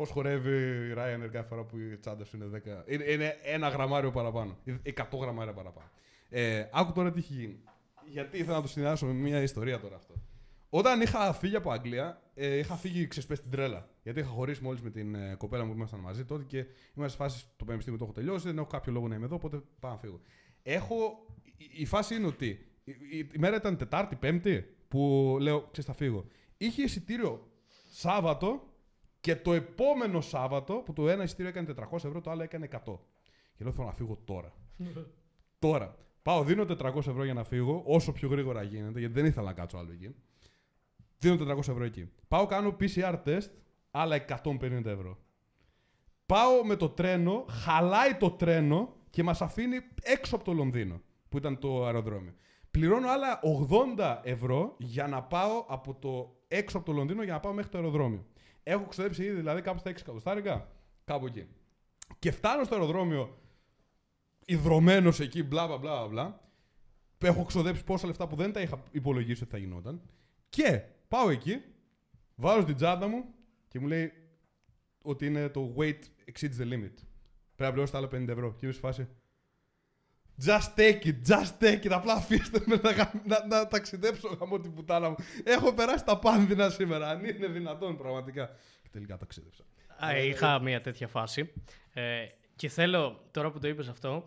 Πώς χορεύει η Ryanair κάθε φορά που η τσάντα σου είναι 10. Είναι, είναι ένα γραμμάριο παραπάνω. ή 100 γραμμάρια παραπάνω. Ε, άκου τώρα τι έχει γίνει. Γιατί ήθελα να το συνδυάσω με μια ιστορία τώρα αυτό. Όταν είχα φύγει από Αγγλία, ε, είχα φύγει ξεσπέ στην τρέλα. Γιατί είχα χωρίσει μόλις με την ε, κοπέλα μου που ήμασταν μαζί τότε και είμαστε σε φάση το πανεπιστήμιο το έχω τελειώσει, δεν έχω κάποιο λόγο να είμαι εδώ, οπότε πάω να φύγω. Έχω. Η, η φάση είναι ότι η, η, η μέρα ήταν Τετάρτη, Πέμπτη, που λέω, ξέρεις, θα φύγω. Είχε εισιτήριο Σάββατο και το επόμενο Σάββατο, που το ένα εισιτήριο έκανε 400 ευρώ, το άλλο έκανε 100. Και λέω, θέλω να φύγω τώρα. τώρα. Πάω, δίνω 400 ευρώ για να φύγω, όσο πιο γρήγορα γίνεται, γιατί δεν ήθελα να κάτσω άλλο εκεί. Δίνω 400 ευρώ εκεί. Πάω, κάνω PCR test, άλλα 150 ευρώ. Πάω με το τρένο, χαλάει το τρένο και μας αφήνει έξω από το Λονδίνο, που ήταν το αεροδρόμιο. Πληρώνω άλλα 80 ευρώ για να πάω από το έξω από το Λονδίνο για να πάω μέχρι το αεροδρόμιο. Έχω ξοδέψει ήδη δηλαδή κάπου στα 6 εκατοστάρικα, κάπου εκεί. Και φτάνω στο αεροδρόμιο ιδρωμένος εκεί, μπλα μπλα μπλα μπλα. Έχω ξοδέψει πόσα λεφτά που δεν τα είχα υπολογίσει ότι θα γινόταν. Και πάω εκεί, βάζω την τσάντα μου και μου λέει ότι είναι το weight exceeds the limit. Πρέπει να πληρώσω τα άλλα 50 ευρώ. Και είμαι σε φάση. Just take it, just take it. Απλά αφήστε με να, γα- να, να ταξιδέψω γαμώ την πουτάνα μου. Έχω περάσει τα πάνδυνα σήμερα. Αν είναι δυνατόν, πραγματικά. Και τελικά ταξίδεψα. Α, είχα μια τέτοια φάση. Ε, και θέλω, τώρα που το είπες αυτό,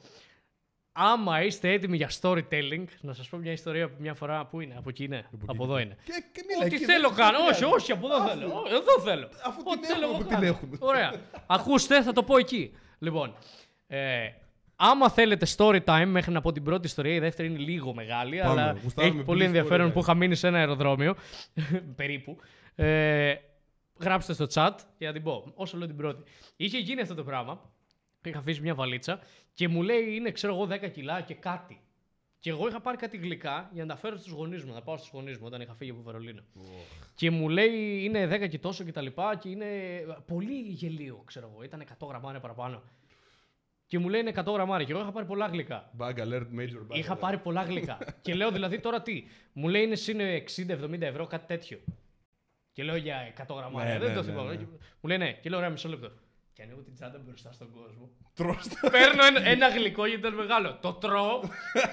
άμα είστε έτοιμοι για storytelling, να σας πω μια ιστορία που μια φορά, πού είναι, από εκεί είναι, από, εδώ είναι. Και, και μίλα, Ό,τι εκεί, θέλω δεν- κάνω, δεν όχι, πειράζει. όχι, από εδώ θέλω. Ω, Εδώ θέλω. Αφού Ό,τι την θέλω έχουμε, εγώ την κάνω. έχουμε. Ωραία. Ακούστε, θα το πω εκεί. Λοιπόν, ε, άμα θέλετε story time μέχρι να πω την πρώτη ιστορία, η δεύτερη είναι λίγο μεγάλη, Πάμε, αλλά γουστάρουμε έχει πολύ πολύ ενδιαφέρον story που time. είχα μείνει σε ένα αεροδρόμιο, περίπου. Ε, γράψτε στο chat για να την πω. Όσο λέω την πρώτη. Είχε γίνει αυτό το πράγμα. Είχα αφήσει μια βαλίτσα και μου λέει είναι, ξέρω εγώ, 10 κιλά και κάτι. Και εγώ είχα πάρει κάτι γλυκά για να τα φέρω στους γονείς μου, να πάω στους γονείς μου όταν είχα φύγει από Βερολίνο. Και μου λέει είναι 10 και τόσο και τα λοιπά και είναι πολύ γελίο, ξέρω εγώ. Ήταν 100 γραμμάρια παραπάνω. Και μου λέει είναι 100 γραμμάρια. Και εγώ είχα πάρει πολλά γλυκά. Bag alert, major bag Είχα alert. πάρει πολλά γλυκά. και λέω δηλαδή τώρα τι. Μου λέει είναι συν 60-70 ευρώ, κάτι τέτοιο. Και λέω για 100 γραμμάρια. Ναι, Δεν ναι, το ναι, θυμάμαι. ναι. Και Μου λέει ναι. Και λέω ωραία, μισό λεπτό. Και ανοίγω την τσάντα μπροστά στον κόσμο. Τρως Παίρνω ένα, ένα γλυκό γιατί ήταν μεγάλο. Το τρώω,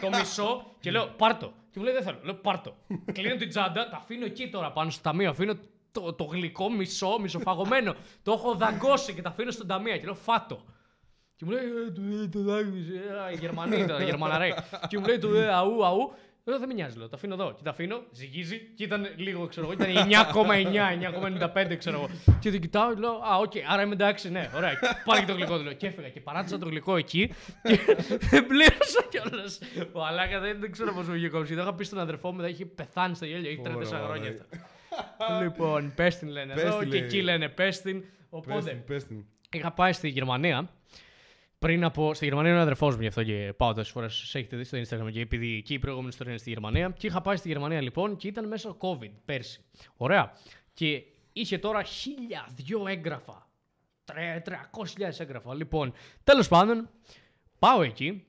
το μισό και λέω πάρτο. Και μου λέει δεν θέλω. Λέω πάρτο. Κλείνω την τσάντα, τα αφήνω εκεί τώρα πάνω στο ταμείο. Αφήνω το, το γλυκό μισό, μισοφαγωμένο. το έχω δαγκώσει και τα αφήνω στον ταμείο και λέω φάτο. Και μου λέει, ε, το, ε, το δάκρυσε, ε, οι Γερμανοί τώρα, οι Γερμαναρέοι. και μου λέει, το, ε, αού, αού. Λέω, δεν με νοιάζει, λέω. Τα αφήνω εδώ. Και τα αφήνω, ζυγίζει και ήταν λίγο, ξέρω εγώ. Ήταν 9,9, 9,95, ξέρω εγώ. Και την κοιτάω, λέω, Α, οκ, άρα είμαι εντάξει, ναι, ωραία. Πάρε και το γλυκό, του λέω. Και έφυγα και παράτησα το γλυκό εκεί. Και δεν πλήρωσα κιόλας. Ο Αλάκα δεν, δεν ξέρω πώς μου είχε κόψει. Το είχα πει στον αδερφό μου, θα είχε πεθάνει στο γέλιο. Έχει 34 Ωραία, χρόνια ωραία. αυτά. λοιπόν, πες την λένε Πες εδώ την, και λέει. εκεί λένε πες την. Πες Οπότε, την, πες την. είχα πάει στη Γερμανία. Πριν από. Στη Γερμανία είναι ο αδερφός μου, γι' αυτό και πάω τόσες φορές. Σε έχετε δει στο Instagram και επειδή εκεί η προηγούμενη ιστορία είναι στη Γερμανία. Και είχα πάει στη Γερμανία λοιπόν και ήταν μέσα COVID πέρσι. Ωραία. Και είχε τώρα χίλια δυο έγγραφα. Τρε- 300.000 έγγραφα. Λοιπόν, τέλος πάντων, πάω εκεί.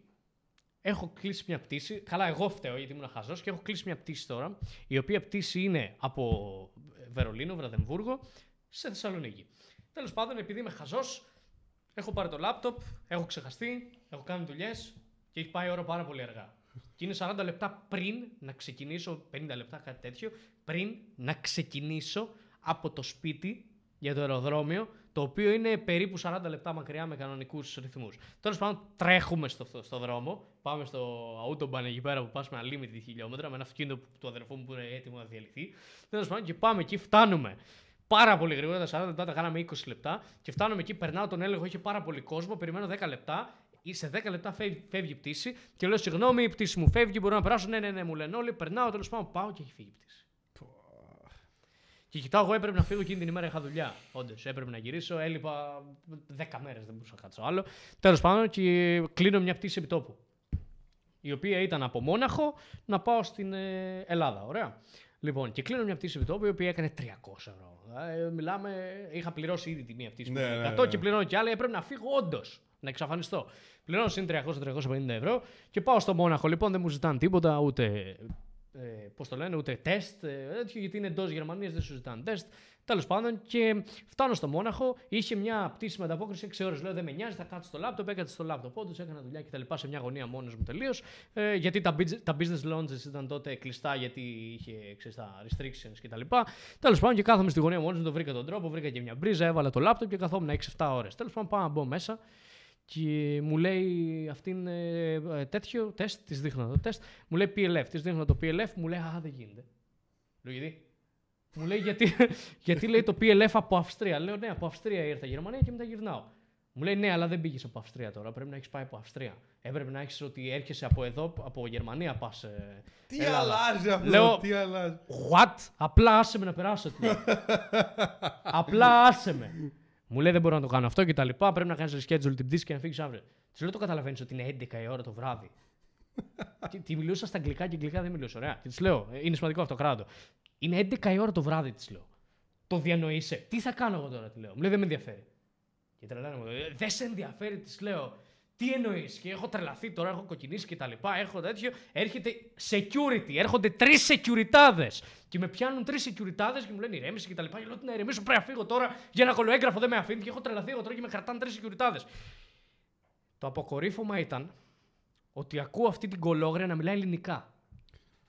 Έχω κλείσει μια πτήση. Καλά, εγώ φταίω γιατί ήμουν χαζός και έχω κλείσει μια πτήση τώρα. Η οποία πτήση είναι από Βερολίνο, Βραδεμβούργο, σε Θεσσαλονίκη. Τέλος πάντων, επειδή είμαι χαζός, έχω πάρει το λάπτοπ, έχω ξεχαστεί, έχω κάνει δουλειές και έχει πάει η ώρα πάρα πολύ αργά. Και είναι 40 λεπτά πριν να ξεκινήσω, 50 λεπτά κάτι τέτοιο, πριν να ξεκινήσω από το σπίτι για το αεροδρόμιο, το οποίο είναι περίπου 40 λεπτά μακριά με κανονικούς ρυθμούς. Τέλος πάντων, τρέχουμε στο, στο δρόμο. Πάμε στο Autobahn εκεί πέρα που πας με unlimited χιλιόμετρα, με ένα αυτοκίνητο του αδερφού μου που είναι έτοιμο να διαλυθεί. Τέλος πάντων, και πάμε εκεί, φτάνουμε. Πάρα πολύ γρήγορα, τα 40 λεπτά τα κάναμε 20 λεπτά. Και φτάνουμε εκεί, περνάω τον έλεγχο, είχε πάρα πολύ κόσμο. Περιμένω 10 λεπτά. Ή Σε 10 λεπτά φεύγει, φεύγει η πτήση και λέω: Συγγνώμη, η πτήση μου φεύγει, μπορώ να περάσω. Ναι, ναι, ναι, μου λένε όλοι. Περνάω, τέλος πάντων, πάω και έχει φύγει η πτήση. Και κοιτάω, εγώ έπρεπε να φύγω εκείνη την ημέρα. Είχα δουλειά. Όντως, έπρεπε να γυρίσω. Έλειπα 10 μέρες, δεν μπορούσα να κάτσω άλλο. Τέλος πάντων, και κλείνω μια πτήση επιτόπου. Η οποία ήταν από Μόναχο να πάω στην ε, Ελλάδα. Ωραία. Λοιπόν, και κλείνω μια πτήση επιτόπου η οποία έκανε 300 ευρώ. Ε, μιλάμε, είχα πληρώσει ήδη τη μία πτήση. Ναι, που ναι, 100 ναι. και πληρώνω κι άλλη. Έπρεπε να φύγω όντως. Να εξαφανιστώ. Πληρώνω συν 300-350 ευρώ και πάω στο Μόναχο. Λοιπόν, δεν μου ζητάνε τίποτα, ούτε. Ε, Πώς το λένε, ούτε τεστ. Ε, τέτοιο, γιατί είναι εντός Γερμανίας, δεν σου ζητάνε τεστ. Τέλος πάντων, και φτάνω στο Μόναχο. Είχε μια πτήση με ανταπόκριση 6 ώρες. Λέω δεν με νοιάζει, θα κάτσω στο λάπτοπ. Έκατσα στο λάπτοπ. Όντως έκανα δουλειά και τα λοιπά σε μια γωνία μόνος μου τελείως. Ε, γιατί τα, business- τα business lounges ήταν τότε κλειστά γιατί είχε ξέρεις, τα restrictions κτλ. Τέλος πάντων, και κάθομαι στη γωνία μόνος μου, το βρήκα τον τρόπο, βρήκα και μια μπρίζα, έβαλα το λάπτοπ και καθόμουν 6-7 ώρες. Τέλος πάντων, πάω να μπω μέσα και μου λέει αυτήν ε, ε, τέτοιο τεστ, της δείχνω το τεστ, μου λέει PLF, της δείχνω το PLF, μου λέει Α, δεν γίνεται. Λέω γιατί. Μου λέει γιατί, γιατί λέει το PLF από Αυστρία. Λέω ναι, από Αυστρία ήρθα Γερμανία και μετά γυρνάω. Μου λέει ναι, αλλά δεν πήγες από Αυστρία τώρα. Πρέπει να έχεις πάει από Αυστρία. Έπρεπε να έχεις ότι έρχεσαι από εδώ, από Γερμανία πας. Ε, Τι Ελλάδα. αλλάζει αυτό, Λέω- τι αλλάζει. What? Απλά άσε με να περάσω. του λέω. Απλά άσε με. Μου λέει δεν μπορώ να το κάνω αυτό και τα λοιπά. Πρέπει να κάνεις reschedule την πτήση και να φύγεις αύριο. Τη λέω το καταλαβαίνεις ότι είναι 11 η ώρα το βράδυ. και τη μιλούσα στα αγγλικά και αγγλικά δεν μιλούσα. Ωραία. Και της λέω, «Ε, είναι σημαντικό αυτό, κράτο. Είναι 11 η ώρα το βράδυ, της λέω. Το διανοείσαι. Τι θα κάνω εγώ τώρα, τη λέω. Μου λέει δεν με ενδιαφέρει. Και τρελάνε μου. «Ε, Δεν σε ενδιαφέρει, της λέω. Τι εννοείς, και έχω τρελαθεί τώρα, έχω κοκκινήσει και τα λοιπά. Έχω τέτοιο. Έρχεται security, έρχονται τρεις securityάδε. Και με πιάνουν τρεις securityάδε και μου λένε ηρέμηση και τα λοιπά. Και λέω ότι να ηρεμήσω, πρέπει να φύγω τώρα για ένα κολοέγγραφο, δεν με αφήνει. Και έχω τρελαθεί εγώ τώρα και με κρατάνε τρεις securityάδε. Το αποκορύφωμα ήταν ότι ακούω αυτή την κολόγρια να μιλάει ελληνικά.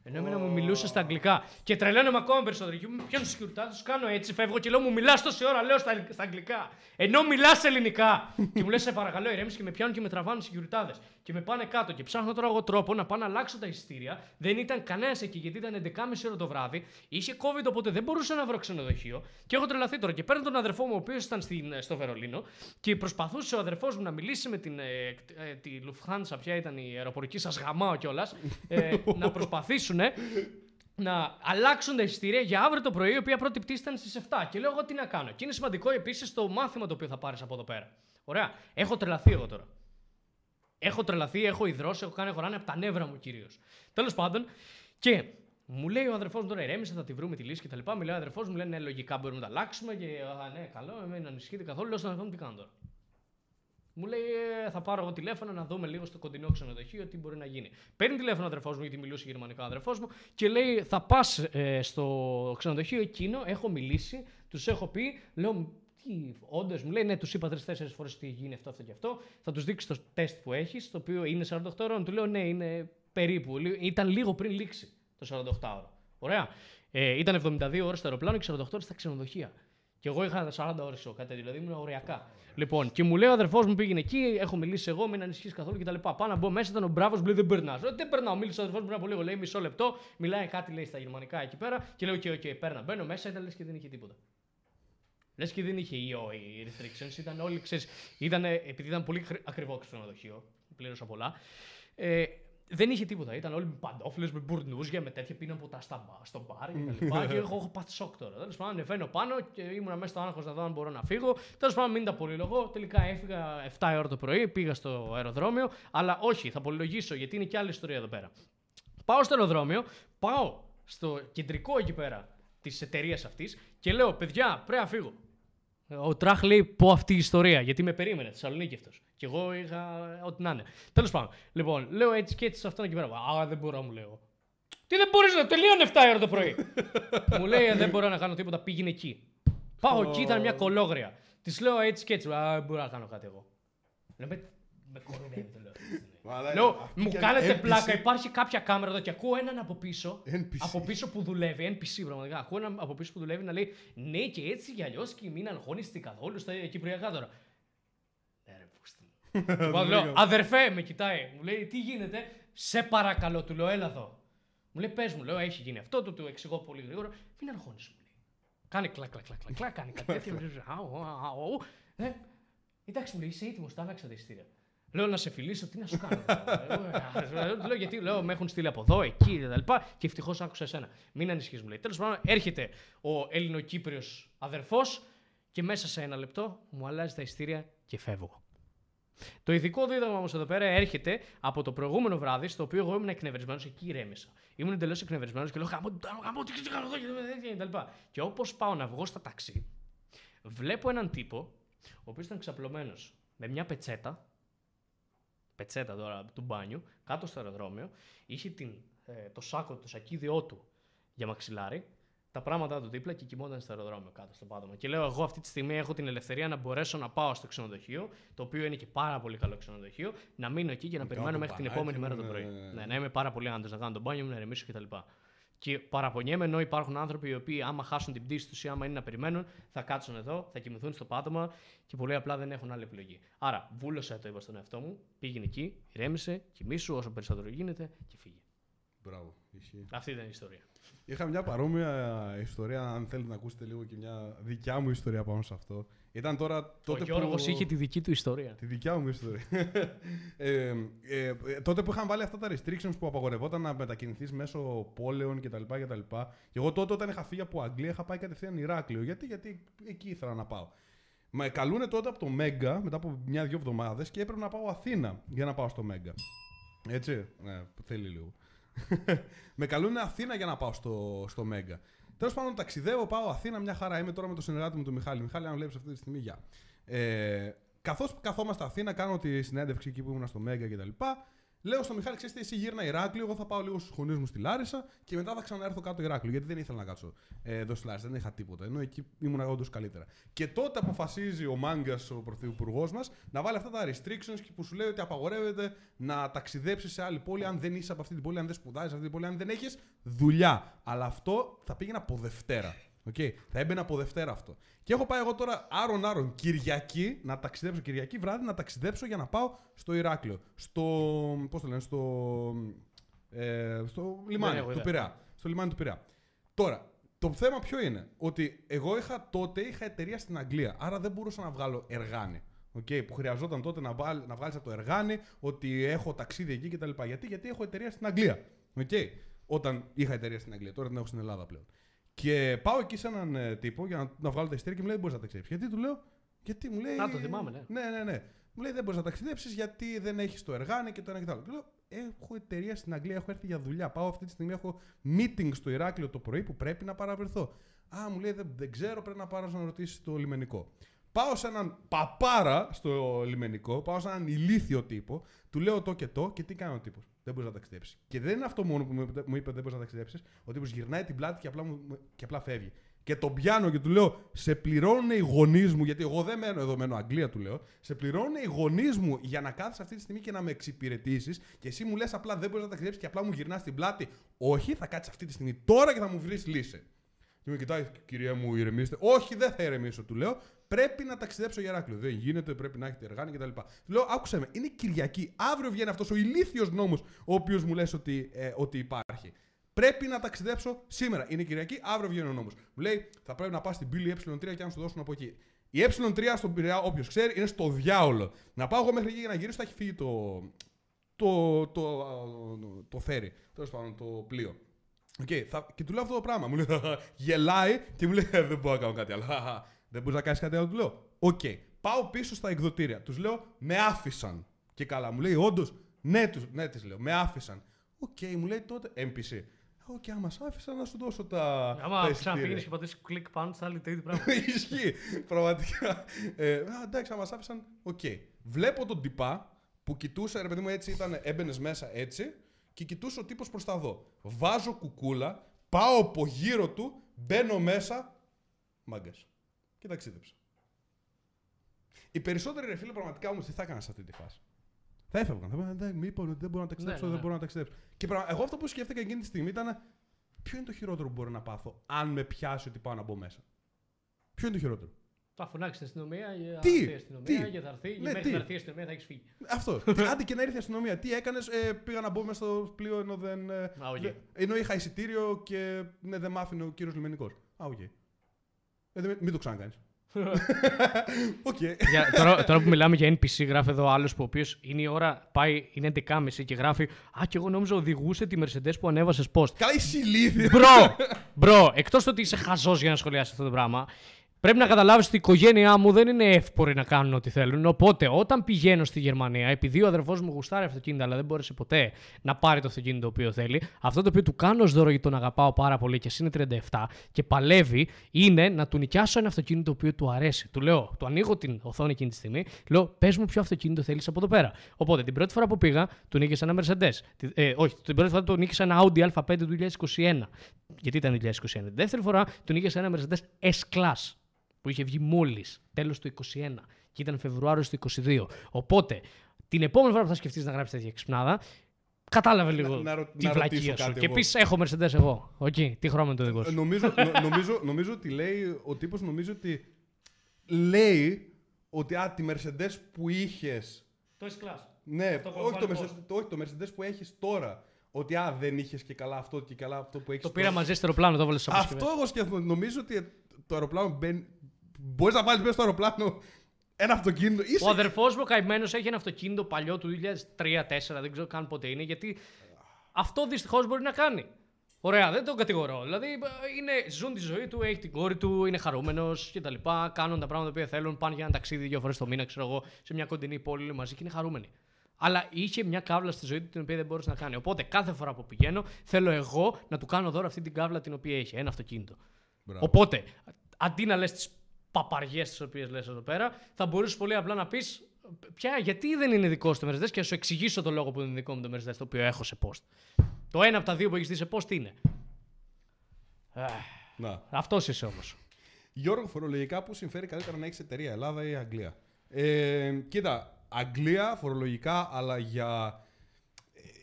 Ενώ εμένα μου μιλούσες στα αγγλικά. Και τρελαίνομαι ακόμα περισσότερο. Και μου πιάνουν σκιουρτά, τους κάνω έτσι, φεύγω και λέω μου μιλάς τόση ώρα, λέω στα, στα αγγλικά. Ενώ μιλάς ελληνικά. και μου λες, σε παρακαλώ, ηρέμηση και με πιάνουν και με τραβάνουν σκιουρτάδε. Και με πάνε κάτω. Και ψάχνω τώρα εγώ τρόπο να πάω να αλλάξω τα εισιτήρια. Δεν ήταν κανένας εκεί γιατί ήταν 11.30 ώρα το βράδυ. Είχε COVID οπότε δεν μπορούσα να βρω ξενοδοχείο. Και έχω τρελαθεί τώρα. Και παίρνω τον αδερφό μου, ο οποίος ήταν στην, στο Βερολίνο. Και προσπαθούσε ο αδερφός μου να μιλήσει με την, ε, ε, τη Lufthansa, ποια ήταν η αεροπορική, σας γαμάω κιόλας. Ε, να προσπαθήσουν να αλλάξουν τα εισιτήρια για αύριο το πρωί, η οποία πρώτη πτήση ήταν στις 7. Και λέω εγώ τι να κάνω. Και είναι σημαντικό επίσης το μάθημα το οποίο θα πάρεις από εδώ πέρα. Ωραία. Έχω τρελαθεί εγώ τώρα. Έχω τρελαθεί, έχω υδρώσει, έχω κάνει χωράνε από τα νεύρα μου κυρίως. Τέλος πάντων, και μου λέει ο αδερφός μου τώρα ηρέμησε, θα τη βρούμε τη λύση κτλ. Μιλάει ο αδερφός μου, λέει ναι, λογικά μπορούμε να τα αλλάξουμε. Και α, ναι, καλό, εμένα ανησυχείτε καθόλου. Λέω στον αδερφό μου τι κάνω τώρα. Μου λέει, «Ε, θα πάρω εγώ τηλέφωνο να δούμε λίγο στο κοντινό ξενοδοχείο τι μπορεί να γίνει. Παίρνει τηλέφωνο ο αδερφός μου, γιατί μιλούσε γερμανικά ο αδερφός μου, και λέει, θα πας στο ξενοδοχείο εκείνο, έχω μιλήσει, τους έχω πει, λέω, τι, όντως μου λέει, ναι, τους είπα τρει-τέσσερι φορές τι γίνει αυτό, αυτό και αυτό. Θα τους δείξει το τεστ που έχεις, το οποίο είναι 48 ώρων. Του λέω, ναι, είναι περίπου. Λι- Ήταν λίγο πριν λήξει το 48 ώρα. Ωραία. Ε, ήταν 72 ώρες στο αεροπλάνο και 48 ώρες στα ξενοδοχεία. Και εγώ είχα 40 ώρες κάτι τέτοιο, δηλαδή ήμουν οριακά. Λοιπόν, και μου λέει ο αδερφός μου πήγαινε εκεί, έχω μιλήσει εγώ, μην ανησυχείς καθόλου κτλ. Πάω να μπω μέσα, ήταν ο μπράβος, μου λέει δεν περνάς. Δεν περνάω, μίλησε ο αδερφός μου πριν από λίγο, λέει μισό λεπτό, μιλάει κάτι λέει στα γερμανικά εκεί πέρα και λέω: Οκ, οκ, παίρνα. Μπαίνω μέσα, ήταν λες και δεν είχε τίποτα. Λες και δεν είχε ιό ή restrictions, ήταν όλοι, ξέρεις, ήταν, επειδή ήταν πολύ χρη- ακριβό στο ξενοδοχείο, πλήρωσα πολλά. Ε, δεν είχε τίποτα. Ήταν όλοι με παντόφλες, με μπουρνούζια, με τέτοια πίναν ποτά στα μπα, στο μπαρ και τα λοιπά. και εγώ έχω πάθει σοκ τώρα. Τέλος πάντων, ανεβαίνω πάνω και ήμουνα μέσα στο άγχος να δω αν μπορώ να φύγω. Τέλος πάντων, μην τα πολυλογώ. Τελικά έφυγα 7 η ώρα το πρωί, πήγα στο αεροδρόμιο. Αλλά όχι, θα πολυλογήσω γιατί είναι και άλλη ιστορία εδώ πέρα. Πάω στο αεροδρόμιο, πάω στο κεντρικό εκεί πέρα της εταιρείας αυτής και λέω: Παιδιά, πρέπει να φύγω. Ο Τράχ λέει: Πω αυτή η ιστορία, γιατί με περίμενε, Θεσσαλονίκη αυτός. Και εγώ είχα ό,τι να είναι. Τέλος πάντων, λοιπόν, λέω έτσι και έτσι σε αυτόν εκεί πέρα. Α, δεν μπορώ, μου λέω. Τι δεν μπορείς να τελείωνε 7 η ώρα το πρωί. μου λέει: «Ε, Δεν μπορώ να κάνω τίποτα, πήγαινε εκεί. Πάω εκεί, ήταν μια κολόγρια. Της λέω έτσι και έτσι. Α, δεν μπορώ να κάνω κάτι εγώ. Λέω, με, με κοροϊδεύει, το λέω. Μαλάκα, Λέω, αυτή μου και κάνετε NPC. πλάκα. Υπάρχει κάποια κάμερα εδώ και ακούω έναν από πίσω. NPC. Από πίσω που δουλεύει, NPC πραγματικά. Ακούω έναν από πίσω που δουλεύει να λέει Ναι, και έτσι κι αλλιώς και μην αγχώνεστε καθόλου στα κυπριακά τώρα. Ναι, ρε, πούστη. μου. Λοιπόν, λέω, αδερφέ, με κοιτάει. Μου λέει, τι γίνεται. Σε παρακαλώ, του λέω, έλα εδώ. Μου λέει, πες μου, λέω, έχει γίνει αυτό. Του, του εξηγώ πολύ γρήγορα. Μην αγχώνεσαι, μου λέει. Κάνει κλακ, κλακ, κλακ, κλακ, κλακ, κάνει κάτι τέτοιο. Αου, αου, αου. Ε, Εντάξει, μου λέει, είσαι έτοιμος, τα άλλαξα τα ειστήρια. Λέω να σε φιλήσω, τι να σου κάνω; Ε, Του λέω γιατί λέω, με έχουν στείλει από εδώ, εκεί κτλ. Και ευτυχώς άκουσα εσένα. Μην ανησυχείς, μου λέει. Τέλος πάντων, έρχεται ο Ελληνοκύπριος αδερφός και μέσα σε ένα λεπτό μου αλλάζει τα ειστήρια και φεύγω. Το ειδικό δίδαγμα όμως εδώ πέρα έρχεται από το προηγούμενο βράδυ, στο οποίο εγώ ήμουν εκνευρισμένος, εκεί ηρέμησα. Ήμουν εντελώς εκνευρισμένος και λέω Γαμώ, γαμώ, τι κάνω εδώ και τα λοιπά. Και όπως πάω να βγω στα ταξί, βλέπω έναν τύπο, ο οποίος ήταν ξαπλωμένος με μια πετσέτα, πετσέτα τώρα του μπάνιου, κάτω στο αεροδρόμιο, είχε την, ε, το σάκο, το σακίδιό του για μαξιλάρι, τα πράγματά του δίπλα και κοιμόταν στο αεροδρόμιο κάτω στο πάτωμα. Και λέω: Εγώ αυτή τη στιγμή έχω την ελευθερία να μπορέσω να πάω στο ξενοδοχείο, το οποίο είναι και πάρα πολύ καλό ξενοδοχείο, να μείνω εκεί και να περιμένω το μέχρι την μπανάκι επόμενη μου, μέρα το ναι, πρωί. ναι, ναι. Ναι, να είμαι πάρα πολύ άντρε, να κάνω τον μπάνιο μου, να ηρεμήσω κτλ. Και παραπονιέμαι ενώ υπάρχουν άνθρωποι οι οποίοι, άμα χάσουν την πτήση τους ή άμα είναι να περιμένουν, θα κάτσουν εδώ, θα κοιμηθούν στο πάτωμα και πολύ απλά δεν έχουν άλλη επιλογή. Άρα, βούλωσε το είπα στον εαυτό μου, πήγαινε εκεί, ηρέμησε, κοιμήσου όσο περισσότερο γίνεται και φύγε. Μπράβο, ισχύει. Αυτή ήταν η ιστορία. Είχα μια παρόμοια ιστορία, αν θέλετε να ακούσετε λίγο και μια δικιά μου ιστορία πάνω σε αυτό. Ήταν τώρα τότε ο Γιώργος που... είχε τη δική του ιστορία. Τη δικιά μου ιστορία. ε, ε, ε, τότε που είχαν βάλει αυτά τα restrictions που απαγορευόταν να μετακινηθείς μέσω πόλεων κτλ. κτλ. Και εγώ τότε όταν είχα φύγει από Αγγλία είχα πάει κατευθείαν Ηράκλειο. Γιατί, γιατί εκεί ήθελα να πάω. Με καλούνε τότε από το Μέγκα μετά από μια-δυο εβδομάδες και έπρεπε να πάω Αθήνα για να πάω στο Μέγκα. Έτσι. Ναι, θέλει λίγο. με καλούνε Αθήνα για να πάω στο, στο Μέγκα. Τέλος πάντων, ταξιδεύω, πάω Αθήνα, μια χαρά. Είμαι τώρα με τον συνεργάτη μου τον Μιχάλη. Μιχάλη, αν βλέπεις αυτή τη στιγμή, γεια. Ε, Καθώς καθόμαστε Αθήνα, κάνω τη συνέντευξη εκεί που ήμουν στο Μέγκα κτλ. Λέω στο Μιχάλη, ξέρετε, εσύ γύρνα Ηράκλειο. Εγώ θα πάω λίγο στους γονείς μου στη Λάρισα και μετά θα ξαναέρθω κάτω Ηράκλειο. Γιατί δεν ήθελα να κάτσω ε, εδώ στη Λάρισα. Δεν είχα τίποτα. Ενώ εκεί ήμουν όντως καλύτερα. Και τότε αποφασίζει ο Μάγκας, ο πρωθυπουργός μας, να βάλει αυτά τα restrictions και που σου λέει ότι απαγορεύεται να ταξιδέψεις σε άλλη πόλη αν δεν είσαι από αυτή την πόλη, αν δεν σπουδάζει σε αυτή την πόλη, αν δεν έχεις δουλειά. Αλλά αυτό θα πήγαινε από Δευτέρα. Okay. Θα έμπαινε από Δευτέρα αυτό. Και έχω πάει εγώ τώρα άρον-άρον Κυριακή να ταξιδέψω, Κυριακή βράδυ να ταξιδέψω για να πάω στο Ηράκλειο. Στο. Πώς το λένε, στο. Ε, στο λιμάνι έχω του ιδέα. Πειραιά. Στο λιμάνι του Πειραιά. Τώρα, το θέμα ποιο είναι, ότι εγώ είχα τότε είχα εταιρεία στην Αγγλία, άρα δεν μπορούσα να βγάλω εργάνη. Okay, που χρειαζόταν τότε να, βάλ, να βγάλεις από το εργάνη ότι έχω ταξίδι εκεί κτλ. Γιατί, γιατί έχω εταιρεία στην Αγγλία. Okay, όταν είχα εταιρεία στην Αγγλία, τώρα την έχω στην Ελλάδα πλέον. Και πάω εκεί σε έναν ε, τύπο για να, να βγάλω τα ειστήρια και μου λέει: Δεν μπορείς να ταξιδέψεις. Γιατί του λέω, Γιατί μου λέει. Α, το θυμάμαι, ναι. Ναι, ναι, ναι. Μου λέει: Δεν μπορείς να ταξιδέψεις γιατί δεν έχεις το εργάνη και το ένα και το άλλο. Και λέω: Έχω εταιρεία στην Αγγλία, έχω έρθει για δουλειά. Πάω αυτή τη στιγμή, έχω meeting στο Ηράκλειο το πρωί που πρέπει να παραβρεθώ. Α, μου λέει: Δεν, δεν ξέρω, πρέπει να πάρω να ρωτήσεις το λιμενικό. Πάω σε έναν παπάρα στο λιμενικό, πάω σε έναν ηλίθιο τύπο, του λέω το και το και τι κάνει ο τύπος. Δεν μπορείς να ταξιδέψεις. Και δεν είναι αυτό μόνο που μου είπε- μου είπε δεν μπορείς να ταξιδέψεις. Ο τύπο γυρνάει την πλάτη και απλά, μου, και απλά φεύγει. Και τον πιάνω και του λέω: Σε πληρώνουν οι γονείς μου, γιατί εγώ δεν μένω εδώ, μένω Αγγλία, του λέω. Σε πληρώνουν οι γονείς μου για να κάθεσαι αυτή τη στιγμή και να με εξυπηρετήσεις. Και εσύ μου λες απλά δεν μπορείς να ταξιδέψεις και απλά μου γυρνάς την πλάτη. Όχι, θα κάτσεις αυτή τη στιγμή τώρα και θα μου βρεις λύση. Και με κοιτάει, κυρία μου, ηρεμήστε. Όχι, δεν θα ηρεμήσω, του λέω. Πρέπει να ταξιδέψω για Ηράκλειο. Δεν γίνεται, πρέπει να έχετε εργάνη κτλ. Του λέω, άκουσε με, είναι Κυριακή. Αύριο βγαίνει αυτός ο ηλίθιος νόμος, ο οποίος μου λες ότι, ε, ότι υπάρχει. Πρέπει να ταξιδέψω σήμερα. Είναι Κυριακή, αύριο βγαίνει ο νόμος. Μου λέει, θα πρέπει να πας στην πύλη ε3 και να σου δώσουν από εκεί. Η ε3 στον Πειραιά, όποιος ξέρει, είναι στο διάολο. Να πάω εγώ μέχρι εκεί για να γυρίσω, θα έχει φύγει το, το, το, το, το φέρι. Τέλος πάντων, το πλοίο. Okay, θα, και του λέω αυτό το πράγμα. Μου λέει, γελάει και μου λέει, «Ε, δεν μπορώ να κάνω κάτι άλλο. «Χαχα, δεν μπορείς να κάνεις κάτι άλλο. Του λέω, Οκ. Πάω πίσω στα εκδοτήρια. Τους λέω, με άφησαν. Και καλά, μου λέει, όντως, ναι, τους, ναι, της λέω, με άφησαν. Οκ, μου λέει τότε, NPC. Οκ, άμα σ' άφησαν να σου δώσω τα. Άμα τα ξαναπήγαινες εισιτήρια». και πατήσεις κλικ πάνω, θα άλλη τρίτη πράγμα. Ισχύει. Πραγματικά. Ε, α, εντάξει, άμα σ' άφησαν. Οκ. Βλέπω τον τυπά που κοιτούσε, ρε παιδί μου, έτσι ήταν, έμπαινες μέσα έτσι και κοιτούσε ο τύπος προς τα δω. Βάζω κουκούλα, πάω από γύρω του, μπαίνω μέσα. Μάγκας. Και ταξίδεψα. Οι περισσότεροι ρε φίλε πραγματικά όμως τι θα έκαναν σε αυτή τη φάση. Θα έφευγαν. Θα έλεγαν, «Δεν, Μου είπαν ότι δεν μπορώ να ταξιδέψω, Ναι, ναι, δεν ναι. μπορώ να ταξιδέψω. Και πραγμα- εγώ αυτό που σκέφτηκα εκείνη τη στιγμή ήταν ποιο είναι το χειρότερο που μπορώ να πάθω αν με πιάσει ότι πάω να μπω μέσα; Ποιο είναι το χειρότερο; Θα φωνάξει την αστυνομία, θα Τι; έρθει η αστυνομία Τι; και θα έρθει. Ναι, μέχρι τι; να έρθει η αστυνομία θα έχεις φύγει. Αυτό. Τι- Άντε και να έρθει η αστυνομία. Τι έκανες, ε, πήγα να μπω μέσα στο πλοίο ενώ δεν. ε, Α, οκ. δεν- ενώ είχα εισιτήριο και ναι, δεν μ' άφηνε ο κύριος Λιμενικός. Α, οκ. Ε, δεν- μην το ξανακάνεις. Οκ. Για, τώρα, τώρα που μιλάμε για NPC, γράφει εδώ άλλος που ο οποίος είναι η ώρα, πάει, είναι 11.30 και γράφει Α, και εγώ νόμιζα οδηγούσε τη Mercedes που ανέβασες post. Καλά, είσαι ηλίθιο. Bro! Bro, εκτός το ότι είσαι χαζός για να σχολιάσεις αυτό το πράγμα, πρέπει να καταλάβεις ότι η οικογένειά μου δεν είναι εύποροι να κάνουν ό,τι θέλουν. Οπότε, όταν πηγαίνω στη Γερμανία, επειδή ο αδερφός μου γουστάρει αυτοκίνητα, αλλά δεν μπόρεσε ποτέ να πάρει το αυτοκίνητο το οποίο θέλει, αυτό το οποίο του κάνω ως δώρο γιατί τον αγαπάω πάρα πολύ και εσύ είναι 37 και παλεύει, είναι να του νοικιάσω ένα αυτοκίνητο το οποίο του αρέσει. Του λέω, του ανοίγω την οθόνη εκείνη τη στιγμή, λέω, πες μου ποιο αυτοκίνητο θέλεις από εδώ πέρα. Οπότε, την πρώτη φορά που πήγα, του νίκησα ένα Mercedes. Τη- Ε, όχι, την πρώτη φορά του νίκησα ένα Audi A5 του 2021. Γιατί ήταν 2021. Την δεύτερη φορά του νίκησα ένα Mercedes S-Class που είχε βγει μόλις τέλος του 2021 και ήταν Φεβρουάριος του 2022. Οπότε, την επόμενη φορά που θα σκεφτείς να γράψεις τέτοια ξυπνάδα, κατάλαβε λίγο να ρω- τη να βλακεία ρωτήσω σου. κάτι Και εγώ. επίση έχω Mercedes εγώ. Οκ, τι χρώμα είναι το δικό Ε, σου. νομίζω, νο- νομίζω, νομίζω ότι λέει, ο τύπος νομίζει ότι λέει ότι α, τη Mercedes που είχες Το S-Class. Ναι, Αυτό που όχι το, βάλει Mercedes, το, όχι το Mercedes που έχεις τώρα. Ότι α, δεν είχες και καλά αυτό και καλά αυτό που έχεις Το τώρα. πήρα μαζί στο αεροπλάνο, το έβαλες στο Αυτό εγώ σκέφτομαι. Νομίζω ότι το αεροπλάνο μπαίνει. Μπορείς να βάλεις μέσα στο αεροπλάνο ένα αυτοκίνητο. Είσαι... Ο αδερφός μου καημένος έχει ένα αυτοκίνητο παλιό του 2003-2004, δεν ξέρω καν πότε είναι, γιατί αυτό δυστυχώς μπορεί να κάνει. Ωραία, δεν τον κατηγορώ. Δηλαδή, είναι, ζουν τη ζωή του, έχει την κόρη του, είναι χαρούμενος κτλ. Κάνουν τα πράγματα που θέλουν, πάνε για ένα ταξίδι δύο φορές το μήνα, ξέρω εγώ, σε μια κοντινή πόλη όλοι μαζί και είναι χαρούμενοι. Αλλά είχε μια κάβλα στη ζωή του την οποία δεν μπορούσε να κάνει. Οπότε κάθε φορά που πηγαίνω, θέλω εγώ να του κάνω δώρο αυτή την κάβλα την οποία είχε, ένα αυτοκίνητο. Μπράβο. Οπότε, αντί να λες τι παπαριές τις οποίες λες εδώ πέρα, θα μπορούσες πολύ απλά να πεις πια γιατί δεν είναι δικό σου το Mercedes και να σου εξηγήσω το λόγο που είναι δικό μου το Mercedes το οποίο έχω σε post. Το ένα από τα δύο που έχεις δει σε post τι είναι. Να. Αυτός είσαι όμως. Γιώργο, φορολογικά που συμφέρει καλύτερα να έχεις εταιρεία Ελλάδα ή Αγγλία; Ε, κοίτα, Αγγλία φορολογικά, αλλά για,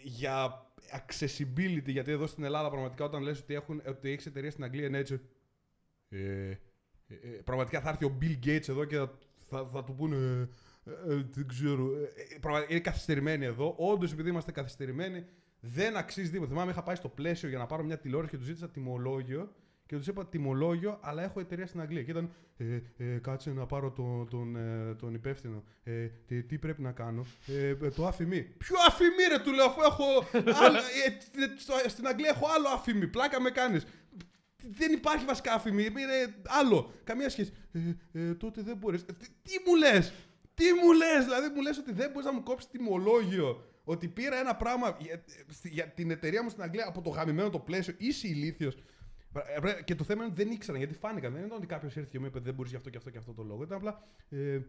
για accessibility, γιατί εδώ στην Ελλάδα πραγματικά όταν λες ότι, έχουν, ότι έχεις εταιρεία στην Αγγλία είναι έτσι. Ε, ε, ε, πραγματικά θα έρθει ο Bill Gates εδώ και θα, θα, θα του πούνε. ε, ε, δεν ξέρω. Ε, ε, πραγματικά είναι καθυστερημένοι εδώ. Όντως, επειδή είμαστε καθυστερημένοι, δεν αξίζει τίποτα. Θυμάμαι, είχα πάει στο πλαίσιο για να πάρω μια τηλεόραση και τους ζήτησα τιμολόγιο και τους είπα τιμολόγιο, αλλά έχω εταιρεία στην Αγγλία. Και ήταν, ε, ε, κάτσε να πάρω τον, τον, ε, τον υπεύθυνο. Ε, τι, τι πρέπει να κάνω; Ε, ε, το αφημί. Ποιο αφημί, ρε, του λέω, αφού έχω. άλλο, ε, ε, στο- στην Αγγλία έχω άλλο αφημί. Πλάκα με κάνεις. Δεν υπάρχει βασικά αφημί, είναι άλλο. Καμία σχέση. Ε, ε, τότε δεν μπορείς. τι, τι μου λες, τι μου λες, δηλαδή μου λες ότι δεν μπορείς να μου κόψεις τιμολόγιο. Ότι πήρα ένα πράγμα για, για την εταιρεία μου στην Αγγλία από το γαμημένο το πλαίσιο. Είσαι ηλίθιος. Και το θέμα είναι ότι δεν ήξεραν γιατί φάνηκαν. Δεν ήταν ότι κάποιος ήρθε και μου είπε δεν μπορείς γι' αυτό και αυτό και αυτό το λόγο. Ήταν απλά ε, ε,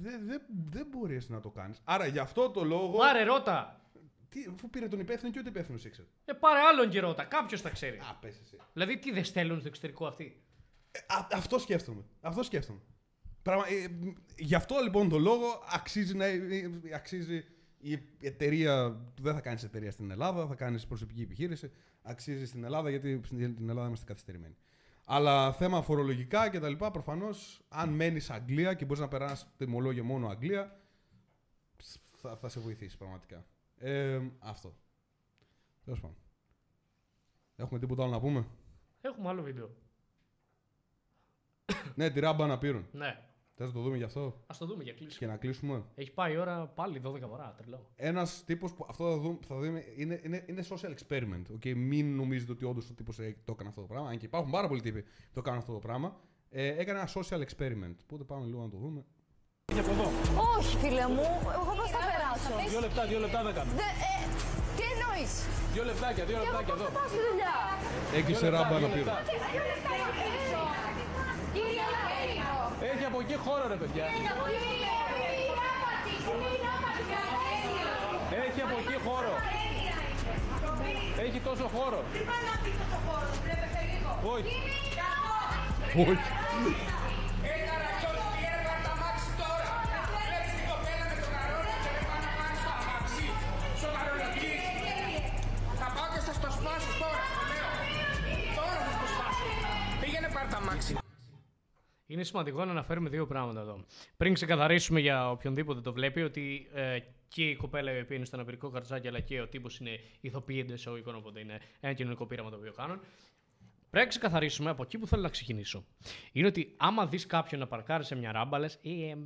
δεν δε, δεν μπορείς να το κάνεις. Άρα γι' αυτό το λόγο. Πάρε ρώτα. Τι, αφού πήρε τον υπεύθυνο και ούτε υπεύθυνος ήξερε. Ε, πάρε άλλον και ρώτα. Κάποιος τα ξέρει. Α, πες εσύ. Δηλαδή, τι δεν στέλνουν στο εξωτερικό αυτοί; Ε, α, αυτό σκέφτομαι. Αυτό σκέφτομαι. Πραγμα, ε, μ, γι' αυτό λοιπόν το λόγο αξίζει, να, ε, ε, αξίζει η εταιρεία. Δεν θα κάνεις εταιρεία στην Ελλάδα, θα κάνεις προσωπική επιχείρηση. Αξίζει στην Ελλάδα γιατί στην Ελλάδα είμαστε καθυστερημένοι. Αλλά θέμα φορολογικά και τα λοιπά, προφανώς, αν μένεις Αγγλία και μπορείς να περάσεις τιμολόγιο μόνο Αγγλία, θα, θα σε βοηθήσει πραγματικά. Ε, αυτό. Τέλος πάντων. Έχουμε τίποτα άλλο να πούμε; Έχουμε άλλο βίντεο. ναι, τη ράμπα να πήρουν. Ναι. Θες να το δούμε γι' αυτό; Α το δούμε για κλείσιμο. και να κλείσουμε. Έχει πάει η ώρα πάλι 12 φορά. Τρελό. Ένας τύπος που αυτό θα δούμε, θα δούμε είναι, είναι, είναι social experiment. Okay? Μην νομίζετε ότι όντως ο τύπος το έκανε αυτό το πράγμα. Αν και υπάρχουν πάρα πολλοί τύποι που το κάνουν αυτό το πράγμα. Ε, έκανε ένα social experiment. Οπότε πάμε λίγο να το δούμε. Όχι, φίλε μου, εγώ πώ θα περάσω. Δύο λεπτά, δύο λεπτά δεν κάνω. Δε, ε, τι εννοείς; Δύο λεπτάκια, δύο λεπτάκια εδώ. Πάω στη δουλειά; Έκλεισε ράμπα να πήρουν. Έχει από εκεί χώρο, ρε παιδιά. Έχει από εκεί χώρο. Έχει τόσο χώρο. Όχι. Όχι. Είναι σημαντικό να αναφέρουμε δύο πράγματα εδώ. Πριν ξεκαθαρίσουμε για οποιονδήποτε το βλέπει ότι ε, και η κοπέλα η οποία είναι στο αναπηρικό καρτζάκι αλλά και ο τύπος είναι ηθοποιοί εντό εισαγωγικών, οπότε είναι ένα κοινωνικό πείραμα το οποίο κάνουν. Πρέπει να ξεκαθαρίσουμε από εκεί που θέλω να ξεκινήσω. Είναι ότι άμα δεις κάποιον να παρκάρει σε μια ράμπα, λε. Ε, ε,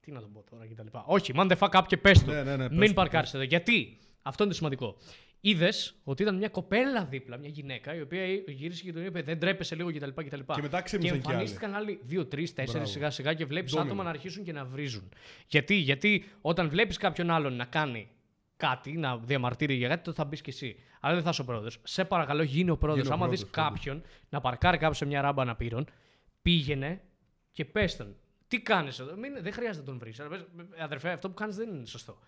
τι να το πω τώρα κτλ. Όχι, man the fuck up και πες του. Ναι, ναι, ναι, πες Μην του, παρκάρει εδώ. Γιατί; Αυτό είναι το σημαντικό. Είδες ότι ήταν μια κοπέλα δίπλα, μια γυναίκα, η οποία γύρισε και τον είπε: Δεν τρέπεσαι λίγο κτλ. κτλ. Και μετά και ξύπνησαν κι άλλοι. εμφανίστηκαν άλλοι δύο, τρεις, τέσσερις Μπράβο. σιγά σιγά και βλέπεις Ντόμινο. άτομα να αρχίσουν και να βρίζουν. Γιατί, Γιατί όταν βλέπεις κάποιον άλλον να κάνει κάτι, να διαμαρτύρει για κάτι, τότε θα μπεις κι εσύ. Αλλά δεν θα είσαι ο πρόεδρος. Σε παρακαλώ, γίνει ο πρόεδρος. Γίνε ο Άμα δεις πρόεδρος, όντως. κάποιον να παρκάρει κάποιο σε μια ράμπα αναπήρων, πήγαινε και πες τον. Τι κάνεις εδώ, Μην, δεν χρειάζεται να τον βρεις. Αδερφέ, αυτό που κάνεις δεν είναι σωστό.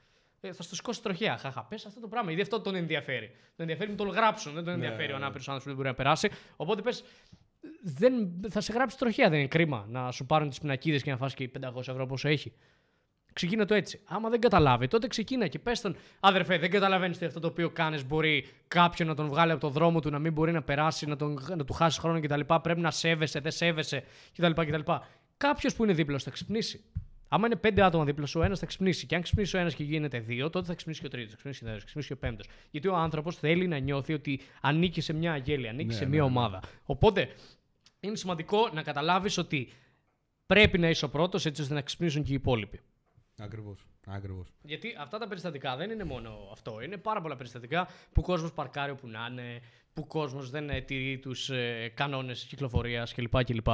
Ε, θα στο σηκώσει τροχιά. Χαχα, πες αυτό το πράγμα. Ήδη αυτό τον ενδιαφέρει. Τον ενδιαφέρει να τον γράψουν. Δεν τον ενδιαφέρει ναι, ο ναι. ανάπηρος άνθρωπος που δεν μπορεί να περάσει. Οπότε πες, δεν, θα σε γράψει τροχιά. Δεν είναι κρίμα να σου πάρουν τις πινακίδες και να φας και 500 ευρώ πόσο έχει. Ξεκίνα το έτσι. Άμα δεν καταλάβει, τότε ξεκίνα και πες τον αδερφέ, δεν καταλαβαίνεις ότι αυτό το οποίο κάνεις μπορεί κάποιον να τον βγάλει από το δρόμο του, να μην μπορεί να περάσει, να, τον, να του χάσει χρόνο κτλ. Πρέπει να σέβεσαι, δεν σέβεσαι κτλ. κτλ. Κάποιος που είναι δίπλα σου θα ξυπνήσει. Άμα είναι πέντε άτομα δίπλα σου, ο ένας θα ξυπνήσει. Και αν ξυπνήσει ο ένας και γίνεται δύο, τότε θα ξυπνήσει και ο τρίτος, θα ξυπνήσει και ο τέταρτος, θα ξυπνήσει και ο πέμπτος. Γιατί ο άνθρωπος θέλει να νιώθει ότι ανήκει σε μια αγέλη, ανήκει Ναι, σε ναι, μια ναι. ομάδα. Οπότε είναι σημαντικό να καταλάβεις ότι πρέπει να είσαι ο πρώτος έτσι ώστε να ξυπνήσουν και οι υπόλοιποι. Ακριβώς. Ακριβώς. Γιατί αυτά τα περιστατικά δεν είναι μόνο αυτό. Είναι πάρα πολλά περιστατικά που ο κόσμος παρκάρει όπου να είναι, που ο κόσμος δεν ε, τηρεί τους ε, κανόνες κυκλοφορίας κλπ. κλπ.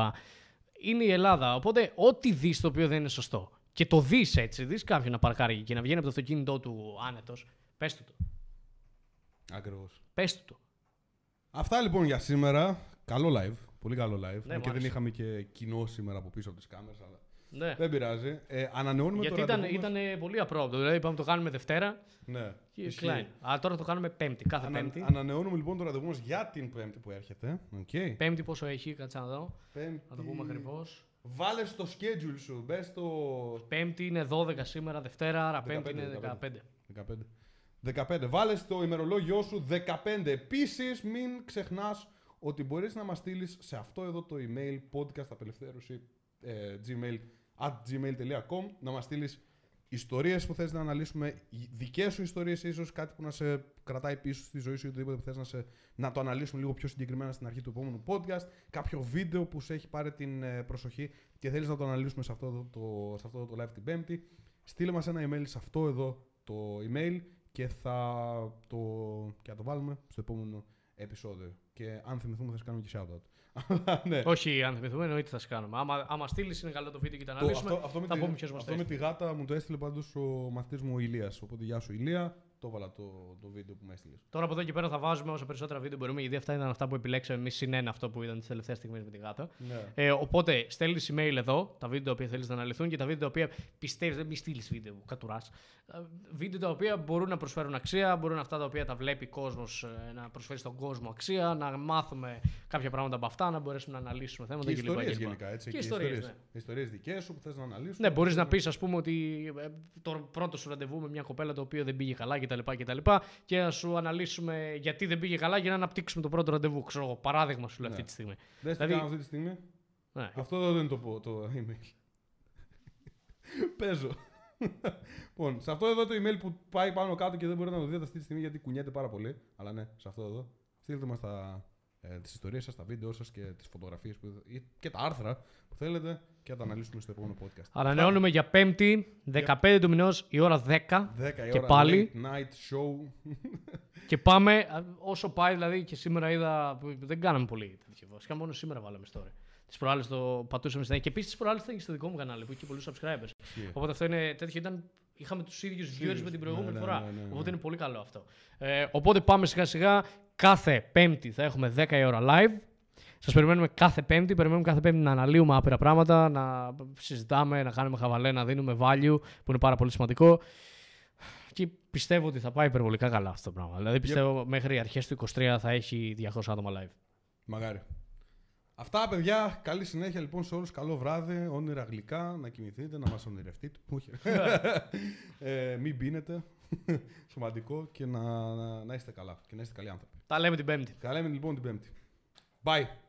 Είναι η Ελλάδα. Οπότε, ό,τι δεις το οποίο δεν είναι σωστό και το δεις έτσι, δεις κάποιον να παρκάρει και να βγαίνει από το αυτοκίνητό του άνετος, πες του το. Ακριβώς. Πες του το. Αυτά λοιπόν για σήμερα. Καλό live. Πολύ καλό live. Ναι, Αν μου και δεν άρεσε. είχαμε και κοινό σήμερα από πίσω από τις κάμερες, αλλά Ναι. δεν πειράζει. Ε, ανανεώνουμε Γιατί το ήταν, ραντεβού μας. ήταν πολύ απρόοπτο. Δηλαδή, είπαμε το κάνουμε Δευτέρα Ναι. και Ισχύει. κλείνει. Αλλά τώρα το κάνουμε Πέμπτη. Κάθε Ανα- Πέμπτη. Ανανεώνουμε λοιπόν το ραντεβού μας για την Πέμπτη που έρχεται. Okay. Πέμπτη πόσο έχει, κάτσε να δω. Πέμπτη... Να το πούμε ακριβώς. Βάλε στο schedule σου. Μπες στο. Πέμπτη είναι 12 σήμερα, Δευτέρα, άρα Πέμπτη 15, είναι 15. 15. 15. Βάλε στο ημερολόγιο σου 15. Επίσης, μην ξεχνάς ότι μπορείς να μας στείλεις σε αυτό εδώ το email podcast απελευθέρωση ε, gmail, at gmail.com να μας στείλεις ιστορίες που θες να αναλύσουμε, δικές σου ιστορίες, ίσως κάτι που να σε κρατάει πίσω στη ζωή σου ή οτιδήποτε που θες να, σε- να το αναλύσουμε λίγο πιο συγκεκριμένα στην αρχή του επόμενου podcast. Κάποιο βίντεο που σε έχει πάρει την ε, προσοχή και θέλεις να το αναλύσουμε σε αυτό, εδώ το, σε αυτό εδώ το live την Πέμπτη. Στείλε μας ένα email σε αυτό εδώ το email και θα το, και θα το βάλουμε στο επόμενο επεισόδιο. Και αν θυμηθούμε θα σας κάνουμε και shoutout. Αλλά ναι. Όχι, αν θυμηθούμε, εννοείται θα σε κάνουμε. Άμα, άμα στείλεις είναι καλό το βίντεο και το Το- αναλύσουμε, αυτό, αυτό, με θα τη, πούμε ποιο μας αυτό το με έστειλε. τη γάτα μου το έστειλε πάντως ο μαθητής μου ο Ηλίας. Οπότε γεια σου Ηλία, το έβαλα το, το βίντεο που με έστειλες. Τώρα από εδώ και πέρα θα βάζουμε όσο περισσότερα βίντεο μπορούμε, γιατί αυτά ήταν αυτά που επιλέξαμε εμείς συν ένα αυτό που ήταν τις τελευταίες στιγμές με τη γάτα. Ναι. Ε, οπότε στέλνεις email εδώ, τα βίντεο τα οποία θέλεις να αναλυθούν και τα βίντεο τα οποία πιστεύεις, δεν μη στείλεις βίντεο, κατουράς. Βίντεο τα οποία μπορούν να προσφέρουν αξία, μπορούν αυτά τα οποία τα βλέπει ο κόσμο να προσφέρει στον κόσμο αξία, να μάθουμε κάποια πράγματα από αυτά, να μπορέσουμε να αναλύσουμε θέματα Και κλπ. ιστορίες κλπ. γενικά, έτσι. Και και ιστορίες, ιστορίες. ναι. Ιστορίες δικές σου που θες να αναλύσουμε. Ναι, μπορείς να πεις, ας πούμε, ότι ε, το πρώτο σου ραντεβού με μια κοπέλα το οποίο δεν πήγε καλά κτλ. Κτλ. κτλ. Και να σου αναλύσουμε γιατί δεν πήγε καλά για να αναπτύξουμε το πρώτο ραντεβού. Ξέρω εγώ, παράδειγμα σου λέω Ναι. αυτή τη στιγμή. Δες τι Δηλαδή- κάνω αυτή τη στιγμή. Ναι. Αυτό δεν είναι το, πο- το email. Παίζω. λοιπόν, σε αυτό εδώ το email που πάει πάνω κάτω και δεν μπορείτε να το δείτε αυτή τη στιγμή γιατί κουνιέται πάρα πολύ. Αλλά ναι, σε αυτό εδώ. Στείλτε μας τα, ε, τις ιστορίες σας, τα βίντεο σας και τις φωτογραφίες που, ή- και τα άρθρα που θέλετε και θα τα αναλύσουμε στο επόμενο podcast. Ανανεώνουμε για Πέμπτη, 15 του μηνός, η ώρα 10. 10 η και ώρα πάλι. late night show. Και πάμε, α, όσο πάει δηλαδή και σήμερα είδα. που Δεν κάναμε πολύ τέτοιο. Βασικά μόνο σήμερα βάλαμε story. Τις προάλλες το πατούσαμε στην Και επίσης τις προάλλες ήταν και στο δικό μου κανάλι που είχε πολλούς subscribers. Οπότε αυτό είναι τέτοιο. Ήταν, είχαμε τους ίδιους viewers με την προηγούμενη ναι, φορά. ναι, ναι, ναι. Οπότε είναι πολύ καλό αυτό. Ε, οπότε πάμε σιγά σιγά. Κάθε Πέμπτη θα έχουμε 10 η ώρα live. Σας περιμένουμε κάθε Πέμπτη. Περιμένουμε κάθε Πέμπτη να αναλύουμε άπειρα πράγματα, να συζητάμε, να κάνουμε χαβαλέ, να δίνουμε value που είναι πάρα πολύ σημαντικό. Και πιστεύω ότι θα πάει υπερβολικά καλά αυτό το πράγμα. Δηλαδή πιστεύω μέχρι αρχές του 23 θα έχει 200 άτομα live. Μαγάρι. Αυτά, παιδιά. Καλή συνέχεια λοιπόν σε όλους. Καλό βράδυ. Όνειρα γλυκά. Να κοιμηθείτε, να μας ονειρευτείτε. Όχι. ε, μην πίνετε. Σημαντικό. Και να, να, να είστε καλά. Και να είστε καλοί άνθρωποι. Τα λέμε την Πέμπτη. Καλά λέμε λοιπόν την Πέμπτη. Bye.